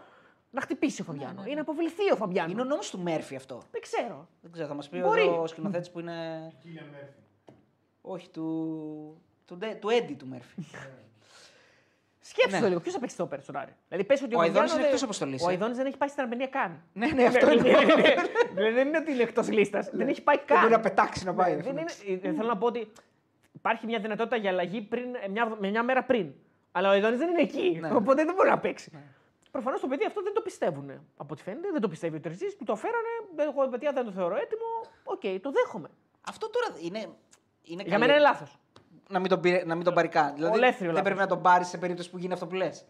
Να χτυπήσει ο Φαβιάνο. Ή να αποβληθεί ο Φαβιάνο. Είναι ο νόμος του Μέρφυ αυτό. Δεν ξέρω. Δεν ξέρω, θα μας πει Μπορεί. ο σκηνοθέτης που είναι. Όχι, του. του, Ντε- του Έντι του Μέρφυ. Σκέψτε Ναι. το λίγο. Ποιος θα παίξει το πέρα στον Άρη; Δηλαδή πες ότι Ο ο, Αιδόνης Φαβιάνο είναι δεν- εκτός αποστολής, Ο ε. Αιδόνης δεν έχει πάει στην Αρμενία καν. ναι, ναι, αυτό είναι. Δηλαδή δεν είναι ότι είναι εκτός λίστας. Δεν έχει πάει Δεν καν. μπορεί να πετάξει να πάει. Ναι, δεν είναι, ε, θέλω να πω ότι υπάρχει μια δυνατότητα για αλλαγή πριν, ε, μια, με μια μέρα πριν. Αλλά ο Ιδόνη δεν είναι εκεί. Ναι. Οπότε δεν μπορεί να παίξει. Προφανώς το παιδί αυτό δεν το πιστεύουν. Από ό,τι φαίνεται, δεν το πιστεύει ο Τερζής που το φέρανε. Δεν, εγώ παιδιά δεν το θεωρώ έτοιμο. Οκ, το δέχομαι. Αυτό τώρα είναι. είναι Για καλή- μένα είναι λάθος. Να μην τον, πήρε- να μην τον πάρει καν. Δηλαδή, Ολέθριο δεν λάθος. πρέπει να τον πάρεις σε περίπτωση που γίνει αυτό που λες.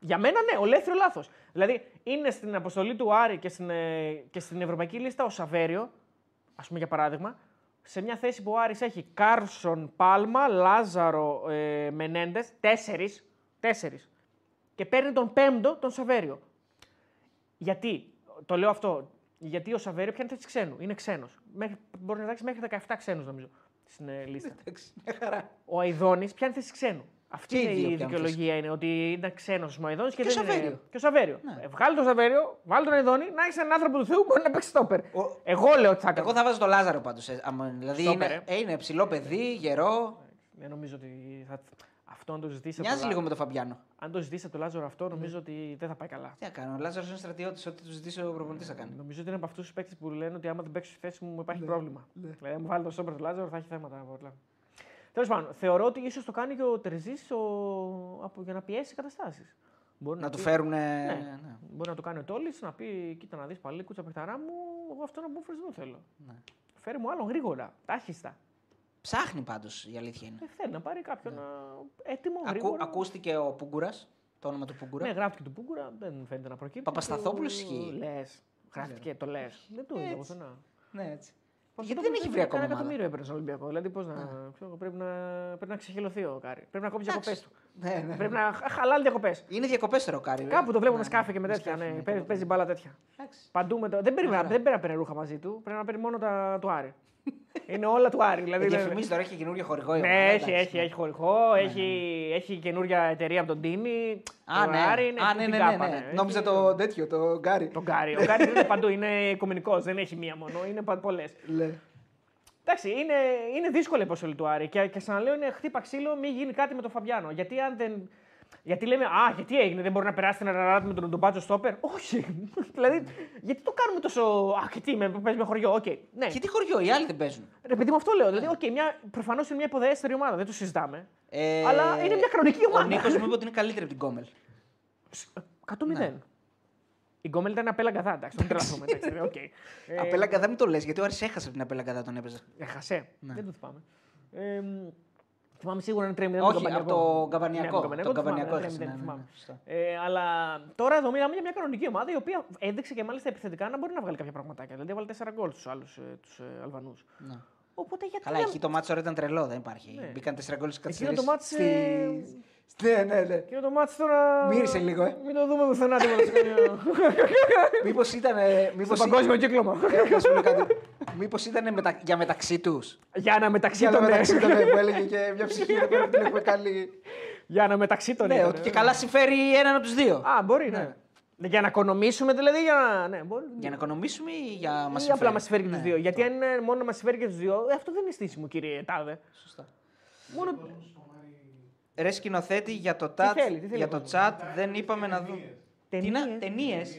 Για μένα ναι, ολέθριο λάθος. Δηλαδή είναι στην αποστολή του Άρη και στην, ε, και στην ευρωπαϊκή λίστα ο Σαβέριο, ας πούμε για παράδειγμα, σε μια θέση που ο Άρης έχει Κάρσον, Πάλμα, Λάζαρο, ε, Μενέντες, τέσσερις. Τέσσερις. Και παίρνει τον πέμπτο, τον Σαβέριο. Γιατί, το λέω αυτό, γιατί ο Σαβέριο πιάνει θέση ξένου. Είναι ξένος. Μπορεί να εντάξει μέχρι 17 ξένους νομίζω στην ε, λίστα. Εντάξει, μια χαρά. Ο Αιδόνη πιάνει θέση ξένου. Αυτή Και οι είναι δύο η πιάνουν δικαιολογία, είναι ότι είναι ξένος ο Αιδόνη και, Και δεν ο Σαβέριο. είναι. Και ο Σαβέριο. Ναι. Ε, βγάλει τον Σαβέριο, βάλει τον Αιδόνη, να έχει έναν άνθρωπο του Θεού που μπορεί να παίξει στόπερ. Ο- Εγώ λέω ότι θα κάνω. Εγώ θα βάζω το Λάζαρο πάντως. Δηλαδή Στόπερ, είναι, ε, είναι ψηλό παιδί, γερό. Δεν νομίζω ότι θα... αυτό αν το ζητήσει. από Μοιάζει το λίγο Λά- με τον Φαμπιάνο. Αν το ζητήσει από το Λάζαρο αυτό, νομίζω ότι δεν θα πάει καλά. Τι να κάνω, ο Λάζαρος είναι στρατιώτης. Ό,τι του ζητήσει ο προπονητής θα κάνει. Νομίζω ότι είναι από αυτούς τους παίκτες που λένε ότι άμα δεν παίξει στη θέση μου, μου υπάρχει πρόβλημα. Δηλαδή, αν μου βάλει το στόπερ του Λάζαρο, θα έχει θέματα. από όλα. Τέλος πάντων, θεωρώ ότι ίσως το κάνει και ο Τερζής για να πιέσει καταστάσεις. Μπορεί Να του πει- φέρουν. Ναι. Μπορεί να το κάνει ο Τόλης, να πει: Κοίτα να δεις πάλι, κούτσα παιχταρά μου, εγώ αυτό να μπω φρεσνό θέλω. Ναι. Φέρε μου άλλον γρήγορα, τάχιστα. Ψάχνει πάντως η αλήθεια είναι. Ε, θέλει να πάρει κάποιον α, έτοιμο, Ναι. Ακού, γρήγορα. ακούστηκε ο Πούγκουρας, το όνομα του Πούγκουρα. Ναι, γράφτηκε του Πούγκουρα, δεν φαίνεται να προκύπτει. Παπασταθόπουλος ισχύει. Λες. Γράφτηκε, το λες. Δεν το είδα Έτσι. πουθενά. Ναι, έτσι. Πώς Γιατί το δεν πω, έχει βρει ακόμα Κάνα ομάδα; εκατομμύριο έπαιρνε στον Ολυμπιακό. Δηλαδή, πώς να. ξέρω εγώ, πρέπει, να πρέπει να ξεχυλωθεί ο Κάρι. Πρέπει να κόψει Εντάξει. διακοπές του. Ναι, ναι. Πρέπει να χα- χαλάει διακοπές. Είναι διακοπές τώρα ο Κάρι. Κάπου το βλέπω με Ναι, σκάφη και με με τέτοια. σκάφη, Ναι, ναι, παίζει, το- παίζει μπάλα τέτοια. Εντάξει. Παντού με το... Δεν πρέπει, να, χαρά. δεν πρέπει να παίρνει ρούχα μαζί του. Πρέπει να παίρνει μόνο τα του Άρη. Είναι όλα του Άρη. Δηλαδή, Ε, δεν- Διαφημίζει τώρα έχει καινούργιο χορηγό. η ομάδα, ναι, έχει, εντάξει, έχει, ναι. έχει χωρικό, έχει, έχει καινούργια εταιρεία από τον Τίνι. Α, το ναι. Άρη είναι Α, ναι, την ναι, κάπα, ναι, ναι. Έχει- Νόμιζα το τέτοιο, το Γκάρι. Τον Γκάρι. Ο Γκάρι είναι παντού, είναι οικομενικό, δεν έχει μία μόνο, είναι πολλές. Ναι. Εντάξει, είναι, είναι δύσκολη η αποστολή του Άρη και, και σαν λέω είναι χτύπα ξύλο, μην γίνει κάτι με τον Φαμπιάνο. Γιατί αν δεν. Γιατί λέμε, Α, γιατί έγινε, δεν μπορεί να περάσει την Αραράτ με τον Ντομπάτσο Στόπερ. Όχι. δηλαδή, γιατί το κάνουμε τόσο. Α, και τι, με, παίζει με χωριό. Οκ. Ναι. Και τι χωριό, οι άλλοι δεν παίζουν. Ρε παιδί μου, αυτό λέω. Δηλαδή, οκ, μια, προφανώς είναι μια υποδέστερη ομάδα, δεν το συζητάμε. Ε, Αλλά είναι μια κανονική ομάδα. Ο Νίκος μου είπε ότι είναι καλύτερη από την Γκόμελ. 100-0. Η Γκόμελ ήταν απέλαγκα εντάξει, τον τρελαθούμε. εντάξει, δηλαδή, οκ. Ε, Απέλαγκα δεν μου το λες, γιατί ο Άρης έχασε από την Απέλαγκα τον έπαιζε. Έχασε. Ναι. Δεν το θυμάμαι. Ε, μ, θυμάμαι σίγουρα είναι 3-0. με Όχι, τον από το Γκαμπανιακό. Ναι, Το το Γκαμπανιακό θυμάμαι, έχασε, 3-0, ναι, ναι, θυμάμαι. ναι, σωστά. Ε, αλλά τώρα εδώ μιλάμε για μια κανονική ομάδα η οποία έδειξε και μάλιστα επιθετικά να μπορεί να βγάλει κάποια πραγματάκια. Δηλαδή έβαλε 4 γκολ στους άλλους τους, ε, Αλβανούς. Ναι. Οπότε γιατί. Καλά, να- εκεί το μάτσο τώρα ήταν τρελό, δεν υπάρχει. Ναι. Μπήκαν 4 γκολ στις Εκείνο το καθυστερήσεις. Μάτς, ε, Στη- Ναι, ναι, ναι. Εκείνο το μάτι τώρα. Μύρισε λίγο, ε. Μην το δούμε πουθενά τίποτα. στο καμία- Μήπως ήταν. Στο Μήπως... παγκόσμιο κύκλωμα. Ε, να σου πω κάτι. Μήπως ήταν μετα... για μεταξύ τους. Για να μεταξύ Για να των μεταξύ των που έλεγε και μια ψυχή εδώ πέρα που την έχουμε καλή. Για να μεταξύ των Ναι, ήταν, ότι και ε. καλά συμφέρει έναν από τους δύο. Α, μπορεί, ναι. Για να οικονομήσουμε δηλαδή, για να. Ναι, μπορεί. Για να οικονομήσουμε ή για Ή μας απλά μας συμφέρει και τους Ναι, δύο. Γιατί αν είναι μόνο μας συμφέρει και τους δύο, ε, αυτό δεν είναι στήσιμο, κύριε Τάδε. Σωστά. Μόνο. Ρε σκηνοθέτη, για το, chat, θέλει, τι θέλει για ο το κόσμος; chat δεν είπαμε να δούμε. Ταινίες. Ταινίες.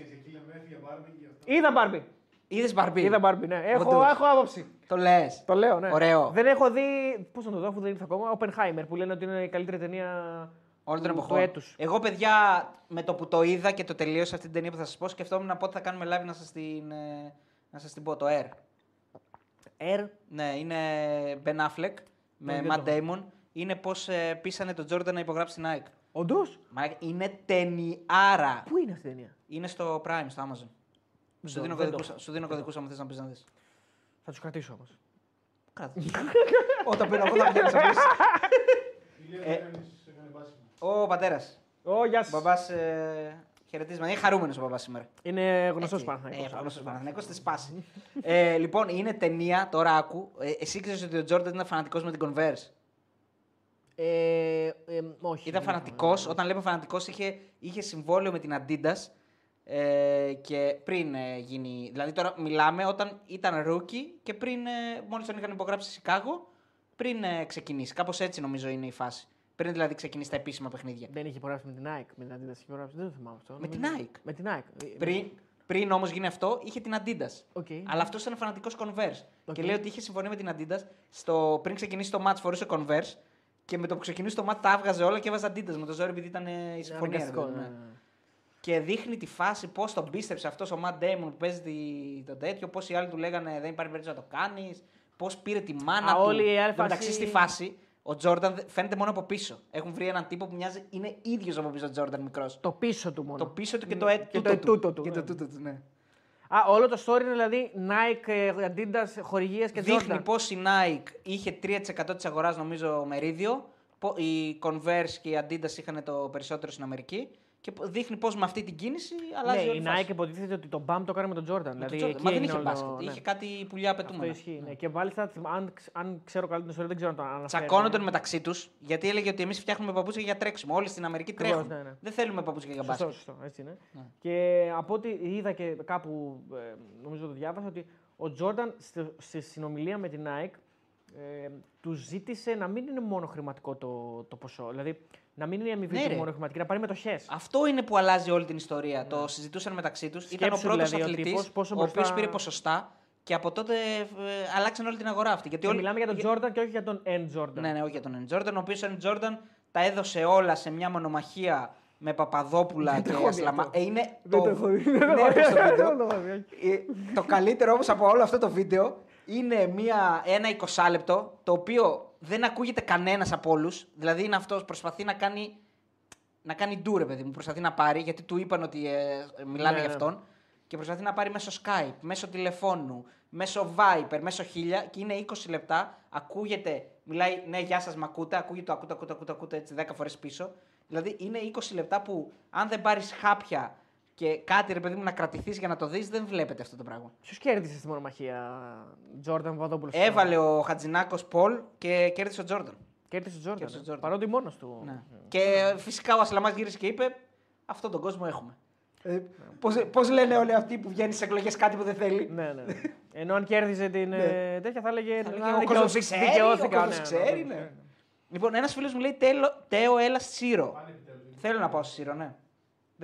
Είδα Μπάρμπι. Είδες Μπαρμπί. Είδα Μπάρμπι, ναι. Έχω, Όντως. έχω άποψη. Το λες. Το λέω, ναι. Ωραίο. Δεν έχω δει. Πώς να το δω, αφού δεν ήρθε ακόμα. Oppenheimer που λένε ότι είναι η καλύτερη ταινία. Όλων των του- εποχών. του έτους. Εγώ, παιδιά, με το που το είδα και το τελείωσα αυτή την ταινία που θα σας πω, σκεφτόμουν πότε θα κάνουμε live να σας την, ε, να σας την πω. Το Air. Air; Ναι, είναι Ben Affleck με δεν Matt το Damon. Είναι πώς ε, πείσανε τον Jordan να υπογράψει την Nike. Όντως; Μαλάκα, είναι ταινιάρα. Πού είναι αυτή η ταινία; Είναι στο Prime, στο Amazon. Σου το- δίνω δεν το κωδικούς, σου δίνω κωδικούς άμα θες να πεις να δεις. Θα τους κρατήσω όμως. Κράτα. Όταν πήρω εγώ θα πηγαίνεις να πεις. Ε, Ο πατέρας. Ω, γεια Ο σας. μπαμπάς ε, Χαιρετίσματα. Είναι χαρούμενος ο παπά σήμερα. Είναι γνωστός Έτσι. Παναθηναϊκός. Ε, γνωστός Παναθηναϊκός στη σπάση. ε, λοιπόν, είναι ταινία, τώρα άκου. Ε, εσύ ξέρεις ότι ο Τζόρνταν ήταν φανατικός με την Converse. Ε, ε, όχι. Ήταν δεν φανατικός. έχω- Όταν λέμε φανατικός, είχε, είχε συμβόλαιο με την Adidas. Ε, και πριν ε, γίνει. Δηλαδή, τώρα μιλάμε όταν ήταν rookie και πριν. Ε, Μόλις τον είχαν υπογράψει στη Σικάγο, πριν ε, ξεκινήσει. Κάπως έτσι νομίζω είναι η φάση. Πριν δηλαδή ξεκινήσει τα επίσημα παιχνίδια. Δεν είχε υπογράψει με την Nike. Με την Adidas είχε υπογράψει. Δεν το θυμάμαι αυτό. Με την Νομίζω- Nike. Με την Nike. Ε, Πριν, πριν όμως γίνει αυτό, είχε την Adidas. OK. Αλλά αυτός ήταν φανατικός Converse. OK. Και λέει ότι είχε συμφωνία με την Adidas. Στο, πριν ξεκινήσει το match, φορούσε Converse. Και με το που ξεκινήσει το match τα έβγαζε όλα και έβαζε Adidas με το ζόρι επειδή ήταν ε, η συμφωνία. ρε Αναγκαστικό, παιδί μου, ναι, ναι. ναι. Και δείχνει τη φάση πώς τον έπεισε αυτός ο Matt Damon που παίζει τη- το τέτοιο, πώς οι άλλοι του λέγανε δεν υπάρχει περίπτωση να το κάνεις, πώς πήρε τη μάνα Α, του. όλη η άλλη Εν τω μεταξύ φάση- στη φάση ο Τζόρνταν φαίνεται μόνο από πίσω. Έχουν βρει έναν τύπο που μοιάζει, είναι ίδιος από πίσω ο Τζόρνταν μικρός. Το πίσω του μόνο. Το πίσω του και το, ε, Και τούτο το ετούτο του, Και ναι. το τούτο του, ναι. Α, όλο το story είναι δηλαδή Nike, ε, Adidas, χορηγίες και Δείχνει Jordan. πώς η Nike είχε 3% της αγοράς, νομίζω, μερίδιο. πο- Οι Converse και οι Adidas είχαν το περισσότερο στην Αμερική. Και πο- δείχνει πώς με αυτή την κίνηση Ναι, αλλάζει όλη η η φάση. Nike υποτίθεται ότι το BAM το έκανε με τον Jordan. Με δηλαδή, τον Jordan. εκεί Μα δεν έγινε είχε όλο το- μπάσκετ. ναι. Είχε κάτι πουλιά Αυτό απαιτούμενα. ισχύει. Ναι. Και μάλιστα, αν, ξ- αν ξέρω καλά την ιστορία, δεν ξέρω αν το αναφέρει. Τσακώνονταν μεταξύ τους γιατί έλεγε ότι εμείς φτιάχνουμε παπούτσια για τρέξιμο. Όλοι στην Αμερική Ακριβώς, τρέχουν. ναι, ναι. Δεν θέλουμε παπούτσια για Σωστό, μπάσκετ. σωστό, έτσι είναι. Ναι. Και από ό,τι είδα και κάπου, ε, νομίζω το διάβασα, ότι ο Τζόρνταν στη, στη συνομιλία με την Nike ε, του ζήτησε να μην είναι μόνο χρηματικό το, το ποσό. Δηλαδή να μην είναι η αμοιβή Ναι, του ρε. μόνο χρηματική, να πάρει μετοχέ. Αυτό είναι που αλλάζει όλη την ιστορία. Το συζητούσαν μεταξύ τους. Ήταν ο Σκέψου πρώτος δηλαδή ο αθλητής τύπος πόσο ο οποίος μπροστά- πήρε ποσοστά και από τότε ε, αλλάξαν όλη την αγορά αυτή. Γιατί Και όλοι... μιλάμε για τον Τζόρνταν και όχι για τον N. Jordan. Ναι, ναι, όχι για τον Εν Τζόρνταν, ο οποίος Εν Τζόρνταν τα έδωσε όλα σε μια μονομαχία με Παπαδόπουλα και έχω δει Ασλαμά. αυτό. Ε, είναι Δεν το έχω δει. Δεν το Ναι, έχω έχω στο δει. βίντεο. Δεν το έχω δει, όχι. Ε, το καλύτερο όμως από όλο αυτό το βίντεο είναι μια, ένα 20 λεπτό το οποίο δεν ακούγεται κανένας από όλους. Δηλαδή είναι αυτός προσπαθεί να κάνει να κάνει ντου ρε παιδί μου, προσπαθεί να πάρει γιατί του είπαν ότι ε, μιλάνε Ναι, για ναι. αυτόν και προσπαθεί να πάρει μέσω Skype, μέσω τηλεφώνου, μέσω Viper, μέσω χίλια και είναι 20 λεπτά, ακούγεται, μιλάει ναι γεια σας μ' ακούτε, ακούγεται το ακούτε, ακούτε, ακούτε, ακούτε έτσι 10 φορές πίσω. Δηλαδή είναι 20 λεπτά που αν δεν πάρεις χάπια και κάτι ρε παιδί μου να κρατηθείς για να το δεις δεν βλέπετε αυτό το πράγμα. Ποιος κέρδισε στη μονομαχία, Τζόρνταν Παπαδόπουλο. Έβαλε ο Χατζινάκο Πολ και κέρδισε ο Τζόρνταν. Κέρδισε ο Τζόρνταν. Κέρδισε ο ε. Τζόρνταν. Παρότι μόνος του. Ναι. Και φυσικά ο Ασλαμάς γύρισε και είπε: Αυτόν τον κόσμο έχουμε. Ε, πώς, λένε όλοι αυτοί που βγαίνεις σε εκλογές κάτι που δεν θέλει; Ναι, ναι. ναι. Ενώ αν κέρδιζε την ε, τέτοια θα έλεγε. Θα «Α, λέγε, ο δικαιώθη- κόσμος ξέρει, δικαιώθηκα», ο κόσμος ναι, ξέρει, ναι, ναι. ναι. Λοιπόν, ένας φίλος μου λέει: «Τέλο- Τέο, έλα στη Σύρο. Θέλω να πάω στη Σύρο, ναι.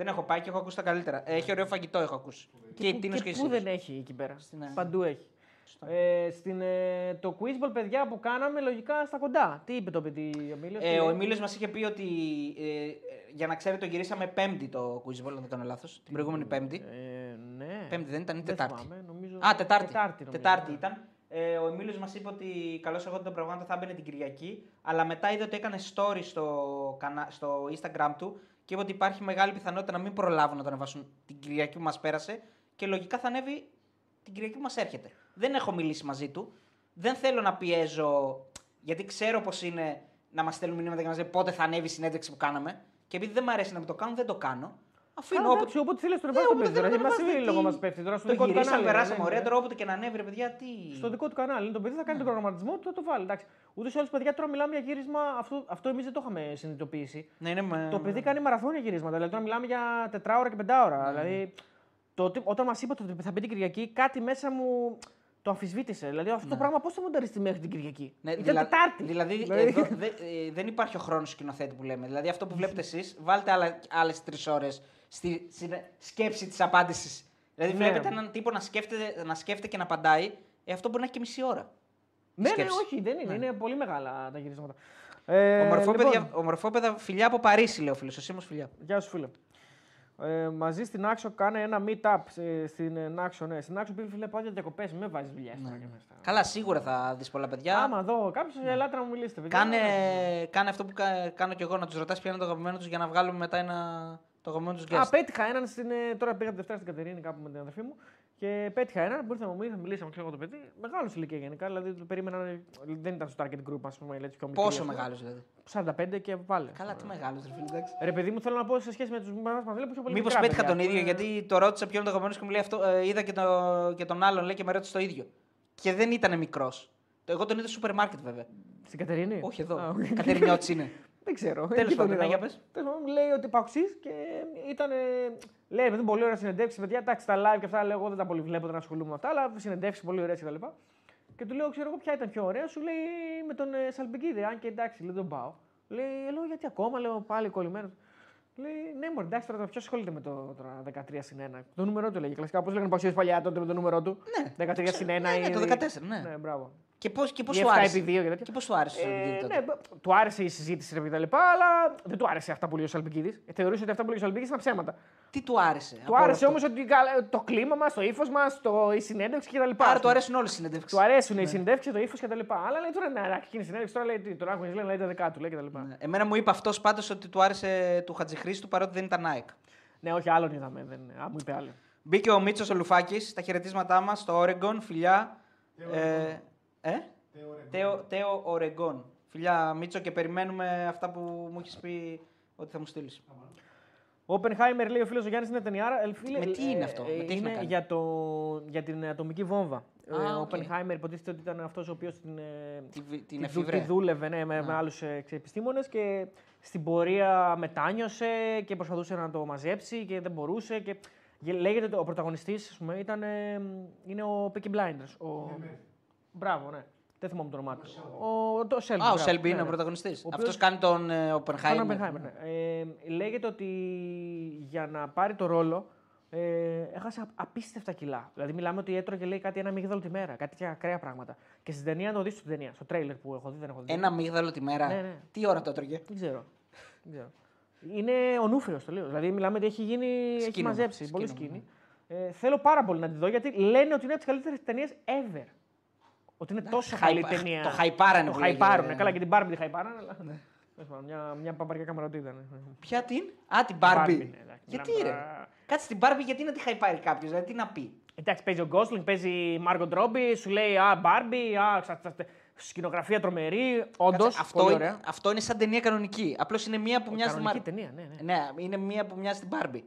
Δεν έχω πάει και έχω ακούσει τα καλύτερα. Έχει ωραίο φαγητό, έχω ακούσει. Και, η Πού- Τίνος και και η πού Σύρος. δεν έχει εκεί πέρα. Στην, ε, Παντού έχει. Ε, στην, ε, το quizball, παιδιά, που κάναμε, λογικά στα κοντά. Τι είπε το παιδί ο Μίλιος, Ε, τι ο λέει; Εμίλιο μας είχε πει ότι. Ε, ε, για να ξέρετε, το γυρίσαμε Πέμπτη το Quizball, αν δεν κάνω λάθος. Την προηγούμενη Πέμπτη. Ε, ναι. Πέμπτη δεν ήταν, ή Δεν Τετάρτη; θυμάμαι, νομίζω... Α, Τετάρτη. Τετάρτη, νομίζω, Τετάρτη ναι. ήταν. Ε, ο Εμίλιο μας είπε ότι καλώς εγώ τον προγράμματα θα έμπαινε την Κυριακή, αλλά μετά είδε ότι έκανε story στο, κανα... στο Instagram του και είπε ότι υπάρχει μεγάλη πιθανότητα να μην προλάβουν να το ανεβάσουν την Κυριακή που μας πέρασε και λογικά θα ανέβει την Κυριακή που μας έρχεται. Δεν έχω μιλήσει μαζί του. Δεν θέλω να πιέζω, γιατί ξέρω πώ είναι να μας στέλνουν μηνύματα και να μας λένε πότε θα ανέβει η συνέντευξη που κάναμε. Και επειδή δεν μου αρέσει να μου το κάνουν, δεν το κάνω. Αφήνω Καλά, όποτε- εντάξει, όποτε θέλεις τον Ναι, βάζει το όποτε παιδί. θέλω Δηλαδή, να μα το βάζω, συμβεί λόγο τι- μας πέφτει τώρα στο Το δικό του γυρίσαμε, κανάλι. περάσαμε δεν ωραία. είναι. Τώρα όποτε και να ανέβει, ρε παιδιά, τι. Στο δικό του κανάλι. Το παιδί θα κάνει τον προγραμματισμό του, θα το βάλει. Εντάξει. Ούτως ή άλλως, παιδιά, τώρα μιλάμε για γύρισμα. Αυτό, αυτό εμείς δεν το είχαμε συνειδητοποιήσει. Ναι, είναι με... Το παιδί κάνει μαραθώνια γυρίσματα. Δηλαδή, τώρα μιλάμε για τετράωρα και πεντάωρα. Ναι. Δηλαδή, το, ότι- όταν μας είπε ότι θα μπει την Κυριακή, κάτι μέσα μου το αμφισβήτησε. Δηλαδή, αυτό το πράγμα πώς θα μονταριστεί μέχρι την Κυριακή; Ναι, Ήταν δηλα- Τετάρτη. Δηλαδή, Δηλαδή- εδώ, δε- ε, δεν υπάρχει ο χρόνος σκηνοθέτη που λέμε. Δηλαδή, αυτό που βλέπετε εσείς, βάλτε άλλες τρεις ώρες στη, στην σκέψη της απάντησης. Δηλαδή, Ναι. βλέπετε έναν τύπο να σκέφτεται, να σκέφτεται και να απαντάει, ε, αυτό μπορεί να έχει και μισή ώρα. Ναι, ναι, σκέψη. όχι, δεν είναι. Είναι πολύ μεγάλα τα γυρίσματα. Ε, Ομορφόπαιδα, λοιπόν, ομορφόπαιδα, φιλιά από Παρίσι, λέει ο φίλος. Εσύ όμω φιλιά. Γεια σου, φίλε. Ε, μαζί στην Άξο κάνε ένα meet-up ε, στην ε, Άξο. Ναι. Στην Άξο πήγε φίλε πάω για διακοπές. Με βάζεις δουλειά. Ναι. τώρα και μέσα. Καλά, σίγουρα θα δεις πολλά παιδιά. Άμα δω κάποιος, ναι. ελάτε να μου μιλήσετε. παιδιά. Κάνε, κάνε αυτό που κα- κάνω κι εγώ, να τους ρωτάς ποιο είναι το αγαπημένο τους για να βγάλουμε μετά ένα, το αγαπημένο τους guest. Α, πέτυχα έναν στην. ε, Τώρα πήγα τη Δευτέρα στην Κατερίνη κάπου με την αδερφή μου Και πέτυχα ένα, μπορείτε να μου μιλήσαμε, μιλήσαμε ξέρω εγώ το παιδί. Μεγάλος ηλικία γενικά, δηλαδή το περίμενα. Δεν ήταν στο target group, ας πούμε, έτσι πιο μικρή. Πόσο ας πούμε. μεγάλος δηλαδή; 45 και βάλε. Καλά, τι μεγάλος, ρε φίλε, εντάξει. Ρε παιδί μου, θέλω να πω σε σχέση με τους μας μα βλέπω πιο πολύ. Μήπως μικρά πέτυχα παιδιά, τον ας ίδιο, πούμε. γιατί το ρώτησα ποιον το αγαπημένο και μου λέει αυτό. ε, είδα και, το, και τον άλλον, λέει και με ρώτησε το ίδιο. Και δεν ήταν μικρός. Εγώ τον είδα στο σούπερ μάρκετ βέβαια. Στην Κατερίνη; Όχι εδώ. Α, οκ. Κατερινιώτης είναι. Δεν ξέρω. Τέλος Εκεί τον πάντων, είδα. ναι, για πες. Τέλος πάντων, μου λέει ότι παουξή και ήταν. Λέει, παιδί μου, πολύ ωραία συνεντεύξεις. Παιδιά, εντάξει, τα live και αυτά λέω, εγώ δεν τα πολύ βλέπω, δεν ασχολούμαι με αυτά, αλλά συνεντεύξεις πολύ ωραίε κτλ. Και του λέω, ξέρω εγώ ποια ήταν πιο ωραία, σου λέει με τον ε, Σαλπικίδη. Αν και εντάξει, λέει, δεν πάω. Λέει, «Ε, λέω, γιατί ακόμα, λέω, πάλι κολλημένος. Λέει, ναι, μωρέ, εντάξει, τώρα ποιο ασχολείται με το τώρα, 13 συν 1. Το νούμερό του λέγει κλασικά. Πώ λέγανε παουξίε παλιά τότε με το νούμερό του. Ναι, 13 συν 1 ναι, ναι, ή- το 14, ναι. Ναι, μπράβο. Και πώς και πώς Ή σου 7 άρεσε; επί 2 και τέτοια. Και πώς σου άρεσε ο Ε, Σαλπικίδη τότε. ναι, μπ- του άρεσε η συζήτηση ρε, κτλ. Αλλά δεν του άρεσε αυτά που λέει ο Σαλπικίδη. Θεωρούσε ότι αυτά που λέει ο Σαλπικίδη ήταν ψέματα. Τι του άρεσε. Του από όλο άρεσε αυτό; όμως ότι καλά- το κλίμα μας, το ύφος μας, το... η συνέντευξη κτλ. Άρα του αρέσουν όλες οι συνεντεύξει. Του αρέσουν οι συνέντευξεις, το ύφος κτλ. Αλλά λέει τώρα να να γίνει η συνέντευξη, τώρα λέει τι, τον άκουγε, λέει τα δεκά του λέει κτλ. Ναι. Εμένα μου είπε αυτός πάντως ότι του άρεσε του Χατζηχρήστου παρότι δεν ήταν ΑΕΚ. ναι, όχι, άλλον είδαμε. Δεν... Α, μου είπε άλλο. Μπήκε ο Μίτσος ο Λουφάκης στα χαιρετίσματά μας στο Oregon. Φιλιά. Ε, ε; Τέο, Τέο Ορεγκόν. Φιλιά Μίτσο και περιμένουμε αυτά που μου έχεις πει ότι θα μου στείλεις. Ο Όπενχάιμερ λέει ο φίλος ο Γιάννης είναι ταινιάρα. Ε, φίλε, Με τι είναι αυτό, με τι έχεις να είναι κάνεις; για, το, για την ατομική βόμβα. Ε, Α, ο οκ. Όπενχάιμερ υποτίθεται ότι ήταν αυτός ο οποίος την, ε, Τη, βι- την τη, δου- εφηύρε. τη δούλευε ναι, με, με άλλους επιστήμονες και στην πορεία μετάνιωσε και προσπαθούσε να το μαζέψει και δεν μπορούσε. Και... και Λέγεται ότι ο πρωταγωνιστής ήταν, ε, είναι ο Peaky Blinders. Ο... Μπράβο, ναι. Δεν θυμάμαι το όνομά του. Ο, το Σέλμπι. Α, ο μπράβο. Σέλμπι Ναι, είναι ο ναι. πρωταγωνιστής. Ο Αυτός οποίος- κάνει τον ε, Τον Οπενχάιμερ. Oppenheimer, ναι. Ε, λέγεται ότι για να πάρει το ρόλο ε, έχασε α- απίστευτα κιλά. Δηλαδή, μιλάμε ότι έτρωγε λέει, κάτι ένα αμύγδαλο τη μέρα, κάτι τέτοια ακραία πράγματα. Και στην ταινία, να το δεις στην ταινία, στο τρέιλερ που έχω δει, δεν έχω δει. Ένα μίγδαλο τη μέρα. Ναι, ναι. Τι ώρα το έτρωγε; Δεν ξέρω. Δεν ξέρω. Είναι ονούφριος το λέω. Δηλαδή, μιλάμε ότι έχει, γίνει, έχει Σκήνο, μαζέψει πολύ σκήνο, σκηνή. Ε, θέλω πάρα πολύ να τη δω γιατί λένε ότι είναι από τις καλύτερες ταινίες ever. Ότι είναι τόσο καλή χαϊπα- ταινία. το χαϊπάρανε Το που λέγεται. χαϊπάρανε. Καλά, και την Barbie τη χαϊπάρανε. Αλλά... Τέλος πάντων, Μια, μια παπαριά καμαρωτή ήταν. Ποια την; Α, την Barbie. Barbie, ναι, εντάξει, γιατί μιλάμε ρε; τώρα- Κάτσε την Barbie, γιατί να τη χαϊπάρει κάποιος, δηλαδή τι να πει; Εντάξει, παίζει ο Γκόσλινγκ, παίζει η Μάργκο Ντρόμπι, σου λέει Α, Μπάρμπι, α, ξα- ξα- σκηνογραφία τρομερή. Όντως. Κάτσε, αυτό, είναι, αυτό είναι σαν ταινία κανονική. Απλώς είναι μία που μοιάζει στην Κανονική Barbie. ταινία, ναι, ναι. Ναι, είναι μία που μοιάζει στην Barbie.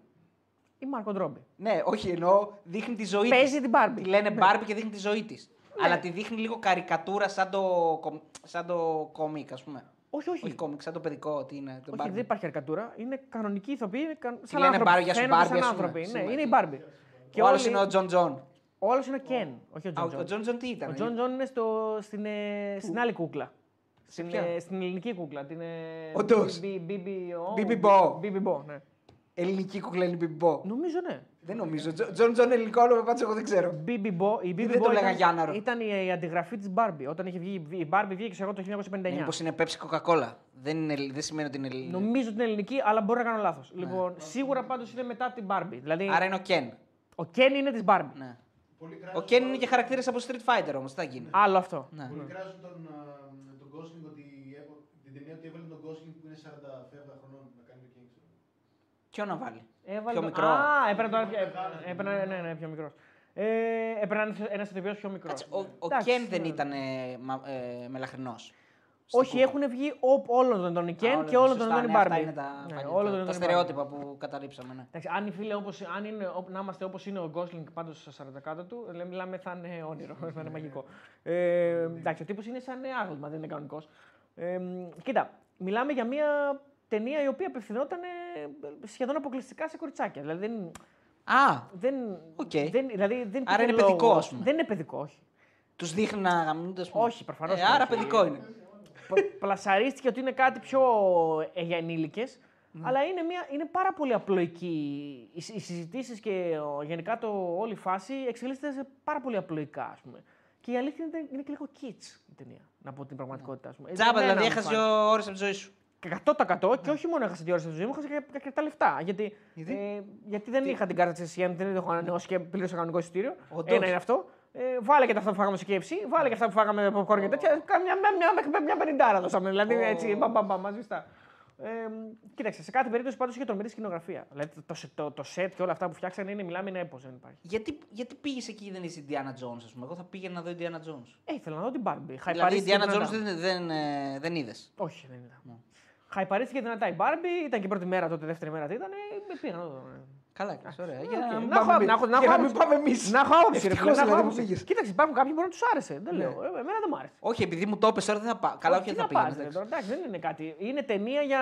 Η Μάργκο Ντρόμπι. Ναι, όχι εννοώ δείχνει τη ζωή Παίζει της. την Barbie. Τη λένε Ναι. Barbie και δείχνει τη ζωή της. Αλλά τη δείχνει λίγο καρικατούρα σαν το, κομ- σαν το κόμικ, α πούμε. Όχι, όχι. Όχι κόμικ, σαν το παιδικό. Τι είναι, το Όχι, Barbie. δεν υπάρχει καρικατούρα. Είναι κανονική ηθοποιή. Είναι κα... σαν λένε άνθρωποι. Barbie, γεια σου, Φαίνονται Barbie, σαν ας πούμε, άνθρωποι. Ναι, σήμερα. είναι η Μπάρμπι. Ο άλλο είναι ο Τζον Τζον. Ο άλλος είναι ο Κεν. Όχι ο Α, Τζον Ο Τζον. Τζον Τζον τι ήταν. Ο Τζον Τζον είναι στο, στην, ε, στην άλλη κούκλα. Στην, ποια? ε, στην ελληνική κούκλα. Την, ε, Όντως. Μπι- Μπι- Μπι- ο- Μπιμπι Μπο. Μπιμπι Μπο, ναι. Ελληνική κούκλα είναι μπιμπό. Νομίζω ναι. Δεν νομίζω. Τζο- Τζον Τζον ελληνικό όνομα πάντω εγώ δεν ξέρω. Μπιμπι Μπο, η Μπιμπι δεν Μπο το λέγα ήταν, Γιάνναρο. ήταν η, η αντιγραφή της Μπάρμπι. Όταν είχε βγει η Μπάρμπι βγήκε ξέρω, εγώ, το 1959. Μήπως είναι Pepsi Coca-Cola. Δεν, είναι, δεν σημαίνει ότι είναι ελληνική. Νομίζω ότι είναι ελληνική, αλλά μπορεί να κάνω λάθος. Λοιπόν, σίγουρα πάντως είναι μετά την Μπάρμπι. Δηλαδή, Άρα είναι ο Ken. ο Κεν είναι της Μπάρμπι. Ναι. Ο Ken είναι και χαρακτήρας από Street Fighter όμως. Τι θα γίνει. Άλλο αυτό. Ναι. Πολλοί κράζουν τον, α, τον Gosling ότι έβα- την ταινία ότι έβαλε τον Gosling που είναι 40 φεύγα χρονών να κάνει το King. ξέρω. Ποιο να βάλει; Έβαλε Πιο το- μικρό. Α, έπαιρνε το. Έπαιρνε, ναι, ναι, πιο μικρός. Ε, έπαιρνε ένα ηθοποιός πιο μικρός. Κάτσε, ο, ο Εντάξει, Ken δεν ναι. ήταν ε, μα, ε, μελαχρινός. Όχι, έχουν βγει ο- όλων των ετών η Ken και όλων των ετών η ναι, Αυτά Barbie. είναι τα, Ναι, φανη- όλων των τα, ετών τα η στερεότυπα που καταρρύψαμε. Ναι. Εντάξει, αν οι φίλοι όπως, αν είναι, ό- να είμαστε όπως είναι ο Γκόσλινγκ πάντως στα 40 κάτω του, λέμε, μιλάμε θα είναι όνειρο, θα είναι μαγικό. Ε, εντάξει, ο τύπος είναι σαν άγαλμα, δεν είναι κανονικός. Ε, κοίτα, μιλάμε για μια ταινία η οποία απευθυνόταν ε, σχεδόν αποκλειστικά σε κοριτσάκια. Δηλαδή δεν. Α, δεν, Οκ. δεν, δηλαδή, δεν Άρα υπήρχε είναι παιδικό, λόγος. ας πούμε. Δεν είναι παιδικό, όχι. τους δείχνει να γαμιούνται. ας πούμε. Όχι, προφανώς Ε, και άρα όχι. παιδικό είναι. Π- πλασαρίστηκε ότι είναι κάτι πιο ε, για ενήλικες, Ναι. αλλά είναι, μια, είναι πάρα πολύ απλοϊκή. Οι, συ- οι συζητήσεις και ο, γενικά το, όλη η φάση εξελίσσεται σε πάρα πολύ απλοϊκά, ας πούμε. Και η αλήθεια είναι, είναι και λίγο kids η ταινία, να πω την πραγματικότητα. Ας πούμε. Τζάμπα, Εμένα δηλαδή μου έχασες φάνηκε. ώρες από τη ζωή σου. Και 100% και όχι μόνο έχασα τη ώρα στη ζωή μου, έχασα και, και τα λεφτά. Γιατί, Γιατί; ε, γιατί δεν είχα την κάρτα της SCM, δεν έχω ανανεώσει και πλήρωσα κανονικό εισιτήριο. Όντως. Ένα είναι αυτό. Ε, βάλε και τα αυτά που φάγαμε στο KFC, βάλε και αυτά που φάγαμε από popcorn και τέτοια. Κάμια μια, μια, μια, μια πενηντάρα δώσαμε. Δηλαδή έτσι, μπαμ, μπαμ, μπαμ, μαζί στα. Ε, κοίταξε, σε κάθε περίπτωση πάντως είχε τρομερή σκηνογραφία. Δηλαδή το, το, το, το set και όλα αυτά που φτιάξανε είναι, μιλάμε, είναι έπος, δεν υπάρχει. Γιατί, γιατί πήγες εκεί δεν είσαι Indiana Jones, ας πούμε. Εγώ θα πήγαινα να δω Indiana Jones. Ε, ήθελα να δω την Barbie. Δηλαδή, Χαϊπαρίστηκε Indiana δυνατά. Jones δεν, δεν, ε, δεν είδες. Όχι, δεν είδα. Χαϊπαρίστηκε δυνατά η Barbie, ήταν και η πρώτη μέρα τότε, δεύτερη μέρα τι ήταν. Ε, πήγα να δω. ε. Καλά, και ωραία. οκ. Για να μην Να έχω- πάμε να έχω- εμείς. να Για έχω να μην άποψη. πάμε εμείς. Να έχω άποψη, ρε φίλε. Ευτυχώς να έχω δηλαδή που άποψη. πήγες. Κοίταξε, υπάρχουν κάποιοι που μπορεί να τους άρεσε. Δεν λέω. Ε, εμένα δεν μου άρεσε. Όχι, επειδή μου το έπεσε τώρα δεν θα πάω. Καλά, όχι, τι δεν θα να πας, πήγαινε. ρε, τώρα, εντάξει, δεν είναι κάτι. Είναι ταινία για.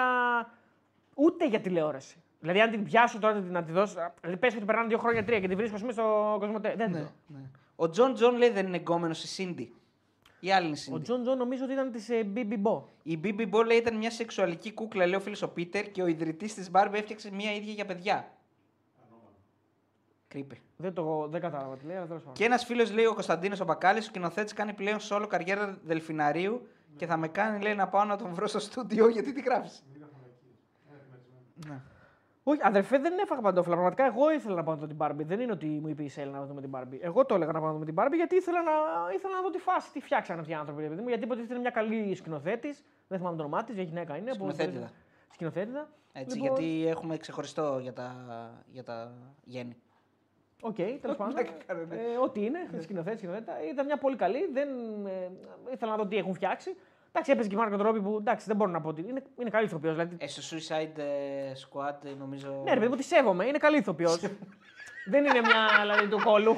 ούτε για τηλεόραση. Δηλαδή, αν την πιάσω τώρα να τη δώσω. Δηλαδή, πες ότι περνάνε δύο χρόνια τρία και την βρίσκω ας πούμε, στο Κοσμοτέ. Δεν ναι. Ο Τζον Τζον λέει δεν είναι γκόμενος η Σίντι. Η άλλη είναι η Ο Σίντι. Τζον Τζον νομίζω ότι ήταν της Μπίμπι Μπο. Η Μπίμπι Μπο λέει ήταν μια σεξουαλική κούκλα, λέει ο φίλος ο Πίτερ και ο ιδρυτής της Barbie έφτιαξε μια ίδια για παιδιά. Creepy. Δεν, το, δεν κατάλαβα τι λέει, αλλά τέλος πάντων. Και ένας φίλος λέει ο Κωνσταντίνος ο Μπακάλης, ο σκηνοθέτης κάνει πλέον solo καριέρα δελφιναρίου και θα με κάνει λέει να πάω να τον βρω στο στούντιο γιατί τη γράφεις; Όχι, αδερφέ, δεν έφαγα παντόφλα. Πραγματικά εγώ ήθελα να πάω να δω την Barbie. Δεν είναι ότι μου είπε η Σέλα να δούμε την Barbie. Εγώ το έλεγα να πάω να δούμε την Barbie γιατί ήθελα να, ήθελα να δω τη φάση, τι φτιάξαν αυτοί οι άνθρωποι. ρε παιδί μου, γιατί υποτίθεται είναι μια καλή σκηνοθέτης. Δεν θυμάμαι το όνομά της, μια γυναίκα είναι. που- Σκηνοθέτιδα. Σκηνοθέτιδα. Έτσι, Λοιπόν, γιατί έχουμε ξεχωριστό για τα, για τα γένη. Οκ, τέλος πάντων. Ναι, κάνω, ναι. Ε, ό,τι είναι, σκηνοθέτη, σκηνοθέτα. Ήταν μια πολύ καλή. Δεν, ε, ήθελα να δω τι έχουν φτιάξει. Εντάξει, έπαιζε και η Μάργκο Ρόμπι που εντάξει, δεν μπορώ να πω ότι. Είναι, είναι καλή ηθοποιός. Δηλαδή, Ε, στο Suicide ε, Squad ε, νομίζω. ναι, ρε παιδί μου, τη σέβομαι. Είναι καλή ηθοποιός. δεν είναι μια δηλαδή, του κόλου.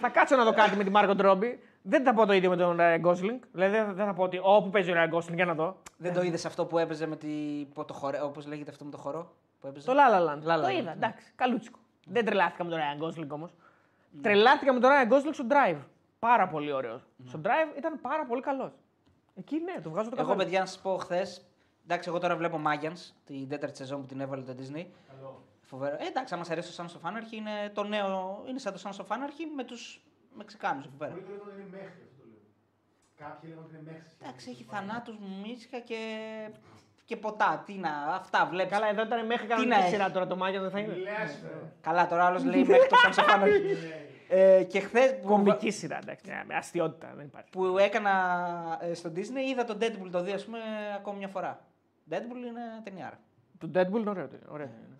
θα κάτσω να δω κάτι με τη Μάρκο Τρόμπι. Δεν θα πω το ίδιο με τον Ράιν Γκόσλινγκ. Δηλαδή δεν δεν θα πω ότι όπου παίζει ο Ράιν Γκόσλινγκ για να δω. Δεν το είδες αυτό που έπαιζε με τη. Όπως λέγεται αυτό με το χορό. Που έπαιζε; Το La La Land. La La Το Land, είδα, ναι. εντάξει, καλούτσικο. Δεν τρελάθηκα με τον Ράιν Γκόσλινγκ όμως. Τρελάθηκα με τον Ράιν Γκόσλινγκ στο Drive. Πάρα πολύ ωραίος. Στο Drive ήταν πάρα πολύ καλός. Εκεί ναι, το βγάζω το Εγώ, καθόλου. παιδιά, να σας πω χθες. Εντάξει, εγώ τώρα βλέπω Magians, την τέταρτη σεζόν που την έβαλε το Disney. Φοβερό. Ε, εντάξει, αν μα αρέσει το Sons of Anarchy, είναι το νέο. Είναι σαν το Sons of Anarchy με τους Μεξικάνου εκεί πέρα. Πολλοί το λένε ότι είναι μέχρι αυτό το λέω. Κάποιοι λέγανε ότι είναι μέχρι. Εντάξει, έχει θανάτους, μίσια και. και ποτά. Τι να, αυτά βλέπεις. Καλά, εδώ ήταν μέχρι να κανονική έχει. σειρά τώρα το Μάγια δεν θα είναι. Λες, ρε. Καλά, τώρα άλλο λέει μέχρι το Sons of Anarchy. Ε, και χθες που, Κομική σειρά, εντάξει. ναι, Με αστείωτητα δεν υπάρχει. που έκανα ε, στο Disney, είδα τον Deadpool το 2 ας πούμε, ακόμη μια φορά. Deadpool είναι ταινιάρα. Το Deadpool είναι ωραίο. ωραίο είναι.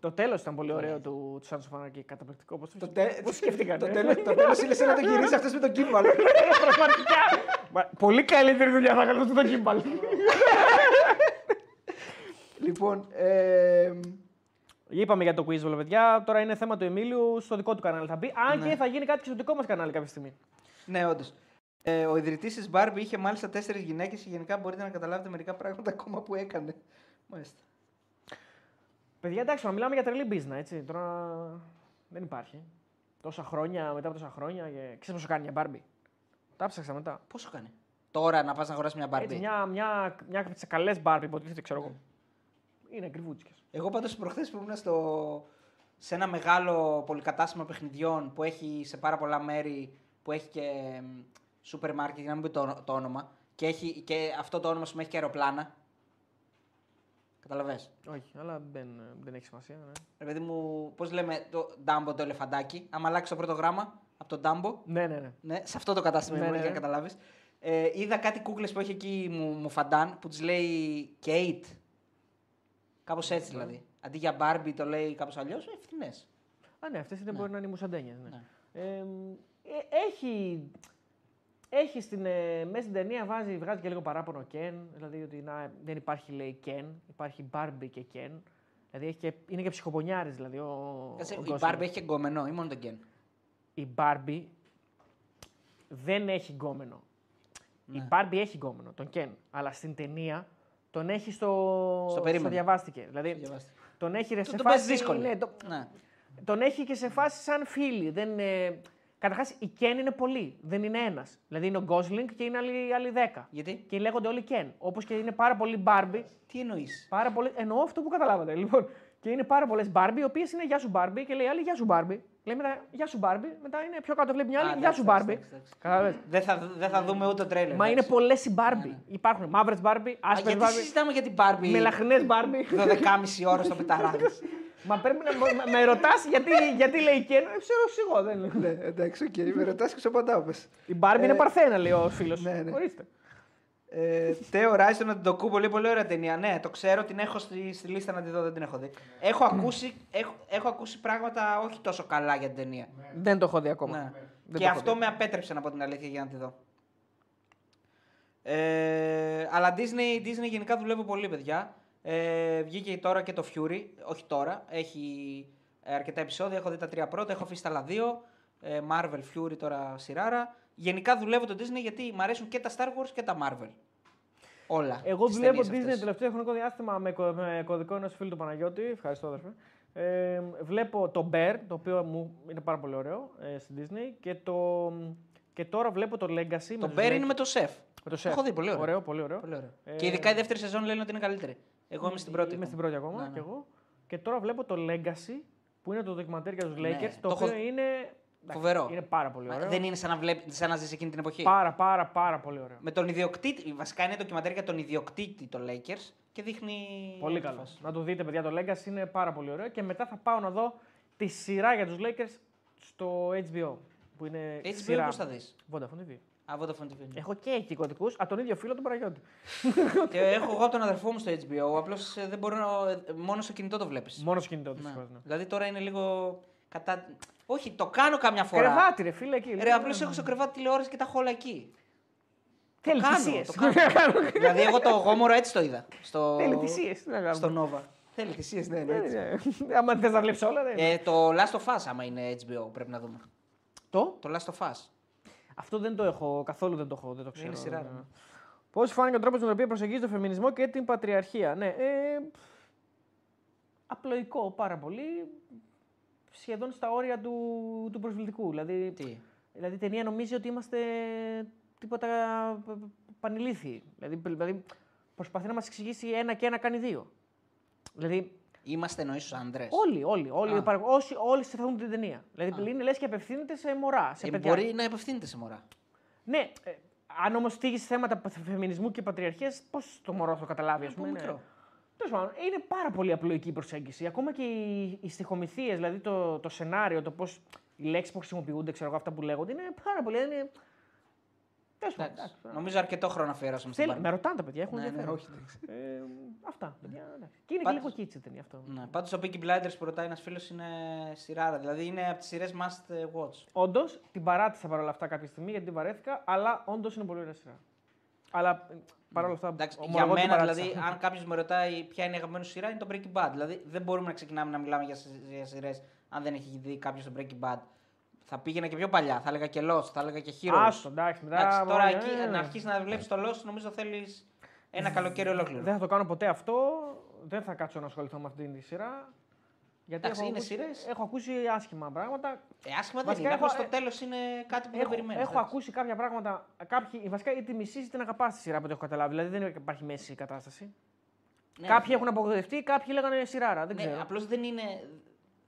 Το τέλος ήταν πολύ ωραίο του, του Sons of Anarchy. Καταπληκτικό. Πώς το, Το, τε... πώς σκέφτηκαν. το, ε; τέλος, το τέλος είναι σαν να το γυρίσει αυτός με τον Kimball. Πραγματικά. Μα, Πολύ καλύτερη δουλειά θα κάνω στο Kimball. λοιπόν, ε, Είπαμε για το quiz, βέβαια, παιδιά. Τώρα είναι θέμα του Εμίλιου. Στο δικό του κανάλι θα μπει. Αν Ναι. και θα γίνει κάτι και στο δικό μας κανάλι κάποια στιγμή. ναι, όντως. Ε, ο ιδρυτής της Barbie είχε μάλιστα τέσσερις γυναίκες και γενικά μπορείτε να καταλάβετε μερικά πράγματα ακόμα που έκανε. Μάλιστα. Παιδιά, εντάξει, να μιλάμε για τρελή business, έτσι. Τώρα δεν υπάρχει. Τόσα χρόνια, μετά από τόσα χρόνια. Και... Ξέρεις πόσο κάνει μια Barbie. Τα ψάξα μετά. Πόσο κάνει; Τώρα να πας να αγοράσεις μια Barbie. Έτσι, μια, μια, μια από τις καλές Barbie, υποτίθεται, ξέρω εγώ. Είναι ακριβούτσικες. Εγώ πάντως προχθές που ήμουν στο... σε ένα μεγάλο πολυκατάστημα παιχνιδιών που έχει σε πάρα πολλά μέρη, που έχει και μ, σούπερ μάρκετ, για να μην πει το, το όνομα, και, έχει, και αυτό το όνομα σου έχει και αεροπλάνα. Καταλαβες; Όχι, αλλά δεν, δεν έχει σημασία. Ναι. Ρε παιδί μου, πώς λέμε το Dumbo το ελεφαντάκι, άμα αλλάξει το πρώτο γράμμα από το Dumbo, ναι, ναι. ναι. ναι, σε αυτό το κατάστημα Ναι, ήμουν ναι, για να ναι. καταλάβεις. Ε, είδα κάτι κούκλες που έχει εκεί μου, μου φαντάν που τις λέει Kate. Κάπως έτσι δηλαδή. Αντί για Barbie το λέει κάπως αλλιώς, ε, φθηνές. Α, ναι, αυτές είναι μπορεί να είναι οι μουσαντένιες. Ναι. Ναι. Ε, ε, έχει, έχει στην, ε, μέσα στην ταινία βάζει, βγάζει και λίγο παράπονο Ken. Δηλαδή ότι να, δεν υπάρχει λέει Ken, υπάρχει Barbie και Ken. Δηλαδή έχει και, είναι και ψυχοπονιάρης δηλαδή ο, Κάτσε, ο η Gosling. Barbie έχει και γκόμενο ή μόνο τον Ken. Η Barbie δεν έχει γκόμενο. Η Ναι. Barbie έχει γκόμενο, τον Ken. Αλλά στην ταινία τον έχει στο. Στο περίμενο. διαβάστηκε. Δηλαδή Διαβάστε. τον έχει ρε, Το- σε τον παίζει φάση. δύσκολη. Ναι, το- Ναι. τον έχει και σε φάση σαν φίλοι. Δεν, ε... Καταρχάς, η Ken είναι πολλοί, δεν είναι ένας. Δηλαδή είναι ο Gosling και είναι άλλοι, άλλοι 10. Γιατί, Και λέγονται όλοι Ken. Όπως και είναι πάρα πολλοί Barbie. τι εννοείς; Πάρα πολλοί... Εννοώ αυτό που καταλάβατε. Λοιπόν, και είναι πάρα πολλές Barbie, οι οποίες είναι Γεια σου Barbie και λέει άλλη Γεια σου Barbie. Λέει μετά Γεια σου Barbie, μετά είναι πιο κάτω, βλέπει μια Α, άλλη Γεια εντάξει, σου εντάξει, Barbie. εντάξει, εντάξει. Κατάλαβες. Δεν θα, δεν θα δούμε ούτε το τρέλερ. Μα είναι εντάξει. πολλές οι Barbie. Υπάρχουν μαύρες Barbie, Α, άσπρες γιατί Barbie, συζητάμε για την Barbie μελαχρινέ Barbie. 12,5 ώρα στο πεταράδες. Μα πρέπει να με- με ρωτάς γιατί, γιατί λέει Ken. Ε, Ξέρω εγώ, δεν είναι. ναι, εντάξει, οκ. Με ρωτάς και σου απαντάω, πες. Η Barbie είναι παρθένα, λέει ο φίλος. ναι, ναι. Ορίστε. Ε, Τέο Ράιστον να την το κούμπο, πολύ, πολύ ωραία ταινία. Ναι, το ξέρω, την έχω στη, στη λίστα να τη δω, δεν την έχω δει. Έχω ακούσει, έχω, έχω ακούσει πράγματα όχι τόσο καλά για την ταινία. Δεν το έχω δει ακόμα. Ναι. Δεν Και το έχω αυτό δει. με απέτρεψε να πω την αλήθεια για να τη δω. Ε, αλλά Disney, Disney γενικά δουλεύω πολύ, παιδιά. Ε, βγήκε τώρα και το Fury, όχι τώρα, έχει ε, αρκετά επεισόδια, έχω δει τα τρία πρώτα, έχω αφήσει τα άλλα δύο. Ε, Marvel, Fury, τώρα σειράρα. Γενικά δουλεύω το Disney γιατί μου αρέσουν και τα Star Wars και τα Marvel. Όλα. Εγώ τις δουλεύω ταινίες Disney αυτές. τελευταίο χρονικό διάστημα με, κω- με κωδικό ενός φίλου του Παναγιώτη. Ευχαριστώ, αδερφέ. Ε, βλέπω το Bear, το οποίο μου είναι πάρα πολύ ωραίο ε, στη Disney. Και, το, και τώρα βλέπω το Legacy. Το με τους Bear Lakers. είναι με το Chef. με το Chef. Έχω δει, πολύ ωραίο. Ωραίο, πολύ ωραίο. Πολύ ωραίο. Ε, Και ειδικά η δεύτερη σεζόν λένε ότι είναι καλύτερη. Εγώ είμαι στην πρώτη. Είμαι στην ακόμα. πρώτη ακόμα Ναι, ναι. κι εγώ. Και τώρα βλέπω το Legacy, που είναι το ντοκιμαντέρ για τους Ναι, Lakers. το Το, οποίο έχω- είναι. Εντάξει, Φοβερό. Είναι πάρα πολύ Μα ωραίο. Δεν είναι σαν να, βλέπ, σαν να ζεις εκείνη την εποχή. Πάρα, πάρα, πάρα πολύ ωραίο. Με τον ιδιοκτήτη, βασικά είναι ντοκιμαντέρ για τον ιδιοκτήτη το Lakers και δείχνει. Πολύ όλη τη καλό. φάση. Να το δείτε, παιδιά, το Legacy είναι πάρα πολύ ωραίο. Και μετά θα πάω να δω τη σειρά για τους Lakers στο HBO. Που είναι HBO σειρά. πώς θα δεις; Vodafone TV. Α, Vodafone TV. Έχω και εκεί κωδικού από τον ίδιο φίλο του Παναγιώτη. Και έχω εγώ από τον αδερφό μου στο HBO, απλώς δεν μπορώ να. ε, Μόνος στο κινητό το βλέπεις. Μόνος στο κινητό του. Ναι. δυστυχώς, ναι. Δηλαδή τώρα είναι λίγο. Κατά... Όχι, το κάνω καμιά φορά. Κρεβάτι, ρε φίλε, εκεί. Ρε, απλώς έχω στο κρεβάτι τηλεόραση και τα έχω όλα εκεί. Θέλει το κάνω, θυσίες. το κάνω. δηλαδή, εγώ το γόμορο έτσι το είδα. Στο... Θέλει θυσίες. Τι να Στο κάνουμε. Nova. Θέλει θυσίες, ναι, ναι. Ναι, έτσι. ναι. Άμα δεν θες να βλέπεις όλα, δεν. Ε, το Last of Us, άμα είναι HBO, πρέπει να δούμε. Το; Το Last of Us. Αυτό δεν το έχω, καθόλου δεν το έχω, δεν το ξέρω. Είναι σειρά, Ναι. ναι. Πώς φάνηκε ο τρόπος με τον οποίο προσεγγίζει το φεμινισμό και την πατριαρχία. Ναι, ε, απλοϊκό πάρα πολύ. Σχεδόν στα όρια του, του προσβλητικού. Δηλαδή, Τι; δηλαδή η ταινία νομίζει ότι είμαστε τίποτα π- π- πανηλήθιοι. Δηλαδή, δηλαδή προσπαθεί να μας εξηγήσει ένα και ένα κάνει δύο. Δηλαδή Είμαστε εννοείς στους άντρες. όλοι, όλοι, όλοι, Α. υπαρχ- όσοι, όλοι σε την ταινία. Δηλαδή είναι λες και απευθύνεται σε μωρά, σε Ε, παιδιά. μπορεί να επευθύνεται σε μωρά. Ναι, ε, αν όμως θίγει θέματα πα- φεμινισμού και πατριαρχίας, πώς το μωρό θα το καταλάβει, ας Από πούμε. μικρό. Τέλος πάντων, είναι πάρα πολύ απλοϊκή η προσέγγιση. Ακόμα και οι, οι στοιχομηθείες, δηλαδή το, το σενάριο, το πώς οι λέξεις που χρησιμοποιούνται, ξέρω εγώ, αυτά που λέγονται, είναι πάρα πολύ. Είναι... Τέλος πάντων. Εντάξει. εντάξει. Νομίζω αρκετό χρόνο αφιέρωσαμε στην Θέλει, με πάρτι. ρωτάνε τα παιδιά, έχουν Ναι, ναι, ενδιαφέρον. όχι, εντάξει. Ε, αυτά. Παιδιά, εντάξει. Και είναι Πάντως- και λίγο κίτσι η ταινία αυτό. Ναι. Πάντως το Peaky Blinders που ρωτάει ένας φίλος είναι σειράρα. Δηλαδή είναι από τις σειρές must watch. Όντως, την παράτησα παρόλα αυτά κάποια στιγμή γιατί την βαρέθηκα, αλλά όντως είναι πολύ ωραία σειρά. Αλλά ε, παρόλα αυτά. Εντάξει, για ομολογώ την μένα, παράτησα. δηλαδή, αν κάποιος με ρωτάει ποια είναι η αγαπημένη σου σειρά, είναι το Breaking Bad. Δηλαδή, δεν μπορούμε να ξεκινάμε να μιλάμε για, σειρές αν δεν έχει δει κάποιος το Breaking Bad. Θα πήγαινα και πιο παλιά. Θα έλεγα και Lost, θα έλεγα και Heroes. Άστο, εντάξει, μετά. Εντάξει, τώρα μόνο- εκεί ε, να αρχίσεις να βλέπεις το Lost, νομίζω θέλεις ένα καλοκαίρι ολόκληρο. Δεν θα το κάνω ποτέ αυτό. Δεν θα κάτσω να ασχοληθώ με αυτήν τη σειρά. Γιατί Εντάξει, έχω, είναι ακούσει, σειρές. έχω ακούσει άσχημα πράγματα. Ε, άσχημα δεν Βασικά είναι. έχω- Απλώς στο τέλος είναι κάτι που δεν Έχω, περιμένεις. έχω ακούσει κάποια πράγματα. Κάποιοι, βασικά είτε μισή είτε την αγαπάς τη σειρά που το έχω καταλάβει. Δηλαδή δεν υπάρχει μέση κατάσταση. κάποιοι έχουν απογοητευτεί, κάποιοι λέγανε σειράρα. Δεν Ναι, ξέρω. απλώς δεν είναι.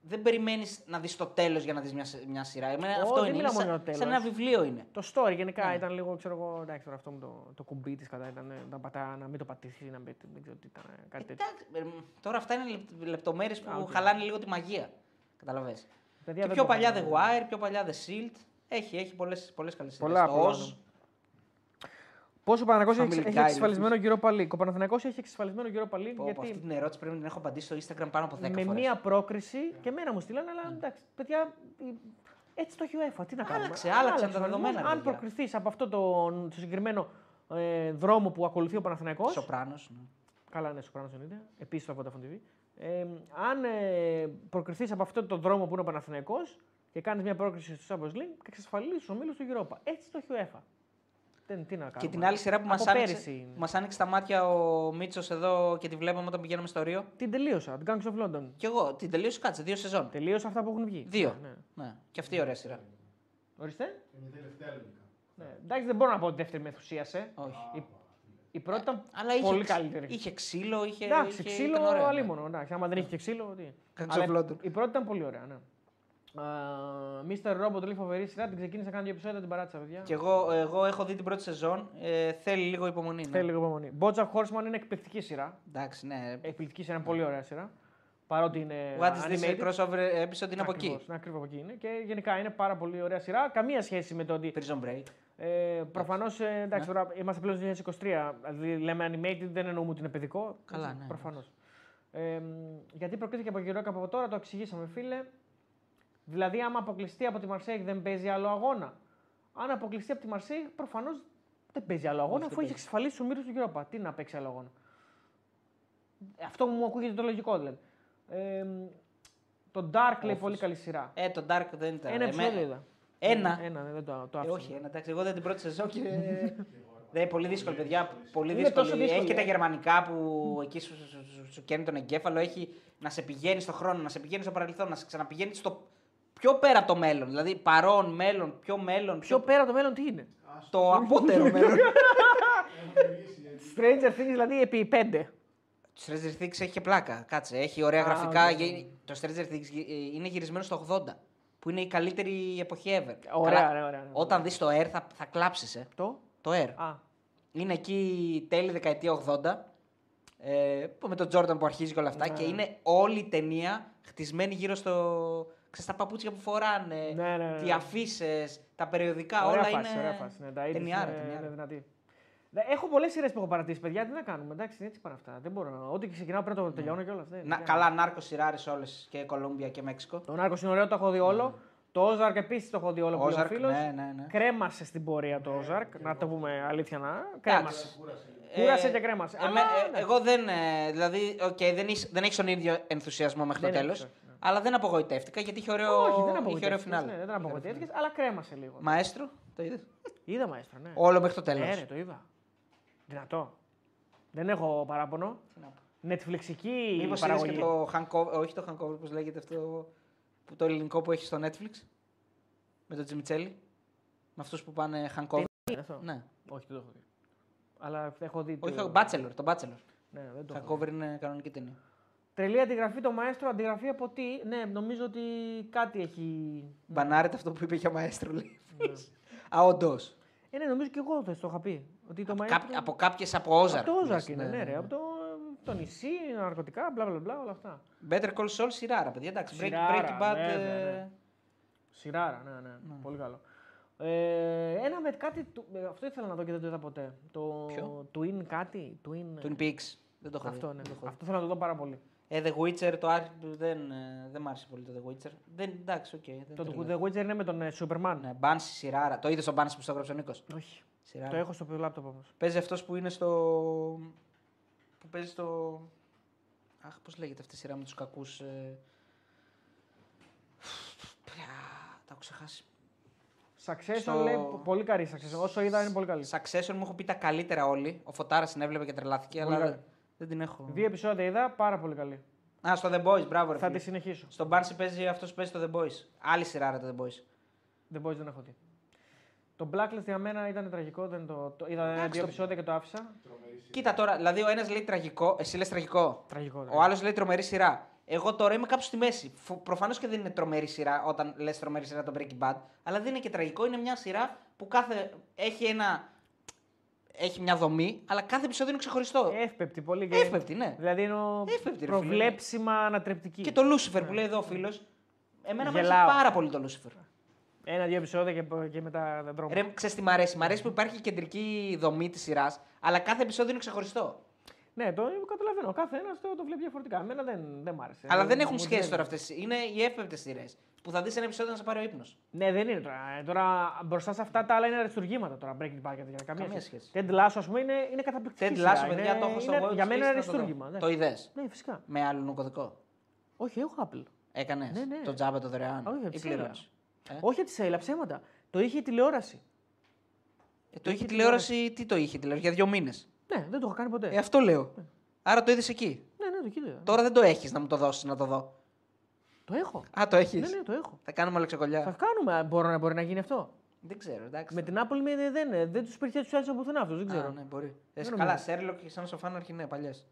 Δεν περιμένεις να δεις το τέλος για να δεις μια, σε- μια σειρά. Εμένα Ω, αυτό δεν είναι. μιλάω Είναι μόνο σαν, για το σαν τέλος. ένα βιβλίο είναι. Το story γενικά Ναι. ήταν λίγο, ξέρω εγώ, εντάξει τώρα αυτό με το, το κουμπί της κατά ήταν ε, να, πατά, να μην το πατήσεις, να μην, δεν ξέρω τι ήταν, ε, κάτι τέτοιο. Εντάξει, ε, τώρα αυτά είναι λεπτομέρειες που Α, οκ. χαλάνε λίγο τη μαγεία. Κατάλαβες. Παιδιά, Και δεν πιο το παλιά The κάνω. Wire, πιο παλιά The Shield. Έχει, έχει πολλές, πολλές καλές σειρές. Πολλά, Το πολλά, Oz. Ναι. Πόσο ο Παναθηναϊκός έχει, Family έχει Guy, εξασφαλισμένο Europa League; Ο Παναθηναϊκός έχει εξασφαλισμένο Europa League Πω, πω, αυτή γιατί την ερώτηση πρέπει να την έχω απαντήσει στο Instagram πάνω από 10 με φορές. μία πρόκριση και εμένα μου στείλανε, αλλά εντάξει, παιδιά, η- έτσι το έχει ο UEFA. Τι να κάνουμε. Άλλαξε, άλλαξαν τα ο οργανισμός. δεδομένα, Αν παιδιά. προκριθείς από αυτό το, το συγκεκριμένο ε, δρόμο που ακολουθεί ο Παναθηναϊκός, Σοπράνος. ναι. Καλά, ναι, Σοπράνος εννοείται. Επίσης στο Vodafone TV. Ε, αν ε, προκριθείς από αυτό το δρόμο που είναι ο Παναθηναϊκός και κάνεις μια πρόκριση στο Champions League, εξασφαλίζει του ομίλου του Europa. Έτσι το έχει ο UEFA. Δεν, τι να κάνουμε. Και την άλλη σειρά που μας Από άνοιξε, πέρυσι είναι. που μας άνοιξε τα μάτια ο Μίτσος εδώ και τη βλέπαμε όταν πηγαίναμε στο Ρίο. Την τελείωσα, την Gangs of London. Και εγώ την τελείωσα κάτσε, δύο σεζόν. Τελείωσα αυτά που έχουν βγει. Δύο. Ναι. Ναι. Και αυτή η ωραία σειρά. Ορίστε. Είναι η τελευταία λογικά. Ναι. Εντάξει, δεν μπορώ να πω ότι η δεύτερη με ενθουσίασε. Όχι. Η, η πρώτη ήταν Αλλά είχε, πολύ ξ- καλύτερη. είχε ξύλο, είχε. Εντάξει, είχε ξύλο ήταν ωραία, ναι. αλίμονο. Εντάξει, άμα δεν είχε και ξύλο. Τι. Gangs Αλλά of London. Η πρώτη ήταν πολύ ωραία, ναι. Α, Mr. Robot λέει φοβερή σειρά, την ξεκίνησα να κάνω δύο επεισόδια, την παράτησα, παιδιά. Και εγώ, εγώ έχω δει την πρώτη σεζόν. Ε, θέλει λίγο υπομονή. Ναι. Θέλει λίγο υπομονή. Bojack Horseman είναι εκπληκτική σειρά. Εντάξει, ναι. Εκπληκτική σειρά, είναι πολύ ωραία σειρά. Παρότι είναι. What is this animated. crossover episode είναι από εκεί. Ακριβώς, ναι, ακριβώς από εκεί είναι. Και γενικά είναι πάρα πολύ ωραία σειρά. Καμία σχέση με το ότι Prison Break. Ε, Προφανώς Ναι. εντάξει, τώρα είμαστε πλέον στο 2023. Δηλαδή λέμε animated, δεν εννοούμε ότι είναι παιδικό. Καλά, ναι, Προφανώς. Ε, μ, γιατί προκρίθηκε από καιρό και από τώρα, το εξηγήσαμε, φίλε. Δηλαδή, άμα αποκλειστεί από τη Μαρσέικ, δεν παίζει άλλο αγώνα. Αν αποκλειστεί από τη Μαρσέικ, προφανώς δεν παίζει άλλο αγώνα, δεν αφού έχει παίζει. εξασφαλίσει του ομίλου του Europa. Τι να παίξει άλλο αγώνα. Αυτό μου ακούγεται το λογικό δηλαδή. Ε, μ, το Dark λέει πολύ καλή σειρά. Ε, το Dark δεν ήταν. Ένα Εμέ- επεισόδιο είδα. Ένα. Ένα, δεν το, το Ε, άφησα. όχι, ένα, εντάξει, εγώ δεν την πρώτη σεζόν και. Δεν, πολύ δύσκολη, παιδιά. Πολύ Είναι δύσκολη. τόσο δύσκολη, Έχει και τα ε. γερμανικά που εκεί σου, σου, σου, σου, σου καίνε τον εγκέφαλο. Έχει να σε πηγαίνει στο χρόνο, να σε πηγαίνει στο παρελθόν, να σε ξαναπηγαίνει στο πιο πέρα από το μέλλον. Δηλαδή παρόν, μέλλον, πιο μέλλον. Πιο πέρα από το μέλλον τι είναι; Το απότερο μέλλον. Stranger Things δηλαδή επί 5. Το Stranger Things έχει και πλάκα. Κάτσε, έχει ωραία Α, γραφικά. οκ. Γι- Το Stranger Things ε, είναι γυρισμένο στο 80. Που είναι η καλύτερη εποχή ever. Ωραία, Καλά, ωραία, ωραία. Όταν δεις το Air θα, θα κλάψεις. Ε. Το; Το Air. Α, Είναι εκεί τέλη δεκαετία 80. Ε, που με τον Τζόρνταν που αρχίζει και όλα αυτά. Ναι. Και είναι όλη η ταινία χτισμένη γύρω στο. Ξέρεις, τα παπούτσια που φοράνε, Ναι, ναι, ναι. οι αφίσες, τα περιοδικά, ωραία όλα φάση, είναι. ωραία φάση. Ναι, τα είδες, ταινιάρα, είναι- ταινιάρα. είναι δυνατή. Δε- Έχω πολλές σειρές που έχω παρατήσει, παιδιά. Τι να κάνουμε, εντάξει, έτσι πάνε αυτά. Δεν μπορώ να. Ό,τι ξεκινάω πρέπει να το τελειώνω κιόλα. Να, καλά, νάρκος σειράρε όλες και Κολούμπια και Μέξικο. Το Νάρκος είναι ωραίο, το έχω δει όλο. Το Ozark επίσης το έχω δει όλο. που λέει ο Ozark, φίλος. ναι, ναι, ναι. Κρέμασε στην πορεία το Ozark, να το πούμε αλήθεια να. Κρέμασε. Ε, Κούρασε και κρέμασε. εμέ- Αλλά, ε, ναι. εγώ δεν. ε, δηλαδή, οκ, δεν, έχει, δεν έχεις τον ίδιο ενθουσιασμό μέχρι Δεν το τέλος. Έχεις, όχι, ναι. Αλλά δεν απογοητεύτηκα γιατί είχε ωραίο, Όχι, δεν είχε ωραίο απογοητεύτηκες, φινάλε. ναι, δεν απογοητεύτηκες, αλλά κρέμασε λίγο. Μαέστρο, το είδες; Είδα μαέστρο, ναι. Όλο μέχρι το τέλος. Ναι, ρε, το είδα. Δυνατό. Δεν έχω παράπονο. Netflixική Μήπως είδες παραγωγή. και το Hangover, όχι το Hangover, πώς λέγεται αυτό. Που το ελληνικό που έχει στο Netflix. Με τον Τζιμιτσέλη. Με αυτούς που πάνε Hangover. Είναι αυτό; Ναι. Όχι, δεν το έχω δει. Αλλά έχω δει. Όχι, το... το Bachelor. Το Bachelor. Ναι, δεν το έχω δει. Hangover είναι κανονική ταινία. Τρελή αντιγραφή το μαέστρο, αντιγραφή από τι. Ναι, νομίζω ότι κάτι έχει. Μπανάρεται αυτό που είπε για Μαέστρο, λέει. Ναι. Α, όντως. Ε, ναι, νομίζω και εγώ το είχα πει. Ότι το μαέστρο. Από κάποιες από Ozark. Από το Ozark λες, είναι, ναι, ρε. Από το, το νησί, ναρκωτικά, μπλα μπλα μπλα, όλα αυτά. Better Call Saul σειράρα, παιδιά. Εντάξει, Breaking- Σειράρα, Breaking Bad. βέβαια, ε, ναι. Σειράρα, ναι, ναι, Πολύ καλό. Ε, ένα με κάτι. του- ε, Αυτό ήθελα να δω και δεν το είδα ποτέ. Το Ποιο; Twin κάτι. Twin, Twin Peaks. Δεν το έχω δει. Αυτό, ναι. Δεν το έχω δει. Αυτό θέλω να το δω πάρα πολύ. Ε, The Witcher, το Άρχι δεν, ε, δεν μ' άρεσε πολύ το The Witcher. Δεν, εντάξει, οκ. δεν Το τρελαίνω. The Witcher είναι με τον ε, Superman. Ναι, Banshee σειράρα. Το είδες στο Banshee που στο έγραψε ο Νίκος; Όχι. Σειράρα. Το έχω στο laptop όμως. Παίζει αυτός που είναι στο. που παίζει στο. Αχ, πώς λέγεται αυτή η σειρά με τους κακούς. Ε... Πια, Τα έχω ξεχάσει. Succession Στο- λέει πο- πολύ καλή Succession. Όσο είδα είναι πολύ καλή. Succession μου έχουν πει τα καλύτερα όλοι. Ο Φωτάρας την έβλεπε και τρελάθηκε, Πολύ αλλά καλή. Δεν την έχω. Δύο επεισόδια είδα, πάρα πολύ καλή. Α, στο The Boys, μπράβο. Ρε, Θα φίλε. τη συνεχίσω. Στον Banshee παίζει αυτός που παίζει στο The Boys. Άλλη σειρά, ρε, το The Boys. The Boys δεν έχω δει. Το Blacklist για μένα ήταν τραγικό. Δεν το, το, είδα Εντάξει, δύο το- επεισόδια και το άφησα. Κοίτα τώρα, δηλαδή ο ένας λέει τραγικό, εσύ λες τραγικό. Τραγικό. Ο τραγικό. άλλος λέει τρομερή σειρά. Εγώ τώρα είμαι κάπου στη μέση. Προφανώς και δεν είναι τρομερή σειρά όταν λες τρομερή σειρά το Breaking Bad, αλλά δεν είναι και τραγικό. Είναι μια σειρά που κάθε έχει ένα. Έχει μια δομή, αλλά κάθε επεισόδιο είναι ξεχωριστό. Εύπεπτη πολύ. και- Εύπεπτη, ναι. Δηλαδή είναι ο Εύπεπτη, ρε φίλε. προβλέψιμα ανατρεπτική. Και το Lucifer που λέει εδώ ο φίλος. Εμένα μου αρέσει Γελάω. πάρα πολύ το Lucifer. Ένα-δύο επεισόδια και, και μετά δεν τρώμε. Ρε, ξέρεις τι μ' αρέσει; Μ' αρέσει που υπάρχει η κεντρική δομή της σειράς, αλλά κάθε επεισόδιο είναι ξεχωριστό. Ναι, το καταλαβαίνω. Κάθε ένας το, το βλέπει διαφορετικά. Εμένα δεν, δεν μ' άρεσε. Αλλά δεν Μου έχουν σχέση δουλεύει. τώρα αυτές. Είναι οι εύπεπτε σειρές. Που θα δεις ένα επεισόδιο να σε πάρει ο ύπνος. Ναι, δεν είναι τώρα. Ε, Τώρα μπροστά σε αυτά τα άλλα είναι αριστούργήματα τώρα. Breaking Bad και τέτοια. Καμία, Καμία σχέση. σχέση. Ted Lasso, ας πούμε, είναι, είναι καταπληκτική. Ted σειρά. Lasso, παιδιά, Είναι- το έχω στο είναι- web Για μένα είναι space να το δω. αριστούργημα. ναι. Το είδες; Ναι, φυσικά. Με άλλον κωδικό. Όχι, έχω Apple. Έκανες; Ναι, ναι. Το τζάμπα το δωρεάν. Όχι, ή από τη πληρώνεις; Ε; Όχι τη Σέιλα, ψέματα. Το είχε η τηλεόραση. Ε, το είχε είχε τηλεόραση, τι το είχε τηλεόραση, για δύο μήνες. Ναι, δεν το έχω κάνει ποτέ. Ε, αυτό λέω. Άρα το είδες εκεί. Ναι, ναι, το κοίταγα. Τώρα δεν το έχεις να μου το δώσεις να το δω. Το έχω. Α, το έχεις. Ναι, ναι, το έχω. Θα κάνουμε Θα λεξοκολλιά. κάνουμε. Μπορεί να, μπορεί να γίνει αυτό. Δεν ξέρω, εντάξει. Με την Apple με, δεν, δεν τους υπήρχε τους άρεσε πουθενά αυτούς. Δεν ξέρω. Α, ναι, μπορεί. Ε, Δεν καλά, νομίζω. Σέρλοκ και σαν σοφάν αρχή, ναι, παλιές.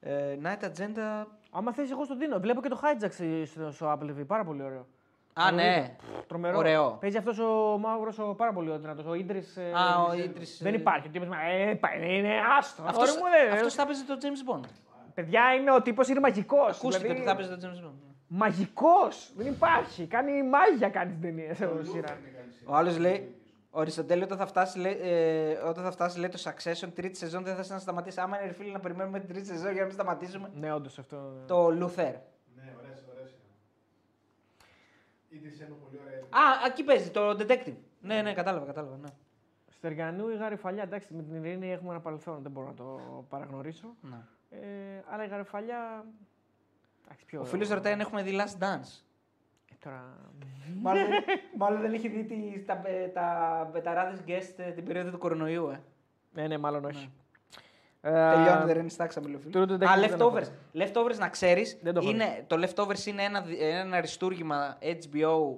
Ε, Night Agenda. Άμα θες, εγώ στον δίνω. Βλέπω και το Hijack στο, στο Apple TV. Πάρα πολύ ωραίο. Α, Δηλαδή, ναι. Τρομερό. Ωραίο. Παίζει αυτός ο μαύρος ο πάρα πολύ δυνατό. Ο Ίντρις. Α, ο Ίντρις, Δεν ε, υπάρχει. Ο τύπος, μα, ε, πα- είναι άστο. Αυτός Αυτό μου δεν. αυτός θα παίζει το James Bond. Παιδιά είναι ο τύπος είναι μαγικός. Ακούστηκε ότι θα παίζει το James Bond. Μαγικός! Δεν υπάρχει. Κάνει μάγια κάνει την ταινία σε σειρά. Ο άλλος λέει. Ο Αριστοτέλη όταν θα φτάσει, λέει, ε, όταν θα φτάσει λέει, το Succession τρίτη σεζόν δεν θα σε να σταματήσει. Άμα είναι ρε φίλε να περιμένουμε την τρίτη σεζόν για να μην σταματήσουμε. Ναι, όντως αυτό. Το Luther. Ναι, ωραίες, ωραίες είναι. Η της είναι πολύ ωραία. Α, εκεί παίζει το Detective. Ναι, ναι, κατάλαβα, κατάλαβα. Ναι. Στεργανού ή γαριφαλιά, εντάξει, με την Ειρήνη έχουμε ένα παρελθόν, δεν μπορώ να το παραγνωρίσω. Ναι. Ε, αλλά η γαριφαλιά. Εντάξει, πιο Ο φίλος ρωτάει αν έχουμε δει Last Dance. Ε, τώρα... μάλλον, μάλλον δεν έχει δει τις, τα, ε, τα μπεταράδες guest ε, την περίοδο του κορονοϊού, ε. Ναι, ναι, μάλλον όχι. Ε, Τελειώνει, δεν είναι στάξα μιλοφίλ. True Detective Α, δεν leftovers. έχω Leftovers να ξέρεις. Δεν το έχω Είναι, το leftovers είναι ένα, δι- ένα αριστούργημα HBO.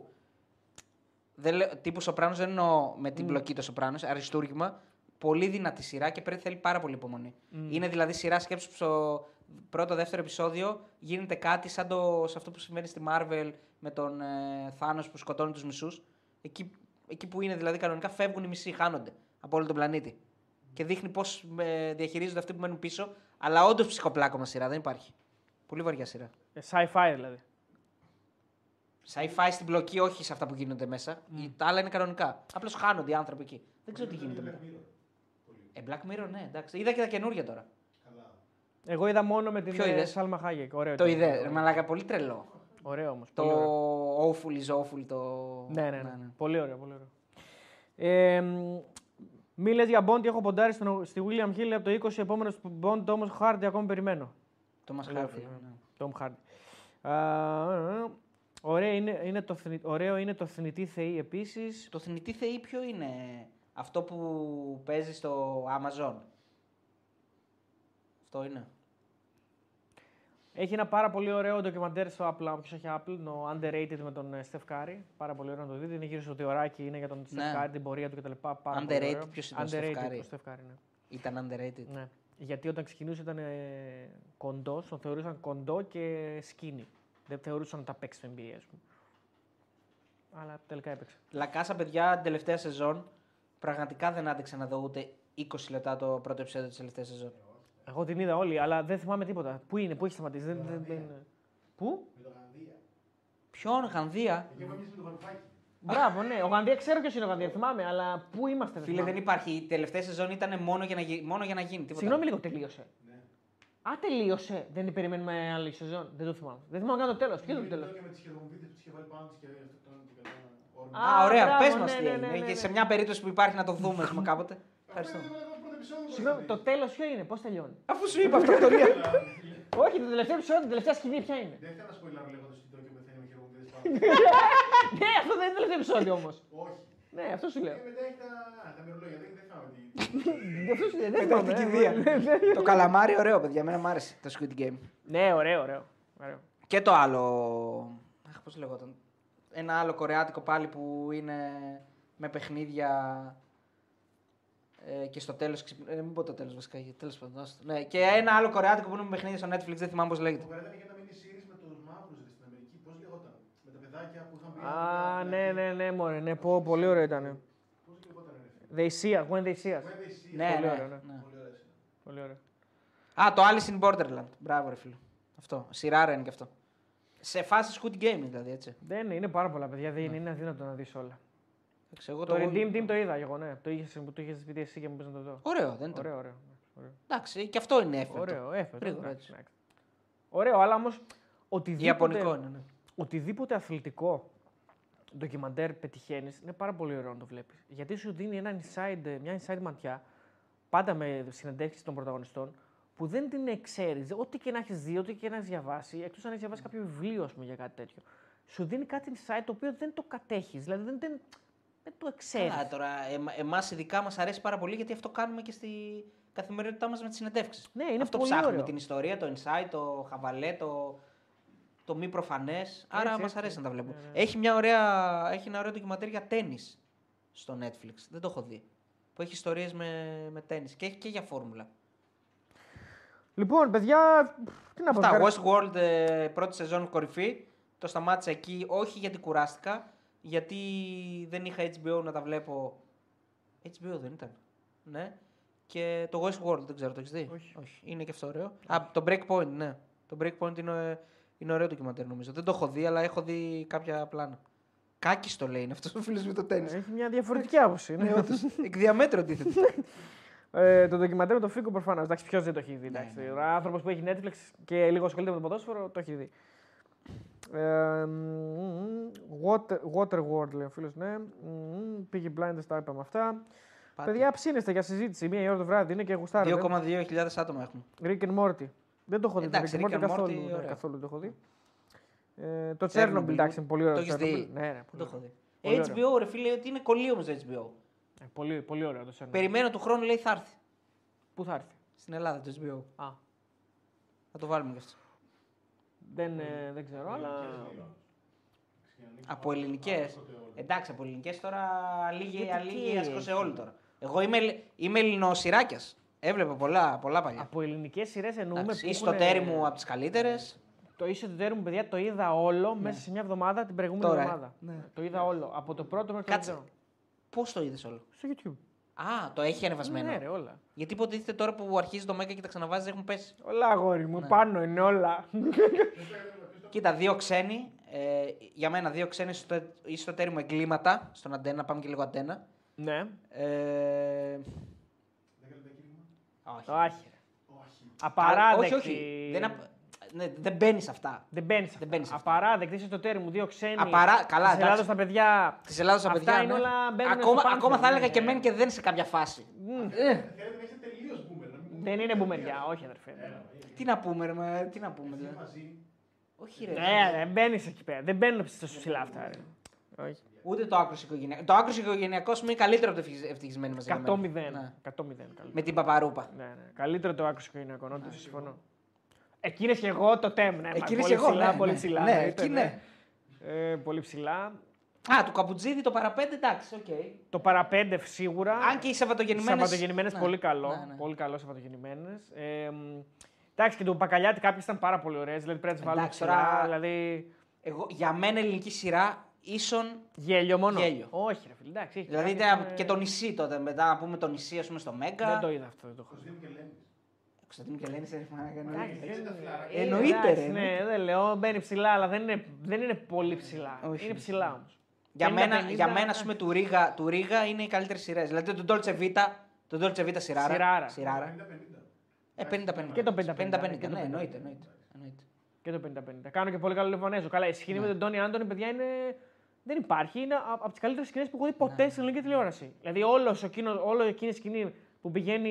Δεν λέω, τύπου Σοπράνο δεν εννοώ με την πλοκή το Σοπράνο. Αριστούργημα. Πολύ δυνατή σειρά και πρέπει θέλει πάρα πολύ υπομονή. Είναι δηλαδή σειρά σκέψη που στο πρώτο δεύτερο επεισόδιο γίνεται κάτι σαν το, σε αυτό που συμβαίνει στη Marvel με τον ε, Θάνος που σκοτώνει τους μισούς. Εκεί, εκεί που είναι δηλαδή κανονικά φεύγουν οι μισοί, χάνονται από όλο τον πλανήτη. Και δείχνει πώς διαχειρίζονται αυτοί που μένουν πίσω. Αλλά όντως ψυχοπλάκωμα σειρά, δεν υπάρχει. Πολύ βαριά σειρά. Ε, Sci-fi δηλαδή. Sci-fi στην πλοκή, όχι σε αυτά που γίνονται μέσα. Η- Τα άλλα είναι κανονικά. Απλώς χάνονται οι άνθρωποι εκεί. Δεν ξέρω τι γίνεται μετά. Ε, Black Mirror, ναι, εντάξει. Είδα και τα καινούργια τώρα. Εγώ είδα μόνο με την Ποιο ε, είδες; Σάλμα Χάγεκ. Ωραίο. Το ήταν. είδε. Ρε Μαλάκα, πολύ τρελό. Ωραίο όμως. Το awful is awful. Το... Ναι, ναι, ναι. Πολύ ωραίο. Πολύ ωραίο. Ε, μ, μη λες για Bond, έχω ποντάρει στον- στη William Hill από το 20, επόμενος Bond όμως Hardy ακόμη περιμένω. Το μας Πολύ χάρτη. ωραίο, ναι. Tom Hardy. Α, ωραίο, είναι, είναι το, θνη- ωραίο είναι το θνητή θεή επίσης. Το θνητή θεή ποιο είναι αυτό που παίζει στο Amazon; Αυτό είναι. Έχει ένα πάρα πολύ ωραίο ντοκιμαντέρ στο Apple, αν ποιος έχει Apple, το Underrated με τον ε, Steph Curry. Πάρα πολύ ωραίο να το δείτε. Είναι γύρω στο διωράκι, είναι για τον Steph Ναι. Curry, την πορεία του κτλ. Πάρα πολύ Underrated, ωραίο. ποιος ήταν ο Steph Underrated, Curry? ο Steph Curry, ναι. Ήταν underrated. ναι. Γιατί όταν ξεκινούσε ήταν ε, κοντό, τον θεωρούσαν κοντό και σκίνη. Δεν θεωρούσαν ότι θα παίξεις στο NBA, ας πούμε. Αλλά τελικά έπαιξε. Λακάσα, παιδιά, την τελευταία σεζόν πραγματικά δεν άντεξα να δω ούτε 20 λεπτά το πρώτο επεισόδιο της τελευταίας σεζόν. Εγώ την είδα όλη, αλλά δεν θυμάμαι τίποτα. Πού είναι, πού έχει σταματήσει. Δεν, δεν, δεν... Πού; Με το Γανδία. Ποιον, Γανδία; Εκεί που με το βαρουφάκι. Μπράβο, ναι. Ο Γανδία ξέρω ποιος είναι ο Γανδία, θυμάμαι, αλλά πού είμαστε. Φίλε, δεν θυμάμαι. υπάρχει. Η τελευταία σεζόν ήταν μόνο για να, γι- μόνο για να γίνει. Τίποτα. Συγγνώμη λίγο, τελείωσε. Ναι. Α, τελείωσε. Δεν περιμένουμε άλλη σεζόν. Δεν το θυμάμαι. Δεν θυμάμαι καν το τέλος. Ποιο είναι το τέλος; Και με τις χειρομοβίτες που τους είχε βάλει πάνω τους και αυτό τον και καλά όρμα. Α, Α, ωραία, μπράβο, πε μας ναι, τι ναι, έγινε. ναι, ναι, Και ναι. σε μια περίπτωση που υπάρχει να το δούμε, ας πούμε, κάποτε. Ευχαριστώ. Αυτό είναι το πρώτο επεισόδιο, Συγγνώμη, πώς το θα τέλος ποιο είναι, πώς τελειώνει; Αφού σου είπα αυτοκτονία. Όχι, το τελευταίο επεισόδιο, την τελευταία σκηνή ποια είναι; Δεν θέλω να σποιλάρω λέγοντας ότι το και πεθαίνει με χειρομοβίτες πάνω. ναι, αυτό δεν είναι το τελευταίο επεισόδιο όμως. Όχι. Ναι, αυτό σου λέω. Και μετά έχει τα, α, τα μυρολόγια, δεν, δεν θυμάμαι τι. Αυτό σου λέω. Δεν Μετά θυμάμαι, την ε, κηδεία. ναι. Το καλαμάρι, ωραίο, παιδιά. Εμένα μου άρεσε το Squid Game. Ναι, ωραίο, ωραίο. ωραίο. Και το άλλο. Αχ, πώς λεγόταν. Ένα άλλο κορεάτικο πάλι που είναι με παιχνίδια. Ε, και στο τέλος. Ε, μην πω το τέλος βασικά. Τέλος πάντων. άστο. Ναι, και ένα άλλο κορεάτικο που είναι με παιχνίδια στο Netflix. Δεν θυμάμαι πώς λέγεται. Το Κορέα είχε ένα mini series με τους μαύρους ρε, στην Αμερική. Πώς λεγόταν. Με τα παιδάκια που είχαν πει. Α, ναι, ναι, ναι, μωρέ, ναι, πω, πολύ ωραίο ήταν. Πώς λεγόταν ρε. They see us, when they see us. When they see Ναι, Πολύ ναι, ωραίο, ναι. ναι. Πολύ ωραία σειρά. Πολύ ωραίο. Α, το Alice in Borderland. Μπράβο, ρε φίλο. Αυτό. Σειράρα είναι και αυτό. Σε φάση Squid Game δηλαδή, έτσι. Δεν είναι, είναι πάρα πολλά παιδιά, δεν είναι, είναι αδύνατο να δεις όλα. Εντάξει, εγώ Το Redeem Team το είδα εγώ, ναι. Το είχες το είχες πει εσύ και μου πες να το δω. Ωραίο, δεν ήταν. Ωραίο, ωραίο. ωραίο. Εντάξει, και αυτό είναι έφερτο. Ωραίο, έφερε. Γρήγορα, εντάξει, έτσι. εντάξει. Ωραίο, αλλά όμως οτιδήποτε, Ιαπωνικό είναι, ναι. οτιδήποτε αθλητικό ντοκιμαντέρ πετυχαίνεις, είναι πάρα πολύ ωραίο να το βλέπεις. Γιατί σου δίνει ένα inside, μια inside ματιά, πάντα με συνεντεύξεις των πρωταγωνιστών, που δεν την ξέρεις. Ό,τι και να έχεις δει, ό,τι και να έχεις διαβάσει, εκτός αν έχεις διαβάσει κάποιο βιβλίο ας πούμε, για κάτι τέτοιο, σου δίνει κάτι inside το οποίο δεν το κατέχεις. Δηλαδή δεν, δεν, δεν το ξέρει. Καλά, τώρα, εμα, εμάς ειδικά μας αρέσει πάρα πολύ γιατί αυτό κάνουμε και στη καθημερινότητά μας με τις συνεντεύξεις. Ναι, είναι αυτό πολύ ψάχνουμε, ωραίο. την ιστορία, το insight, το χαβαλέ, το, το μη προφανές. Άρα Έτσι, μας έτσι. αρέσει να τα βλέπουμε. Ναι, ναι. Έχει, μια ωραία, έχει ένα ωραίο ντοκιματέρ για τέννις στο Netflix. Δεν το έχω δει. Που έχει ιστορίες με, με τέννις και έχει και για φόρμουλα. Λοιπόν, παιδιά, τι να πω. Αυτά, ευχαριστώ- Westworld ε, πρώτη σεζόν κορυφή. Το σταμάτησα εκεί, όχι γιατί κουράστηκα, γιατί δεν είχα HBO να τα βλέπω. HBO δεν ήταν. Ναι. Και το Westworld δεν ξέρω, το έχεις δει; Όχι. Είναι και αυτό ωραίο. Α, το Breakpoint, ναι. Το Breakpoint είναι, είναι ωραίο ντοκιμαντέρ νομίζω. Δεν το έχω δει, αλλά έχω δει κάποια πλάνα. Κάκης το λέει, είναι αυτός ο φίλος με το τέννη. Έχει μια διαφορετική άποψη. ναι. Ναι, όντως, εκ διαμέτρου αντίθετο. Ε, το ντοκιμαντέρ με τον Φίγκο προφανώς. Εντάξει, ποιος δεν το έχει δει. Ναι, Εντάξει. ναι. Ο άνθρωπος που έχει Netflix και λίγο ασχολείται με το ποδόσφαιρο το έχει δει. Ε, μ, water, Waterworld λέει ο φίλος, ναι. Μ, Πήγε Blinders, τα είπαμε αυτά. Πάτε. Παιδιά, ψήνεστε για συζήτηση. Μία η ώρα το βράδυ είναι και γουστάρετε. 2,2 άτομα έχουμε. Rick and Morty. Δεν το έχω δει. το Εντάξει, Rick and Rick Morty and καθόλου. Morty, ναι, ωραίο. καθόλου το έχω δει. Ε, το Chernobyl, Chernobyl, εντάξει, είναι πολύ ωραίο. Το έχεις Chernobyl. δει; Ναι, ναι, Δεν πολύ το έχω ωραίο. δει. Πολύ ωραίο. HBO, ρε φίλε, ότι είναι κολλή το HBO. Ε, πολύ, πολύ ωραίο το Chernobyl. Περιμένω του χρόνου, λέει, θα έρθει. Πού θα έρθει; Στην Ελλάδα το HBO. Α, Θα το βάλουμε κι αυτό. Δεν, ε, δεν ξέρω, αλλά. Από ελληνικές. Εντάξει, από ελληνικές τώρα λίγη Γιατί αλήγη τι άσκωσε έχει; όλοι τώρα. Εγώ είμαι, Ελλ- είμαι Ελληνοσυράκιας. Έβλεπα πολλά, πολλά παλιά. Από ελληνικές σειρές εννοούμε. Εντάξει, που ή στο έχουνε- τέρι μου από τις καλύτερες. Το ίσο του τέρι μου, παιδιά, το είδα όλο μέσα σε μια εβδομάδα την προηγούμενη Τώρα, ε. εβδομάδα. Ναι. Το είδα όλο. Από το πρώτο μέχρι το Κάτσε. δεύτερο. Πώς το είδες όλο; Στο YouTube. Α, το έχει ανεβασμένο. Ναι, ρε, όλα. Γιατί υποτίθεται τώρα που αρχίζει το Μέγκα και τα ξαναβάζει έχουν πέσει. Όλα, αγόρι μου, Ναι. πάνω είναι όλα. Κοίτα, δύο ξένοι. Ε, για μένα δύο ξένοι στο, ή στο τέρι μου εγκλήματα. Στον αντένα, πάμε και λίγο αντένα. ναι. Ε, όχι. Όχι. Όχι. Απαράδεκτη. Όχι, όχι. Δεν, απ- ναι, δεν μπαίνεις σε αυτά. Δεν μπαίνεις. Δεν μπαίνεις σε αυτά. Απαράδεκτη. Είσαι στο τέρι μου, δύο ξένοι. Απαρά- καλά, Της εντάξει. Ελλάδος τα παιδιά. Της Ελλάδα στα Αυτά παιδιά. είναι ναι. όλα μπαίνουν ακόμα, στο ακόμα θα Pantheon, έλεγα ναι. και μεν και δεν σε κάποια φάση. Θέλετε να είστε τελείω boomer. να μην- Δεν είναι μπουμεριά, όχι αδερφέ. Τι να πούμε, ρε, μα, τι να πούμε. Είστε Δηλαδή. μαζί. Όχι, ρε. Ναι, δεν μπαίνεις εκεί πέρα. Δεν μπαίνουν στα ψηλά αυτά. Ρε. Όχι. Ούτε το άκρος οικογενειακό. Το άκρος οικογενειακός είναι καλύτερο από το ευτυχισ- ευτυχισμένοι μαζί. 100-0. Ναι. 100-0. καλύτερο. Με την παπαρούπα. Ναι, ναι. Καλύτερο το άκουσα οικογενειακό, όντως συμφωνώ. Εκείνες και εγώ το τέμ, ναι. μα, Εκείνες πολύ και εγώ, ψηλά, ναι, πολύ ναι. ψηλά. Ναι, εννοείται, εκεί ναι. Ε, πολύ ψηλά. Α, του Καπουτζίδη το παραπέντε, εντάξει, οκ. Το Παρά Πέντε σίγουρα. Αν και οι Σαββατογεννημένες. Σαββατογεννημένες πολύ καλό. Πολύ καλό Σαββατογεννημένες. Ε, μ, εντάξει, και του Παπακαλιάτη κάποιες ήταν πάρα πολύ ωραίες. Δηλαδή πρέπει να τις βάλουμε Εντάξει, ψηλά. τώρα- Δηλαδή. Εγώ, για μένα ελληνική σειρά ίσον. Γέλιο μόνο. Γέλιο. Όχι, ρε φίλε. Εντάξει, έχει Δηλαδή κάποιες, ήταν ε, και το νησί τότε. Μετά να πούμε το νησί, ας πούμε, στο Μέγκα. Δεν το είδα αυτό. Δεν το έχω δει. Κωνσταντίνου και Λέμις. Κωνσταντίνου και Ελένη, δεν έχουμε να Εντάξει, κάνει. Έτσι τα φιλαράκια. Ε, Εννοείται, εντάξει, ρε, Ναι, δεν λέω, μπαίνει ψηλά, αλλά δεν είναι, δεν είναι πολύ ψηλά. Όχι. Είναι ψηλά όμως. Για 50-50, μένα, για μένα ναι. ας πούμε, του Ρίγα, του Ρίγα είναι οι καλύτερες σειρές. Δηλαδή τον Dolce Vita, τον Dolce Vita σειράρα. Σειράρα. σειράρα. 50-50. Ε, 50-50. Και το 50-50, 50-50, και το ναι, 50-50. εννοείται. εννοείται. εννοείται. Και το 50-50. Κάνω και πολύ καλό Λεβανέζο. Καλά, η σκηνή με τον Τόνι Άντωνη, παιδιά, είναι. Δεν υπάρχει. Είναι α- από τις καλύτερες σκηνές που έχω δει ποτέ στην ελληνική τηλεόραση. Δηλαδή, όλος ο εκείνος, όλο εκείνη η σκηνή που πηγαίνει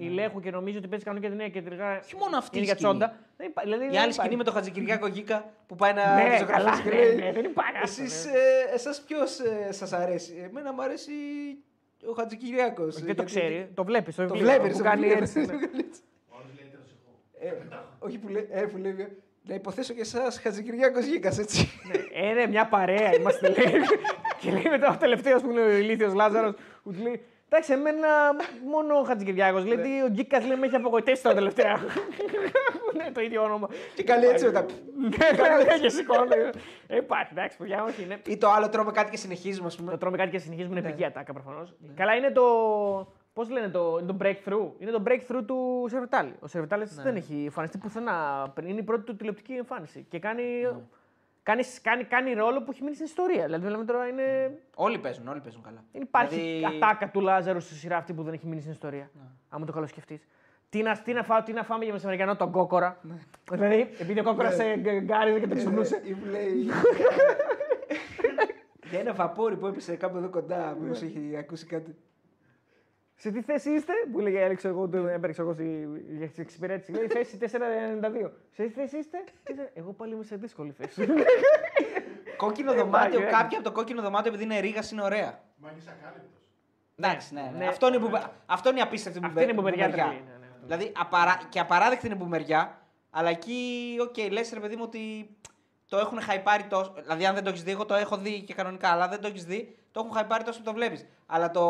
η Λέχου και νομίζει ότι παίζει κανονική ταινία και τελικά. Όχι μόνο αυτή είναι η για σκηνή. τσόντα. Δεν υπά- δηλαδή, Η δεν άλλη υπάρχει. σκηνή με τον Χατζικυριάκο Γίκα που πάει να Ναι, ζωγραφίσει καλά, και ναι, λέει. ναι, δεν υπάρχει. Εσείς, ναι. ε, εσάς ποιος ε, σας αρέσει; Εμένα μου αρέσει ο Χατζικυριάκος. Δεν το γιατί- ξέρει. Το βλέπεις. Το, Το βιβλίο, βλέπεις. Που κάνει έτσι. ναι. Ο άλλος λέει τέλος εγώ. Όχι που λέει, ε, που λέει, να υποθέσω και εσάς Χατζικυριάκος Γίκας, έτσι. Ε, ρε, μια παρέα είμαστε, λέει. και λέει μετά ο τελευταίος που είναι ο ηλίθιος Λάζαρος, που του λέει. Εντάξει, εμένα μόνο ο Χατζικυριάκος. λέει ότι ο Γκίκας λέει με έχει απογοητεύσει τώρα τελευταία. ναι, το ίδιο όνομα. Και καλή έτσι μετά. Ναι, ναι, και σηκώνει. Ε, Υπάρχει, εντάξει, παιδιά, όχι. Είναι... Ή το άλλο τρώμε κάτι και συνεχίζουμε, ας πούμε. Το τρώμε κάτι και συνεχίζουμε, είναι Ναι. επική ατάκα προφανώς. Καλά, είναι το. Πώς λένε το, είναι το breakthrough. Είναι το breakthrough του Σερβετάλη. Ο Σερβετάλη Ναι. δεν έχει εμφανιστεί πουθενά πριν. Είναι η πρώτη του τηλεοπτική εμφάνιση. Και κάνει, Ναι. Κάνει, κάνει, κάνει ρόλο που έχει μείνει στην ιστορία. Δηλαδή, μιλάμε τώρα είναι. Όλοι παίζουν, όλοι παίζουν καλά. Δεν υπάρχει Δηλαδή- ατάκα του Λάζαρου στη σειρά αυτή που δεν έχει μείνει στην ιστορία. Ναι. Άμα το καλοσκεφτείς. Τι να, τι, να φάω, τι να φάμε για μεσημεριανό τον κόκορα. Ναι. Δηλαδή, επειδή ο κόκορας σε γκ- γκάριζε και τον ξυπνούσε. Ή μου λέει. Για ένα βαπόρι που έπεσε κάπου εδώ κοντά, μήπως έχετε ακούσει κάτι. Σε τι θέση είστε, που έλεγε έλεξε εγώ, το έπαιξε εγώ στη για την εξυπηρέτηση. Λέει θέση 492. Σε τι θέση είστε, Είστε- εγώ πάλι είμαι σε δύσκολη θέση. Κόκκινο Ε, δωμάτιο, μάγια, κάποια από το κόκκινο δωμάτιο επειδή είναι ρίγα είναι ωραία. Μα είναι ακάλυπτος. Εντάξει, ναι. ναι. ναι. Αυτό, είναι που, αυτό είναι η απίστευτη Αυτή είναι η μπουμεριά μπουμεριά. τρελή, ναι, ναι, αυτό. Δηλαδή απαρά, και απαράδεκτη είναι η μπουμεριά, αλλά εκεί, οκ, okay, λες ρε παιδί μου ότι το έχουν χαϊπάρει τόσο. Δηλαδή, αν δεν το έχεις δει, εγώ το έχω δει και κανονικά, αλλά δεν το έχεις δει, το έχουν χαϊπάρει τόσο που το βλέπεις. Αλλά το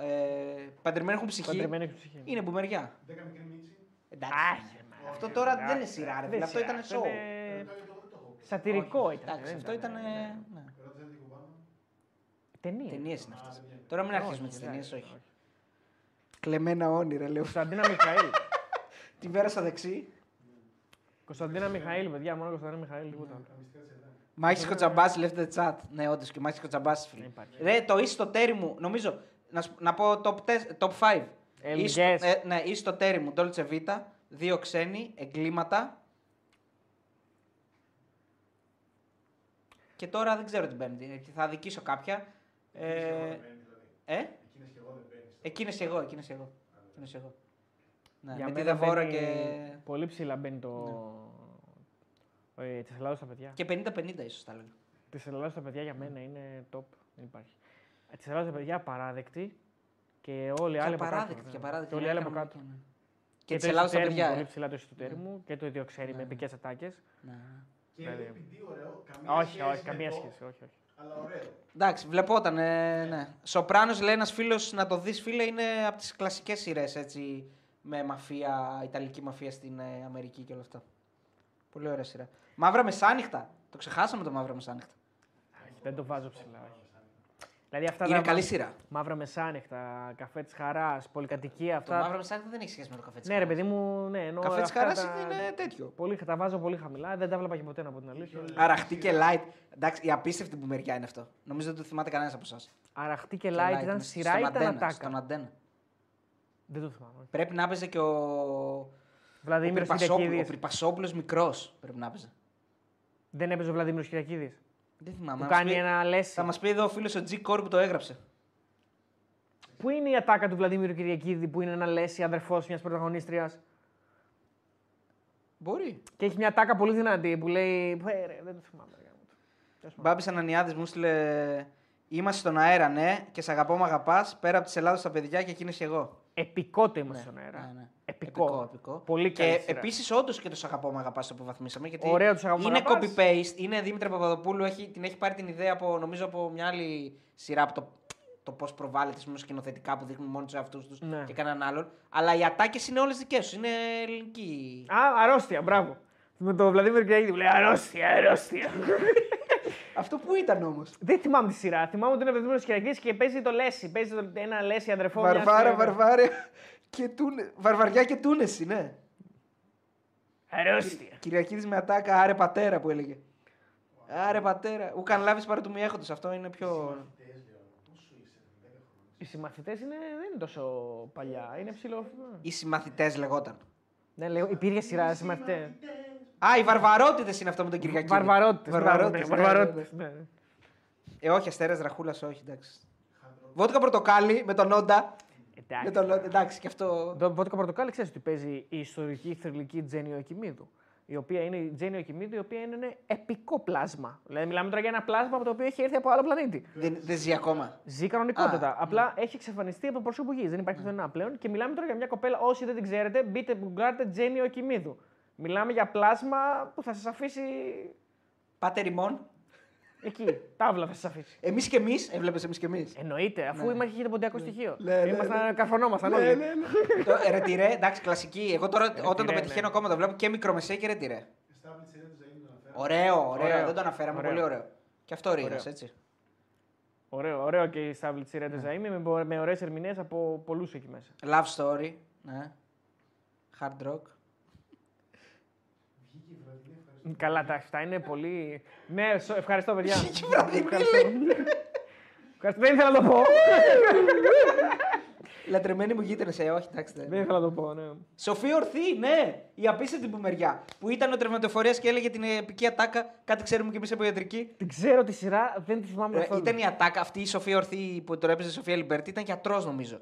ε, παντρεμένο έχουν ψυχή Παντρεμένη έχει ψυχή. είναι μπουμεριά. Δέκα μικρή μίτσι. Εντάξει. Άχι, μα, Αυτό ρε, τώρα εντάξει, δεν είναι σειρά, ρε δεν φίλε. Αυτό σειρά, ήταν αυτό σοου. είναι Το το- το έχω. Σατυρικό Όχι, ήταν. Εντάξει, δεν αυτό ήταν. ναι. Ρώτησε την κουμπάνα. Ταινία. Ταινίες είναι Α, αυτές. δεν είναι. Τώρα μην αρχίσουμε τις Όχι, ταινίες, εντάξει, όχι. Κλεμμένα όνειρα, λέω. Κωνσταντίνα Μιχαήλ. Την πέρασα δεξί. Κωνσταντίνα Μιχαήλ, παιδιά, μόνο Κωνσταντίνα Μιχαήλ, τίποτα άλλο. Τα μυστικά της Ελλάδας. Μάχη Κοτσαμπάς, left the chat. Ναι, όντως και Μάχη Κοτσαμπάς. Δεν υπάρχει. Ρε, το είσαι στο τέρι μου, νομίζω. Να, σου- να πω top, test- top 5. Ε, Είσαι yes. στο- ε, ναι, είσαι στο τέρι μου, Dolce Vita, δύο ξένοι, εγκλήματα. Και τώρα δεν ξέρω την πέμπτη. Θα αδικήσω κάποια. Ε, ε; Εκείνες και εγώ δεν παίρνεις. Εκείνες εγώ, εκείνες εγώ. Εκείνες εγώ. Ναι, Για με τη μένα Δεβόρα μπαίνει- και... Πολύ ψηλά μπαίνει το. Ε, της Ελλάδα στα παιδιά. Και 50-50 ίσως θα λέγα. Της Ελλάδα στα παιδιά για μένα είναι top. Δεν υπάρχει. Της Ελλάδα στα παιδιά απαράδεκτη και όλοι οι Και άλλοι από κάτω. απαράδεκτη, ναι. και απαράδεκτη. Και όλοι οι άλλοι από κάτω. Ναι. Και Και της το Ελλάδας στα εσωτερικό παιδιά. Πολύ ε. ψηλά το εσωτερικό μου και το ίδιο ξέρει με επικές ατάκες. Ναι. Και Δηλαδή. επειδή ωραίο, καμία Όχι, σχέση όχι, με καμία το, σχέση. Όχι, όχι. Αλλά ωραίο. Εντάξει, βλεπόταν. Ε, ναι. Σοπράνος λέει ένας φίλος να το δεις, φίλε, είναι από τις κλασικές σειρές έτσι. Με μαφία, ιταλική μαφία στην ε, Αμερική και όλα αυτά. Πολύ ωραία σειρά. Μαύρα μεσάνυχτα. Το ξεχάσαμε το μαύρα μεσάνυχτα. Όχι, Δεν το βάζω ψηλά. όχι. Δηλαδή αυτά Είναι τα καλή μα- σειρά. Μαύρα μεσάνυχτα, καφέ της χαράς, πολυκατοικία Το αυτά. μαύρα μεσάνυχτα δεν έχει σχέση με το καφέ της Ναι, ρε παιδί μου, ναι. Ενώ Καφέ της αυτά χαράς τα- είναι τέτοιο. Πολύ, τα βάζω πολύ χαμηλά. Δεν τα βλέπα και ποτέ να πω την αλήθεια. Αραχτή και light. Εντάξει, η απίστευτη που μεριά είναι αυτό. Νομίζω δεν το θυμάται κανένας από εσάς. Αραχτή και light ήταν σειρά ή ήταν Στον ατάκα. αντένα. Δεν το θυμάμαι. όχι. Πρέπει να έπαιζε και ο. Ο Βλαδίμηρος Πριπασόπουλος- ο Κυριακίδης. Πριπασόπουλος μικρός πρέπει να έπαιζε. Δεν έπαιζε ο Βλαδίμηρος Κυριακίδης. Δεν θυμάμαι. Που να μας κάνει πει- ένα λέση. Θα μας πει εδώ ο φίλος ο G Core που το έγραψε. Πού είναι η ατάκα του Βλαδίμηρου Κυριακίδη που είναι ένα λέση αδερφός μιας πρωταγωνίστριας; Μπορεί. Και έχει μια ατάκα πολύ δυνατή που λέει. «Ε, ρε, δεν το θυμάμαι. ρε, γάμο το». Τέλος πάντων. Μπάμπης Ανανιάδης μου στείλε. Είμαστε στον αέρα, ναι, και σε αγαπώ, με αγαπάς. Πέρα από τη Ελλάδα στα παιδιά και εκείνη εγώ. Επικό το είμαστε στον αέρα. Ναι, ναι. Επικό. επικό. Πολύ καλή Και σειρά. επίσης, όντως και το σ' αγαπώ, με αγαπάς το αποβαθμίσαμε. Γιατί Ωραίο το «Σ' αγαπώ, μ' είναι αγαπάς». copy-paste. Είναι Δήμητρα Παπαδοπούλου, έχει, την έχει πάρει την ιδέα από, νομίζω, από μια άλλη σειρά από το, το πώς προβάλλεται ας πούμε, σκηνοθετικά που δείχνουν μόνο τους εαυτούς τους Ναι. και κανέναν άλλον. Αλλά οι ατάκες είναι όλες δικές σου. Είναι ελληνική. Α, αρρώστια, μπράβο. Με το Βλαδίμηρο Κυριακίδη που λέει αρρώστια, αρρώστια. Αυτό που ήταν όμως. Δεν θυμάμαι τη σειρά. Θυμάμαι ότι είναι ο Βλαδίμηρο Κυριακίδη και παίζει το λέση. Παίζει το, ένα λέση αδερφό. μιας, Βαρβάρα, ε, βαρβάρια και τούνε. Βαρβαριά και τούνεση, ναι. Αρρώστια. Κυριακίδης με ατάκα, άρε πατέρα που έλεγε. Άρε πατέρα. Ουκαν λάβεις παρά του μη έχοντος. Αυτό είναι πιο. Συμμαθητές, λέω. Πόσο είσαι, 10 χρόνια. Οι συμμαθητές είναι, δεν είναι τόσο παλιά. Είναι ψηλό. Οι συμμαθητές λεγόταν. Ναι, λέω, υπήρχε σειρά συμμαθητές. Α, οι βαρβαρότητες είναι αυτό με τον Κυριακίδη. Βαρβαρότητες. Βαρβαρότητες, ναι, ναι, ναι. Βαρβαρότητες. ναι. Ε, όχι, αστέρας Δραχούλα, όχι, εντάξει. Βότκα πορτοκάλι με τον Όντα. Με τον Όντα, εντάξει, και αυτό. Το Βότκα Πορτοκάλι ξέρεις ότι παίζει η ιστορική θρηλυκή Τζένιο Εκημίδου. Η οποία είναι η Τζένιο Εκημίδου, η οποία είναι ένα επικό πλάσμα. Δηλαδή, μιλάμε τώρα για ένα πλάσμα από το οποίο έχει έρθει από άλλο πλανήτη. Δεν, δεν ζει ακόμα. Ζει κανονικότατα. Α, Απλά έχει εξαφανιστεί από το πρόσωπο γης. Δεν υπάρχει πουθενά πλέον. Και μιλάμε τώρα για μια κοπέλα. Όσοι δεν την ξέρετε, μπείτε, γκουγκλάρετε Τζένιο Εκημίδου. Μιλάμε για πλάσμα που θα σας αφήσει Πάτε ρημών. εκεί. Τάβλα θα σας αφήσει. Εμείς και εμείς, έβλεπες εμείς και εμείς. Εννοείται, αφού ναι. είχε το ποντιακό στοιχείο. Ναι, ναι, Ήμασταν, καρφωνόμασταν όλοι. το ρετυρέ, εντάξει, κλασική. Εγώ τώρα όταν το Ρετυρέ, πετυχαίνω ναι. ακόμα το βλέπω και μικρομεσαία και ρετυρέ. Στάβλη της Ελένης Ζαΐνου τον αναφέραμε. Ωραίο, ωραίο, Ωραίο. δεν το αναφέραμε. Ωραίο. Πολύ ωραίο. Και αυτό ρίγας, Ωραίο. έτσι. Ωραίο, ωραίο και η Σταύλη τη Ρέντε Ζαΐμι με, με ωραίες ερμηνείες από πολλούς εκεί μέσα. Love story. Ναι. Hard rock. Βγήκε η βραδινή, ευχαριστώ. Καλά, τα αυτά είναι πολύ. Ναι, σο- ευχαριστώ, παιδιά. Βγήκε η βραδινή, Ευχαριστώ. Ευχαριστώ. Δεν ήθελα να το πω. Λατρεμένη μου γείτονε, ε, όχι, εντάξει. δεν- Δεν ήθελα να το πω, ναι. Σοφία Ορθή, ναι! Η απίστευτη που μεριά. Που ήταν ο τρευματοφορία και έλεγε την επική ατάκα. Κάτι ξέρουμε κι εμείς από ιατρική. Την ξέρω τη σειρά, δεν τη θυμάμαι Ε, καθόλου. ήταν η ατάκα αυτή η Σοφία Ορθή που τώρα έπαιζε η Σοφία Λιμπερτή. Ήταν γιατρός νομίζω.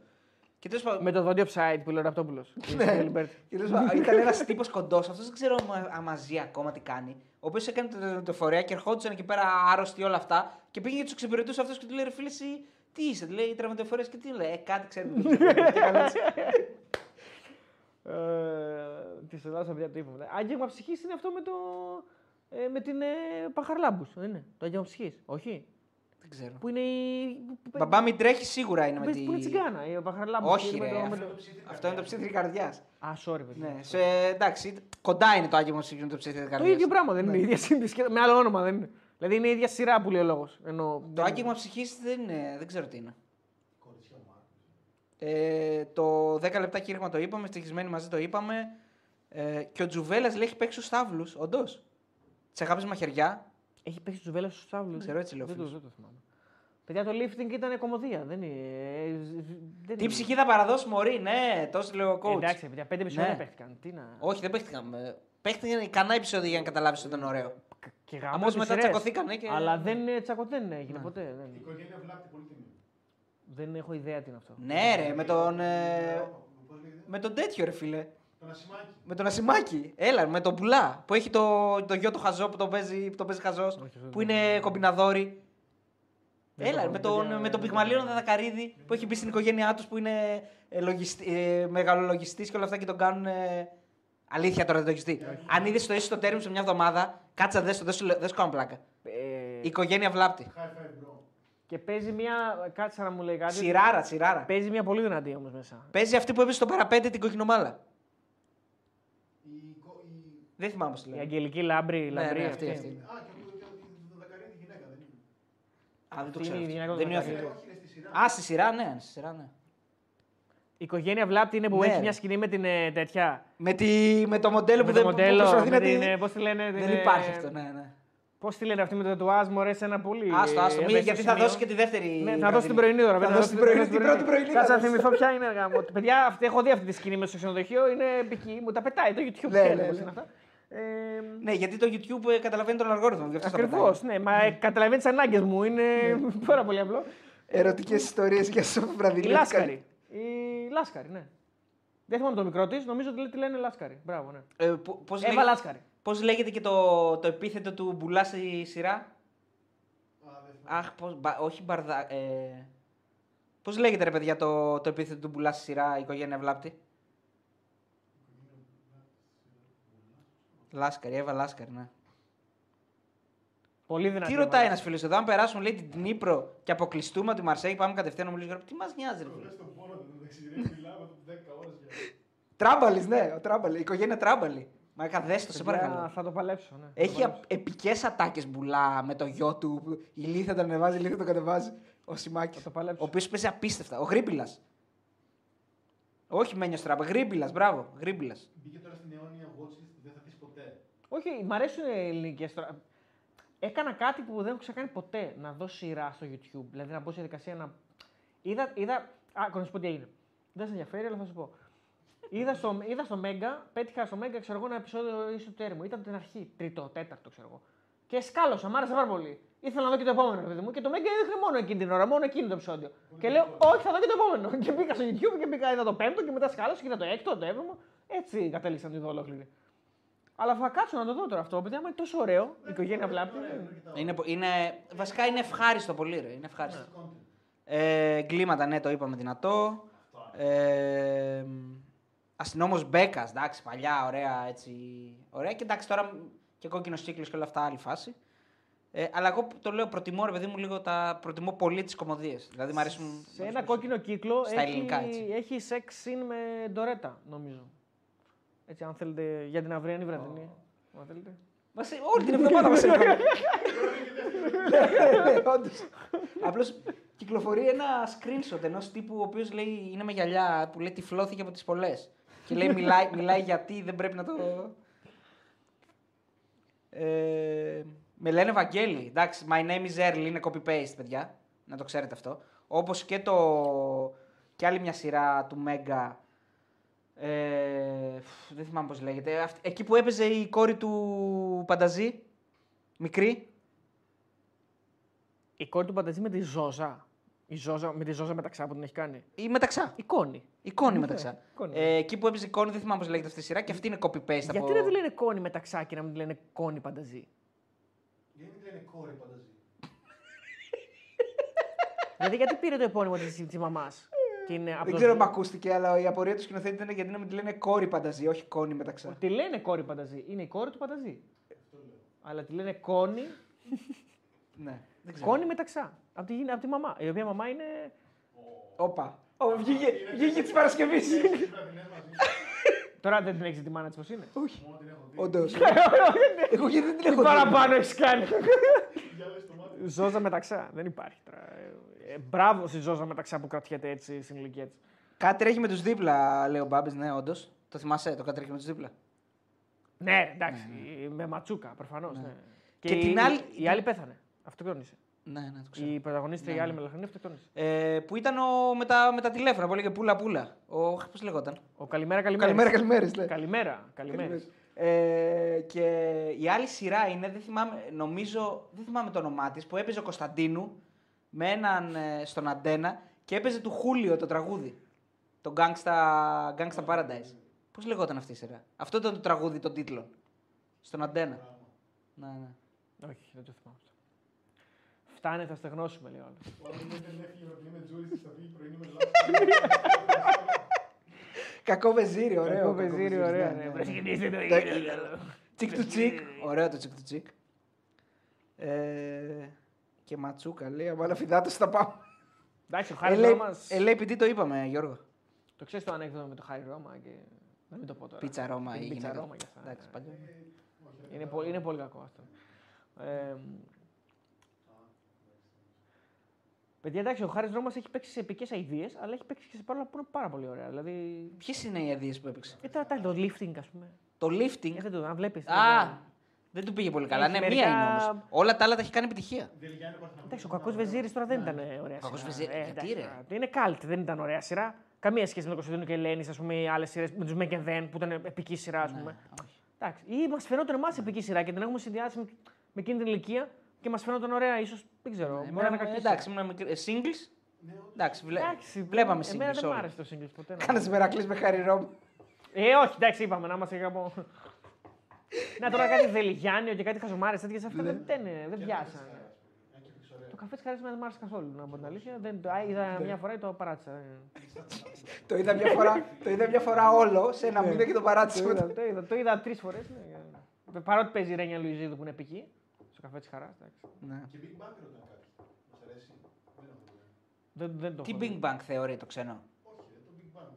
Και τέλος πάντων. Με το δόντι offside που λέει ο Ραπτόπουλος. Ναι. Και τέλος πάντων, ήταν ένας τύπος κοντός. Αυτός δεν ξέρω αν- αν μαζί ακόμα τι κάνει. Ο οποίος έκανε το τρευματοφορία και ερχόντουσαν εκεί πέρα άρρωστοι όλα αυτά. Και πήγε και τους εξυπηρετούσε αυτός και του λέει: Ρε φίλε, εσύ τι είσαι, του λέει τρευματοφορία και τι λέει. Ε, κάτι ξέρουμε. Και έκανε έτσι. Τη Ελλάδα, παιδιά, το είπαμε. Άγγιγμα ψυχής είναι αυτό με, το, ε, με την ε, Παχαρλάμπους. Δεν είναι; Το άγγιγμα ψυχής. Όχι; Δεν ξέρω. Που είναι η. που- που- Μπαμπά μην τρέχεις σίγουρα είναι που με παίζει- τη. Που είναι τσιγκάνα, η Παχαρλάμπου. Όχι, με ρε. το- με Αυτό, το- αυτό είναι το ψήθυρη καρδιάς. Α, sorry, παιδιά. Ναι, σε, εντάξει, κοντά είναι το άγγιγμα ψυχή με το ψήθυρη Το καρδιάς. ίδιο πράγμα δεν είναι η ίδια σύνδεση. Με άλλο όνομα δεν είναι. Δηλαδή είναι η ίδια σειρά που λέει ο λόγος. Το άγγιγμα ψυχή δεν, είναι, δεν ξέρω τι είναι. Κοριτσιά μου άκουσε. Ε, το 10 λεπτά κήρυγμα το είπαμε, ευτυχισμένοι μαζί το είπαμε. Ε, και ο Τζουβέλλα λέει έχει παίξει στους Σταύλους, όντως. Τι αγάπης μαχαιριά. Έχει παίξει τους βέλες στου τάβλου. Ξέρω, έτσι λέει ο δεν, το, φίλος. δεν το θυμάμαι. Παιδιά, το lifting ήταν κομμωδία. Δεν είναι. ε, δεν Τι είναι. ψυχή θα παραδώσει Μωρή, ναι, τόσο λέει ο Ε, coach. Εντάξει, παιδιά, πέντε επεισόδια Ναι. παίχτηκαν. Τι να. Όχι, δεν παίχτηκαν. ε, Παίχτηκαν ικανά επεισόδια για να καταλάβεις ότι ήταν ωραίο. Και γάμος Αμώς τις μετά σειρές. τσακωθήκανε και- Αλλά δεν, ε, τσακω... δεν έγινε ποτέ. Η Δεν, οικογένεια βλάπτει πολύ τιμή. δεν έχω ιδέα τι είναι αυτό. Ναι, ρε, με τον. ε, Πώς λέγεται. με τον τέτοιο ρε φίλε. Τον Ασημάκη. Με τον Ασημάκη. Έλα, με τον Πουλά. Που έχει το, το γιο του Χαζό που τον παίζει, που τον παίζει Χαζός. αυτό Που δεν είναι κομπιναδόρη. Δεν Έλα, το- με παιδιά, τον, με τον δεν Πυγμαλίωνο το- Δαδακαρίδη που έχει μπει στην οικογένειά τους που είναι ε, λογιστη, ε, μεγαλολογιστής και όλα αυτά και τον κάνουν. ε, αλήθεια τώρα δεν το έχεις δει. Αν είδες το ίσο το τέρμι σε μια εβδομάδα, κάτσα δε το, δεν σου, λέ- δεν σου κάνω πλάκα. Ε, Η οικογένεια βλάπτει. High five, bro. και παίζει μια. Κάτσε να μου λέει κάτι. Σιράρα, σιράρα. Παίζει μια πολύ δυνατή όμως μέσα. Παίζει αυτή που έπαιζε στο παραπέντε την κοκκινομάλα. Η, κο- η... Δεν θυμάμαι πώς τη Η λέει. Αγγελική Λάμπρη. Ναι, λαμπρή ναι, αυτή, αυτή. Α, και ο- και ο- η Δακαρίδη γυναίκα, δεν είναι. Α, δεν το Αυτή ξέρω. είναι η αυτό. γυναίκα του Δεν είναι Δακαρίδη. αυτό. Όχι, είναι στη σειρά. Α, στη σειρά, ναι, στη σειρά, ναι. Η οικογένεια Βλάπτη είναι που Ναι, έχει ρε. μια σκηνή με την ε, τέτοια. Με, τη, με το μοντέλο με που το δεν μοντέλο. προσπαθεί Με να την, τη- ε, πώς τη λένε, την, Δεν ε, υπάρχει αυτό, ναι, ναι. Πώς τη λένε αυτή με το τατουάζ, μωρέ, σε ένα πολύ. Άστο, άστο. μη, ευαίσθητο γιατί θα σημείο. δώσει και τη δεύτερη. Ναι, θα δώσει την βραδινή. πρωινή τώρα. Θα παιδιά, δώσει την πρωινή, την πρώτη πρωινή. Κάτσε θα να δώσει. θυμηθώ ποια είναι. Γάμο. Παιδιά, αυτή, έχω δει αυτή τη σκηνή μέσα στο ξενοδοχείο. Είναι επική. Μου τα πετάει το YouTube. Ναι, ξέρετε ναι, πώς ναι. Είναι αυτά. Ε, Ναι, γιατί το YouTube ε, καταλαβαίνει τον αλγόριθμο. γι' αυτό στα Ακριβώς, πετάει. ναι. Μα καταλαβαίνεις τις ανάγκες μου. Είναι πάρα πολύ απλό. Ερωτικές ιστορίες για σου Η βραδινή. Λάσκαρη. Η Λάσκαρη, ναι. Δεν θυμάμαι το μικρό της, νομίζω ότι τη λένε Λάσκαρη. Μπράβο, ναι. Ε, πο- πώς, Εύα λέγε- Λάσκαρη. πώς λέγεται και το, το επίθετο του Μπουλά στη σειρά. Α, δεν θυμάμαι. Αχ, πώς, μπα- όχι μπαρδά. Ε, πώς λέγεται ρε παιδιά το, το επίθετο του Μπουλά στη σειρά η οικογένεια Βλάπτη; Λάσκαρη, Εύα Λάσκαρη, ναι. Πολύ δυνατή. Τι η ρωτάει Εύα ένας φίλος εδώ, αν περάσουμε λέει την Νύπρο και αποκλειστούμε από τη Μαρσέη, πάμε κατευθείαν να μιλήσουμε. Τι μας νοιάζει, ρε φίλε. Λες τον πόνο του, εντάξει, ρε, μιλάμε από 10 ώρες για... Τράμπαλης, ναι, ο Τράμπαλη. Η οικογένεια Τράμπαλη. Μα καδέστο, σε Παιδιά, παρακαλώ. Θα το παλέψω, ναι. Έχει επικές ατάκες μπουλά με το γιο του. που Η Λίθα τον ανεβάζει, η Λίθα τον κατεβάζει. Ο Σιμάκης. Θα το παλέψω. Ο οποίος παίζει απίστευτα. Ο Γρήμπηλα. Όχι Μένιος Τράμπα, Γρήμπηλα, μπράβο. Γρήμπηλα. Μπήκε τώρα στην αιώνια watchlist που δεν θα πεις ποτέ. Όχι, μ' αρέσουν οι ελληνικές τώρα. Έκανα κάτι που δεν έχω ξανακάνει ποτέ. Να δω σειρά στο YouTube. Δηλαδή να μπω σε διαδικασία να. Είδα. είδα... Α, να σου πω τι έγινε. Δεν σε ενδιαφέρει, αλλά θα σου πω. Είδα στο, είδα στο Μέγκα, πέτυχα στο Μέγκα, ξέρω εγώ, ένα επεισόδιο ίσου τέρμου. Ήταν από την αρχή, τρίτο, τέταρτο, ξέρω εγώ. Και σκάλωσα, μ' άρεσε πάρα πολύ. Ήθελα να δω και το επόμενο, ρε παιδί μου. Και το Μέγκα έδειχνε μόνο εκείνη την ώρα, μόνο εκείνο το επεισόδιο. Και λέω, Όχι, θα δω και το επόμενο. Και μπήκα στο YouTube και μπήκα, είδα το πέμπτο και μετά σκάλωσα και είδα το έκτο, το έβδομο. Έτσι κατέληξα να τη δω ολόκληρη. Αλλά θα κάτσω να το δω τώρα αυτό, επειδή άμα είναι τόσο ωραίο, η οικογένεια βλάπτει. Είναι, πο- είναι, βασικά είναι ευχάριστο πολύ, ρε. Είναι ευχάριστο. Content. Ε, εγκλήματα, ναι, το είπαμε δυνατό. Ε, Αστυνόμος Μπέκας, εντάξει, παλιά, ωραία έτσι. Ωραία και εντάξει τώρα και κόκκινος κύκλος και όλα αυτά, άλλη φάση. Ε, αλλά εγώ το λέω, προτιμώ ρε παιδί μου λίγο τα. Προτιμώ πολύ τις κομμωδίες. Δηλαδή μου αρέσουν. Σε ένα κόκκινο κύκλο Στα έχει, ελληνικά, έτσι. έχει σεξ scene με ντορέτα, νομίζω. Έτσι, αν θέλετε, για την αυριανή βραδινή. Αν θέλετε. Μας, όλη την εβδομάδα μας έκανε. Όντως. Απλώς κυκλοφορεί ένα screenshot ενός τύπου ο οποίος λέει είναι με γυαλιά που λέει τυφλώθηκε από τις πολλές. Και λέει μιλάει, μιλάει γιατί δεν πρέπει να το. Ε, με λένε Βαγγέλη. Εντάξει, my name is Earl είναι copy-paste, παιδιά. Να το ξέρετε αυτό. Όπως και το. και άλλη μια σειρά του Mega. Ε, φ, δεν θυμάμαι πώς λέγεται. Αυτή- εκεί που έπαιζε η κόρη του Πανταζή. Μικρή. Η κόρη του Πανταζή με τη Ζόζα. Η Ζόζα, με τη Ζόζα Μεταξά που την έχει κάνει. Η Μεταξά. Η Κόνη. Η Κόνη Μεταξά. Κόνη. Ε, εκεί που έπαιζε η Κόνη, δεν θυμάμαι πώς λέγεται αυτή η σειρά και αυτή είναι copy-paste Γιατί από. να τη λένε Κόνη Μεταξά και να μην τη λένε Κόνη Πανταζή; Γιατί μην τη λένε Κόνη Πανταζή; δηλαδή γιατί πήρε το επώνυμο της της μαμάς; Και είναι από Δεν το- ξέρω αν μ' ακούστηκε, αλλά η απορία του σκηνοθέτη ήταν γιατί να μην τη λένε Κόνη Πανταζή, όχι Κόνη Μεταξά. Τη λένε κόρη Πανταζή. Είναι η κόρη του Πανταζή. Αλλά τη λένε Κόνη, Ναι, δεν ξέρω. Κόνη Μεταξά. Από τη, γυ- απ' τη μαμά. Η οποία μαμά είναι. Όπα. Ω, βγήκε, βγήκε της Παρασκευής. Τώρα δεν την έχεις τη μάνα της πώς είναι; Όχι. Μόνο την έχω δει. Όντως. Εγώ γιατί δεν την Τι έχω δει; παραπάνω έχεις κάνει; Διάλεξε το μάτι. Ζώζα μεταξά. Δεν υπάρχει τώρα. Ε, ε, μπράβο στη Ζώζα μεταξά που κρατιέται έτσι στην ηλικία της. Κάτι τρέχει με τους δίπλα, λέει ο Μπάμπης, ναι, όντως. Το θυμάσαι, το κάτι τρέχει με τους δίπλα. Ναι, εντάξει. Με ματσούκα προφανώς. Ναι. Και Και η, την άλλη- Η άλλη πέθανε. Αυτοκτόνησε. Ναι, ναι, το ξέρω. Η πρωταγωνίστρια, Ναι, η άλλη ναι. μελαχρινή, αυτοκτόνησε. Ε, που ήταν ο, με, τα, με τα τηλέφωνα που έλεγε πούλα πούλα. Ο, πώς λεγόταν. Ο Καλημέρα, καλημέρα. Καλημέρα, καλημέρες, ναι. Καλημέρα, καλημέρα. Ε, και η άλλη σειρά είναι, δεν θυμάμαι, νομίζω, δεν θυμάμαι το όνομά της, που έπαιζε ο Κωνσταντίνου με έναν ε, στον Αντένα και έπαιζε του Χούλιο το τραγούδι. Το Gangsta, Gangsta Paradise. Πώς λεγόταν αυτή η σειρά; Αυτό ήταν το τραγούδι των τίτλων. Στον Αντένα. Ναι, ναι. Όχι, δεν το θυμάμαι αυτό. Φτάνε, θα στεγνώσουμε, λέει ο άλλος. Όταν δεν έφυγε η Ευρωπαϊκή με Τζούρι, θα φύγει πρωινή με λάθος. Κακό βεζίρι, ωραίο. Κακό βεζίρι, ωραίο, ναι, ναι. ναι. Ξεκινήστε το Τα- γύρο. Τσικ του τσικ. Ωραίο το τσικ του τσικ. Ε, και ματσούκα λέει, αλλά φιδάτο θα πάμε. Εντάξει, ο Ε, Χάρη λέει- Ρώμας... ε, λέει, επειδή το είπαμε, Γιώργο. Το ξέρεις το ανέκδοτο με το Χάρη Ρώμα και. Να μην το πω τώρα. Πίτσα Ρώμα Είναι η Πίτσα γυναίκα. Ρώμα και αυτά. Εντάξει, παλιό. Είναι, πολύ, είναι πολύ κακό αυτό. Ε, παιδιά, εντάξει, ο Χάρης Ρώμας έχει παίξει σε επικές αειδίε, αλλά έχει παίξει και σε πάρα, που είναι πάρα πολύ ωραία. Δηλαδή. Ποιες είναι οι αδείε που έπαιξε; Ε, τώρα, το lifting, ας πούμε. Το lifting; Ε, δεν το, αν βλέπεις. Α, δεν του πήγε πολύ καλά. Έχει Ναι, μερικά- μία είναι όμως. Όλα τα άλλα τα έχει κάνει επιτυχία. Εντάξει, ο κακό Βεζίρης τώρα δεν ήταν ε, ωραία Κακός σειρά. Βεζίρης, Ε, γιατί, εντάξει, ρε; τώρα, Είναι καλτ, δεν ήταν ωραία σειρά. Καμία σχέση με τον Κωνσταντίνο και Ελένη, ας πούμε, οι άλλες σειρές με τους Μέκενδεν που ήταν επική σειρά, ας πούμε. Ναι, όχι. Εντάξει. Ή μας φαινόταν εμάς επική σειρά και την έχουμε συνδυάσει με, με εκείνη την ηλικία και μας φαινόταν ωραία, ίσως. Δεν ξέρω. μπορεί να Εμένα, είναι κακή σειρά. εντάξει, ήμουν μικρή. Ε, Singles. Εντάξει, βλέ... Εντάξει, βλέπαμε Εμένα singles δεν μου όλοι. άρεσε το singles ποτέ. να- Κάνε μερακλής με Χάρη Ρόμ. Ε, όχι, εντάξει, είπαμε να είμαστε κάπου. Να τώρα κάτι Δελιγιάννιο και κάτι χαζομάρες τέτοιες αυτά δεν, δεν, δεν πιάσαν. Το καφέ της χαρίσμα δεν μου άρεσε καθόλου, να πω την αλήθεια. Δεν, το, α, είδα μια φορά και το παράτησα. Ε, το, είδα μια φορά, το είδα μια φορά όλο σε ένα μήνα και το παράτησα το, μετά. είδα, το, είδα, το είδα τρεις φορές. Ναι. Παρότι παίζει η Ρένια Λουιζίδου που είναι επική. Στο καφέ της χαράς. Ναι. Και Big Bang ρωτάνε κάτι. Μας αρέσει; Δεν έχω δει. Δεν, δεν το Τι έχω δει. Big Bang θεωρεί το ξένο; Όχι, ρε, το Big Bang.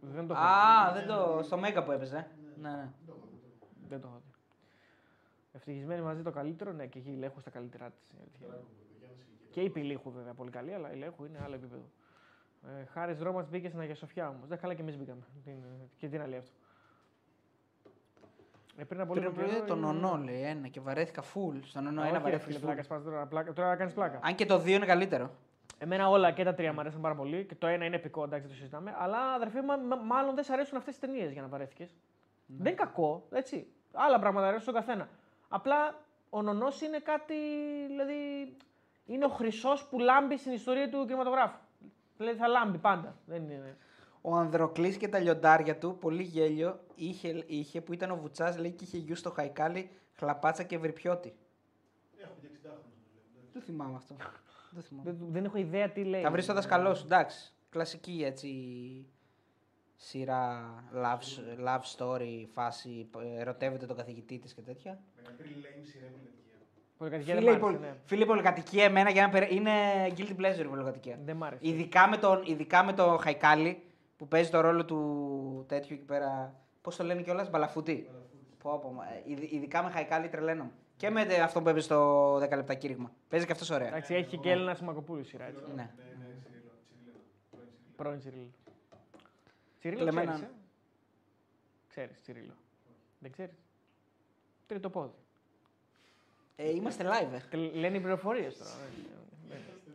Το... Δεν το έχω Α, δεν το. στο Μέγκα που έπαιζε. Ναι, ναι. δει. Δεν το έχω δει. Ευτυχισμένοι μαζί το καλύτερο, ναι, και εκεί η Λέχου στα καλύτερά της. Και η Πηλίχου βέβαια πολύ καλή, αλλά η Λέχου είναι άλλο επίπεδο. Ε, Χάρης Ρώμας μπήκε στην Αγία Σοφιά όμως. Δεν καλά και εμείς μπήκαμε. Τι είναι- Και τι είναι αλήθεια αυτό. Ε, πριν από λίγο Πριν καιρό. τον ήμουν- Ονό λέει ένα και βαρέθηκα full. Στον Ονό Α, ένα όχι, ρε βαρέθηκα φίλε, full. πλάκα, σπάς τώρα, πλάκα. Τώρα κάνεις πλάκα. Αν και το δύο είναι καλύτερο. Εμένα όλα και τα τρία μου αρέσαν πάρα πολύ. Και το ένα είναι επικό, εντάξει, δεν το συζητάμε. Αλλά αδερφέ, μα, μα- μάλλον δεν σ' αρέσουν αυτές τις ταινίες για να βαρέθηκες. Ναι. Δεν είναι κακό, έτσι. Άλλα πράγματα αρέσουν στον καθένα. Απλά ο νονός είναι κάτι. Δηλαδή. Είναι ο χρυσός που λάμπει στην ιστορία του κινηματογράφου. Δηλαδή θα λάμπει πάντα. Δεν είναι... Ο Ανδροκλής και τα λιοντάρια του, πολύ γέλιο, είχε, είχε που ήταν ο Βουτσάς, λέει και είχε γιου στο Χαϊκάλι, χλαπάτσα και βρυπιώτη. Έχω και 60 χρόνια. Δεν θυμάμαι αυτό. Δεν θυμάμαι. Δεν, δεν έχω ιδέα τι λέει. Θα βρει το δασκαλό σου, εντάξει. Κλασική έτσι σειρά love, love story, φάση, ε, ερωτεύεται τον καθηγητή της και τέτοια. Μεγαλύτερη lame σειρά πολιτική. Πολυκατοικία δεν Φίλε, μ' η, άρεσε, πολυ... ναι. φίλε, η πολυκατοικία εμένα για να περ... είναι guilty pleasure η πολυκατοικία. Δεν μ' άρεσε. Ειδικά με, τον, ειδικά με το Χαϊκάλι που παίζει το ρόλο του τέτοιου εκεί πέρα. Πώς το λένε κιόλας, Μπαλαφούτη. Πω, πω, μα, ε, ειδ- ειδικά με Χαϊκάλι τρελαίνω. Και με τε- αυτό που έπαιζε στο 10 λεπτά κήρυγμα. Παίζει και αυτός ωραία. Εντάξει, έχει και Έλληνα Σιμακοπούλου σειρά. Έτσι. Ναι. Ναι, ναι, Τσιρίλο. Τσιρίλο. Πρώην Τσιρίλο. Πρώην Τσιρίλο. Τσιρίλο Κλεμμένα. ξέρεις, ε; Ξέρεις Τσιρίλο. Δεν ξέρεις. Τρίτο πόδι. Ε, είμαστε live. Ε. Και λένε οι πληροφορίες τώρα.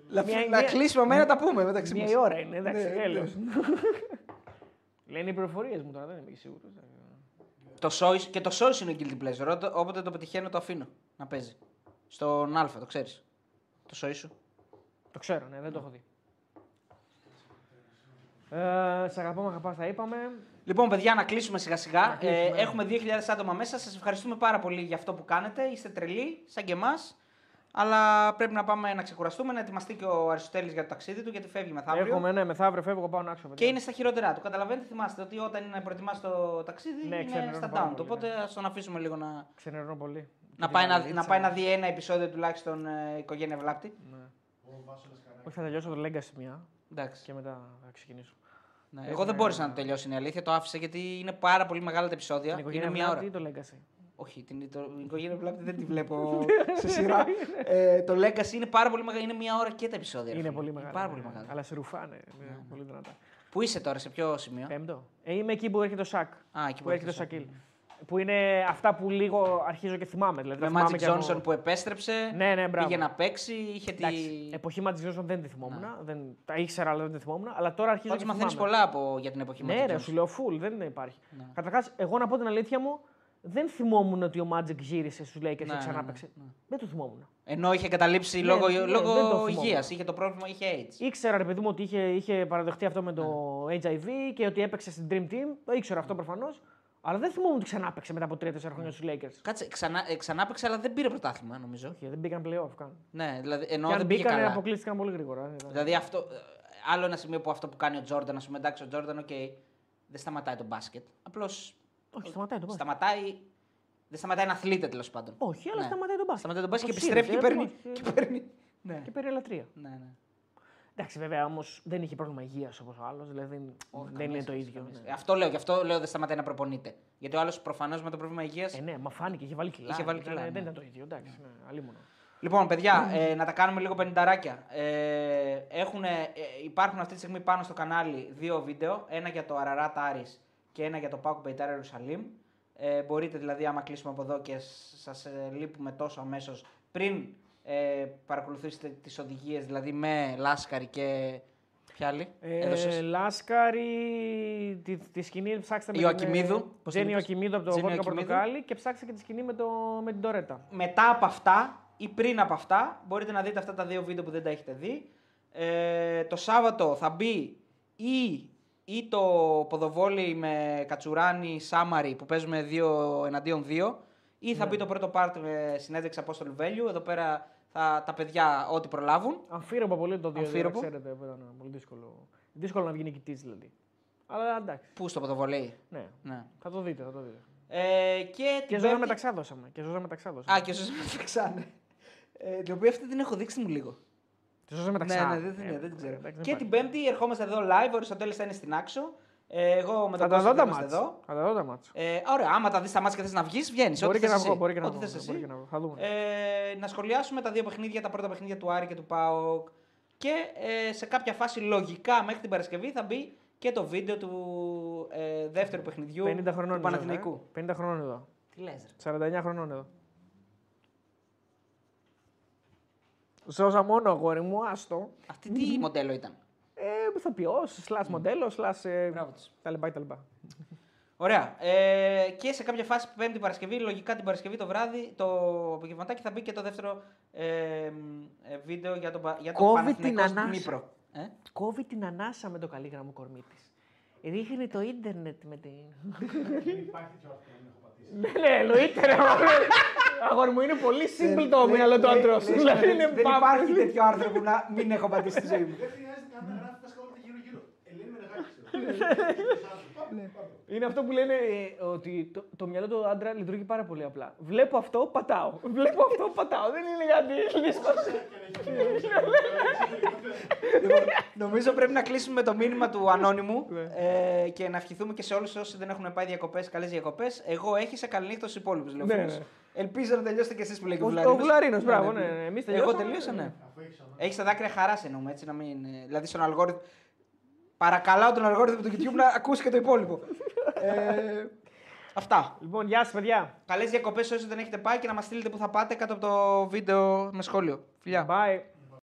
Να, Μια- να μια- κλείσουμε αμένα να τα πούμε μεταξύ Μία μας. η ώρα είναι, εντάξει, Ναι, έλεος. Λένε οι πληροφορίες μου τώρα, δεν είμαι και σίγουρος. Το Soys, και το Soys είναι guilty pleasure. Ότε- Όποτε το πετυχαίνω το αφήνω να παίζει. Στον Α, το ξέρεις. Το Soys σου. Το ξέρω, ναι, δεν το έχω δει. Ε, σ' αγαπώ, με αγαπάς, τα είπαμε. Λοιπόν, παιδιά, να κλείσουμε σιγά σιγά. Να κλείσουμε, Ε, ναι. έχουμε 2.000 άτομα μέσα. Σας ευχαριστούμε πάρα πολύ για αυτό που κάνετε. Είστε τρελοί, σαν και εμάς. Αλλά πρέπει να πάμε να ξεκουραστούμε, να ετοιμαστεί και ο Αριστοτέλης για το ταξίδι του, γιατί φεύγει μεθαύριο. Έχουμε, ναι, μεθαύριο φεύγω, πάω να άξω. Και είναι στα χειρότερά του. Καταλαβαίνετε, θυμάστε ότι όταν είναι να προετοιμάσει το ταξίδι Ναι, είναι ξενερώνω στα πάρα down. πολύ, Οπότε ναι. ας τον αφήσουμε λίγο να, Ξενερώνω πολύ. να, Και πάει την να, Αλίτσα. να πάει να δει ένα επεισόδιο τουλάχιστον ε, οικογένεια Βλάπτη. Ναι. Ο Βάσονας Καράκης. Όχι, θα τελειώσω το Legacy μια Εντάξει. και μετά θα ξεκινήσω. Ναι. Έχουμε- Εγώ δεν μπόρεσα να το τελειώσει είναι η αλήθεια. Το άφησα γιατί είναι πάρα πολύ μεγάλα τα επεισόδια. Την οικογένεια είναι μία ώρα. Βλάπτη ή το Legacy; Όχι, την, το, την οικογένεια Βλάπτη δεν τη βλέπω σε σειρά. ε, το Legacy είναι πάρα πολύ μεγάλο. Είναι μία ώρα και τα επεισόδια. ρε Είναι φίλε. πολύ μεγάλο. Πάρα ναι. πολύ μεγάλο. Αλλά σε ρουφάνε. είναι πολύ δυνατά. Πού είσαι τώρα, σε ποιο σημείο; Πέμπτο. Ε, είμαι εκεί που έρχεται ο Σακ. Α, εκεί Που έρχεται ο έρχεσαι. Σακίλ. Που είναι αυτά που λίγο αρχίζω και θυμάμαι. Δηλαδή, Με τα θυμάμαι Magic και από- Johnson που επέστρεψε. Ναι, ναι, μπράβο. Πήγε να παίξει, είχε τη. Εντάξει, εποχή Magic Johnson δεν τη θυμόμουν. Δεν, τα ήξερα, αλλά δεν τη θυμόμουν. Αλλά τώρα αρχίζω Πάντω και μαθαίνεις θυμάμαι. πολλά από, για την εποχή Ναι, Magic ρε, Johnson. σου λέω full, δεν υπάρχει. Ναι. Καταρχάς, εγώ να πω την αλήθεια μου, δεν θυμόμουν ότι ο Magic γύρισε στους Lakers Ναι, και ναι, ξανά ναι, έπαιξε. ναι. Δεν το θυμόμουν. Ενώ είχε εγκαταλείψει Ναι, λόγω, ναι, δεν το λόγω θυμόμουν. υγείας. Είχε το πρόβλημα, είχε AIDS. Ήξερα, ρε παιδί μου, ότι είχε, είχε παραδεχτεί αυτό με το Ναι. HIV και ότι έπαιξε στην Dream Team. Το ήξερα αυτό προφανώς. Αλλά δεν θυμόμουν ότι ξαναέπαιξε μετά από 3-4 χρόνια στους Lakers. Κάτσε, ξανά, ε, ξαναέπαιξε, αλλά δεν πήρε πρωτάθλημα νομίζω. Και δεν μπήκαν playoff καν. Ναι, δηλαδή, ενώ Και αν δεν πήγε μπήκαν, καλά. αποκλείστηκαν πολύ γρήγορα. Ήταν- Δηλαδή αυτό, ε, άλλο ένα σημείο που αυτό που κάνει ο Τζόρνταν, ας πούμε, εντάξει, ο Τζόρνταν, οκ, δεν σταματάει το μπάσκετ. Απλώς Όχι, σταματάει το μπάσκετ. σταματάει. Δεν σταματάει να αθλείται τέλος πάντων. Όχι, αλλά Ναι. σταματάει το μπάσκετ. Σταματάει τον μπάσκετ και Αποσύρεται, επιστρέφει και ε, παίρνει. όχι, Και ε, παίρνει. Ναι. Και παίρνει λατρεία. Ναι, ναι. Εντάξει, βέβαια όμως δεν είχε πρόβλημα υγείας όπως ο άλλος. Δηλαδή δεν είναι το ίδιο. ναι. Ε, Αυτό λέω, γι' αυτό λέω δεν σταματάει να προπονείται. Γιατί ο άλλος προφανώς με το πρόβλημα υγεία. Ε, ναι, μα φάνηκε, είχε βάλει κιλά. Είχε βάλει Ήταν- κιλά, ναι. Δεν ήταν το ίδιο. Εντάξει, ναι, αλίμονο. Λοιπόν, παιδιά, ε, να τα κάνουμε λίγο πενηνταράκια. Ε, έχουνε, ε, υπάρχουν αυτή τη στιγμή πάνω στο κανάλι δύο βίντεο. Ένα για το Ararat Aris και ένα για το Pauk Beitar Jerusalem. Ε, μπορείτε δηλαδή, άμα κλείσουμε από εδώ και σας ε, λείπουμε τόσο αμέσως, πριν ε, παρακολουθήσετε τις οδηγίες, δηλαδή με Λάσκαρη και. Ποια άλλη, Ε, έδωσες; Λάσκαρη, τη, τη σκηνή ψάξτε με Ιωακιμίδου, την, ε, πώς την Τζένι είπες; Ιωακιμίδου από το Τζένι Βόλκα Ιωακιμίδου. Πορτοκάλι και ψάξτε και τη σκηνή με, το, με την Τωρέτα. μετά από αυτά ή πριν από αυτά μπορείτε να δείτε αυτά τα δύο βίντεο που δεν τα έχετε δει. Ε, το Σάββατο θα μπει ή, ή το ποδοβόλι με Κατσουράνη Σάμαρη που παίζουμε δύο εναντίον δύο ή θα μπει το πρώτο part με συνέντευξη Απόστολου Βέλιου. Εδώ πέρα θα, τα παιδιά ό,τι προλάβουν. Αμφίροπο πολύ το 2 Αμφίροπο. ξέρετε, που ήταν πολύ δύσκολο. Δύσκολο να βγει νικητής δηλαδή. Αλλά εντάξει. Πού στο ποδοβολί. Ναι. Ναι. Θα το δείτε, θα το δείτε. Ε, και Και την ζώα Πέμπτη- μεταξά δώσαμε. Και ζώα μεταξά δώσαμε. Α, και ζώσα μεταξάνε. Ε, την οποία αυτή την έχω δείξει μου λίγο. Τη ζώα μεταξά. Ναι, ναι, δεν, Ε, ναι, δεν την ξέρω. εντάξει, δεν και υπάρχει. την Πέμπτη ερχόμαστε εδώ live. Ο Αριστοτέλης θα είναι στην άξο. Ε, εγώ με Θα τον τα Κώστα δω θα τα είμαστε μάτς. εδώ. Θα τα δω τα μάτς. Ε, ωραία, άμα τα δεις τα μάτια και θες να βγεις, βγαίνεις. Μπορεί Ό,τι και θες να βγω, εσύ. μπορεί και να Ό,τι βγω, θες μπορεί εσύ. και να βγω. Θα δούμε. Ε, να σχολιάσουμε τα δύο παιχνίδια, τα πρώτα παιχνίδια του Άρη και του ΠΑΟΚ. Και ε, σε κάποια φάση λογικά μέχρι την Παρασκευή θα μπει και το βίντεο του ε, δεύτερου παιχνιδιού 50 χρονών του εδώ, Παναθηναϊκού. ε. 50 χρονών εδώ. Τι λες, ρε. 49 χρονών εδώ. Ζώζα μόνο αγόρι μου, άστο. Αυτή τι μοντέλο ήταν. Ε, ηθοποιό, slash μοντέλο, slash. Ε, Μπράβο της. τα λοιπά, τα λοιπά. Ωραία. Ε, και σε κάποια φάση Πέμπτη Παρασκευή, λογικά την Παρασκευή το βράδυ, το απογευματάκι θα μπει και το δεύτερο ε, ε, βίντεο για τον, Πα- για τον Κόβει Παναθηναϊκός την στην ανάσα. Νύπρο. Ε; Κόβει την ανάσα με το καλήγραμμο κορμί τη. Ρίχνει το ίντερνετ με την. Δεν υπάρχει τέτοιο άρθρο που δεν έχω πατήσει. Ναι, ναι, εννοείται. ρε, αγόρι. Αγόρι μου είναι πολύ simple το μυαλό του άντρα σου. Δηλαδή είναι Δεν πάπα. υπάρχει τέτοιο άρθρο που να μην έχω πατήσει στη ζωή μου. Ya me agradezco Είναι αυτό που λένε ε, ότι το, το μυαλό του άντρα λειτουργεί πάρα πολύ απλά. Βλέπω αυτό, πατάω. Βλέπω αυτό, πατάω. Δεν είναι γιατί δύσκολο. Λοιπόν, νομίζω πρέπει να κλείσουμε με το μήνυμα του ανώνυμου Ναι. ε, και να ευχηθούμε και σε όλους όσοι δεν έχουν πάει διακοπές, καλές διακοπές. Εγώ έχει σε καληνύχτα στους υπόλοιπους. Ναι, ναι. Ελπίζω να τελειώσετε κι εσείς που λέει και ο Ο- Βουλαρίνος. ο Βουλαρίνος, μπράβο, Ναι, ναι, ναι. ναι. Εμείς Εγώ τελειώσαμε. τελείωσα, ναι. Αφού έχεις ανάγκη. Έχει τα δάκρυα χαράς εννοούμε, έτσι να μην. ε, Δηλαδή στον αλγόριθμο. Παρακαλάω τον αλγόριθμο του YouTube να ακούσει και το υπόλοιπο. ε, αυτά. Λοιπόν, γεια σας, παιδιά. Καλές διακοπές όσοι δεν έχετε πάει και να μας στείλετε που θα πάτε κάτω από το βίντεο με σχόλιο. Φιλιά. Bye.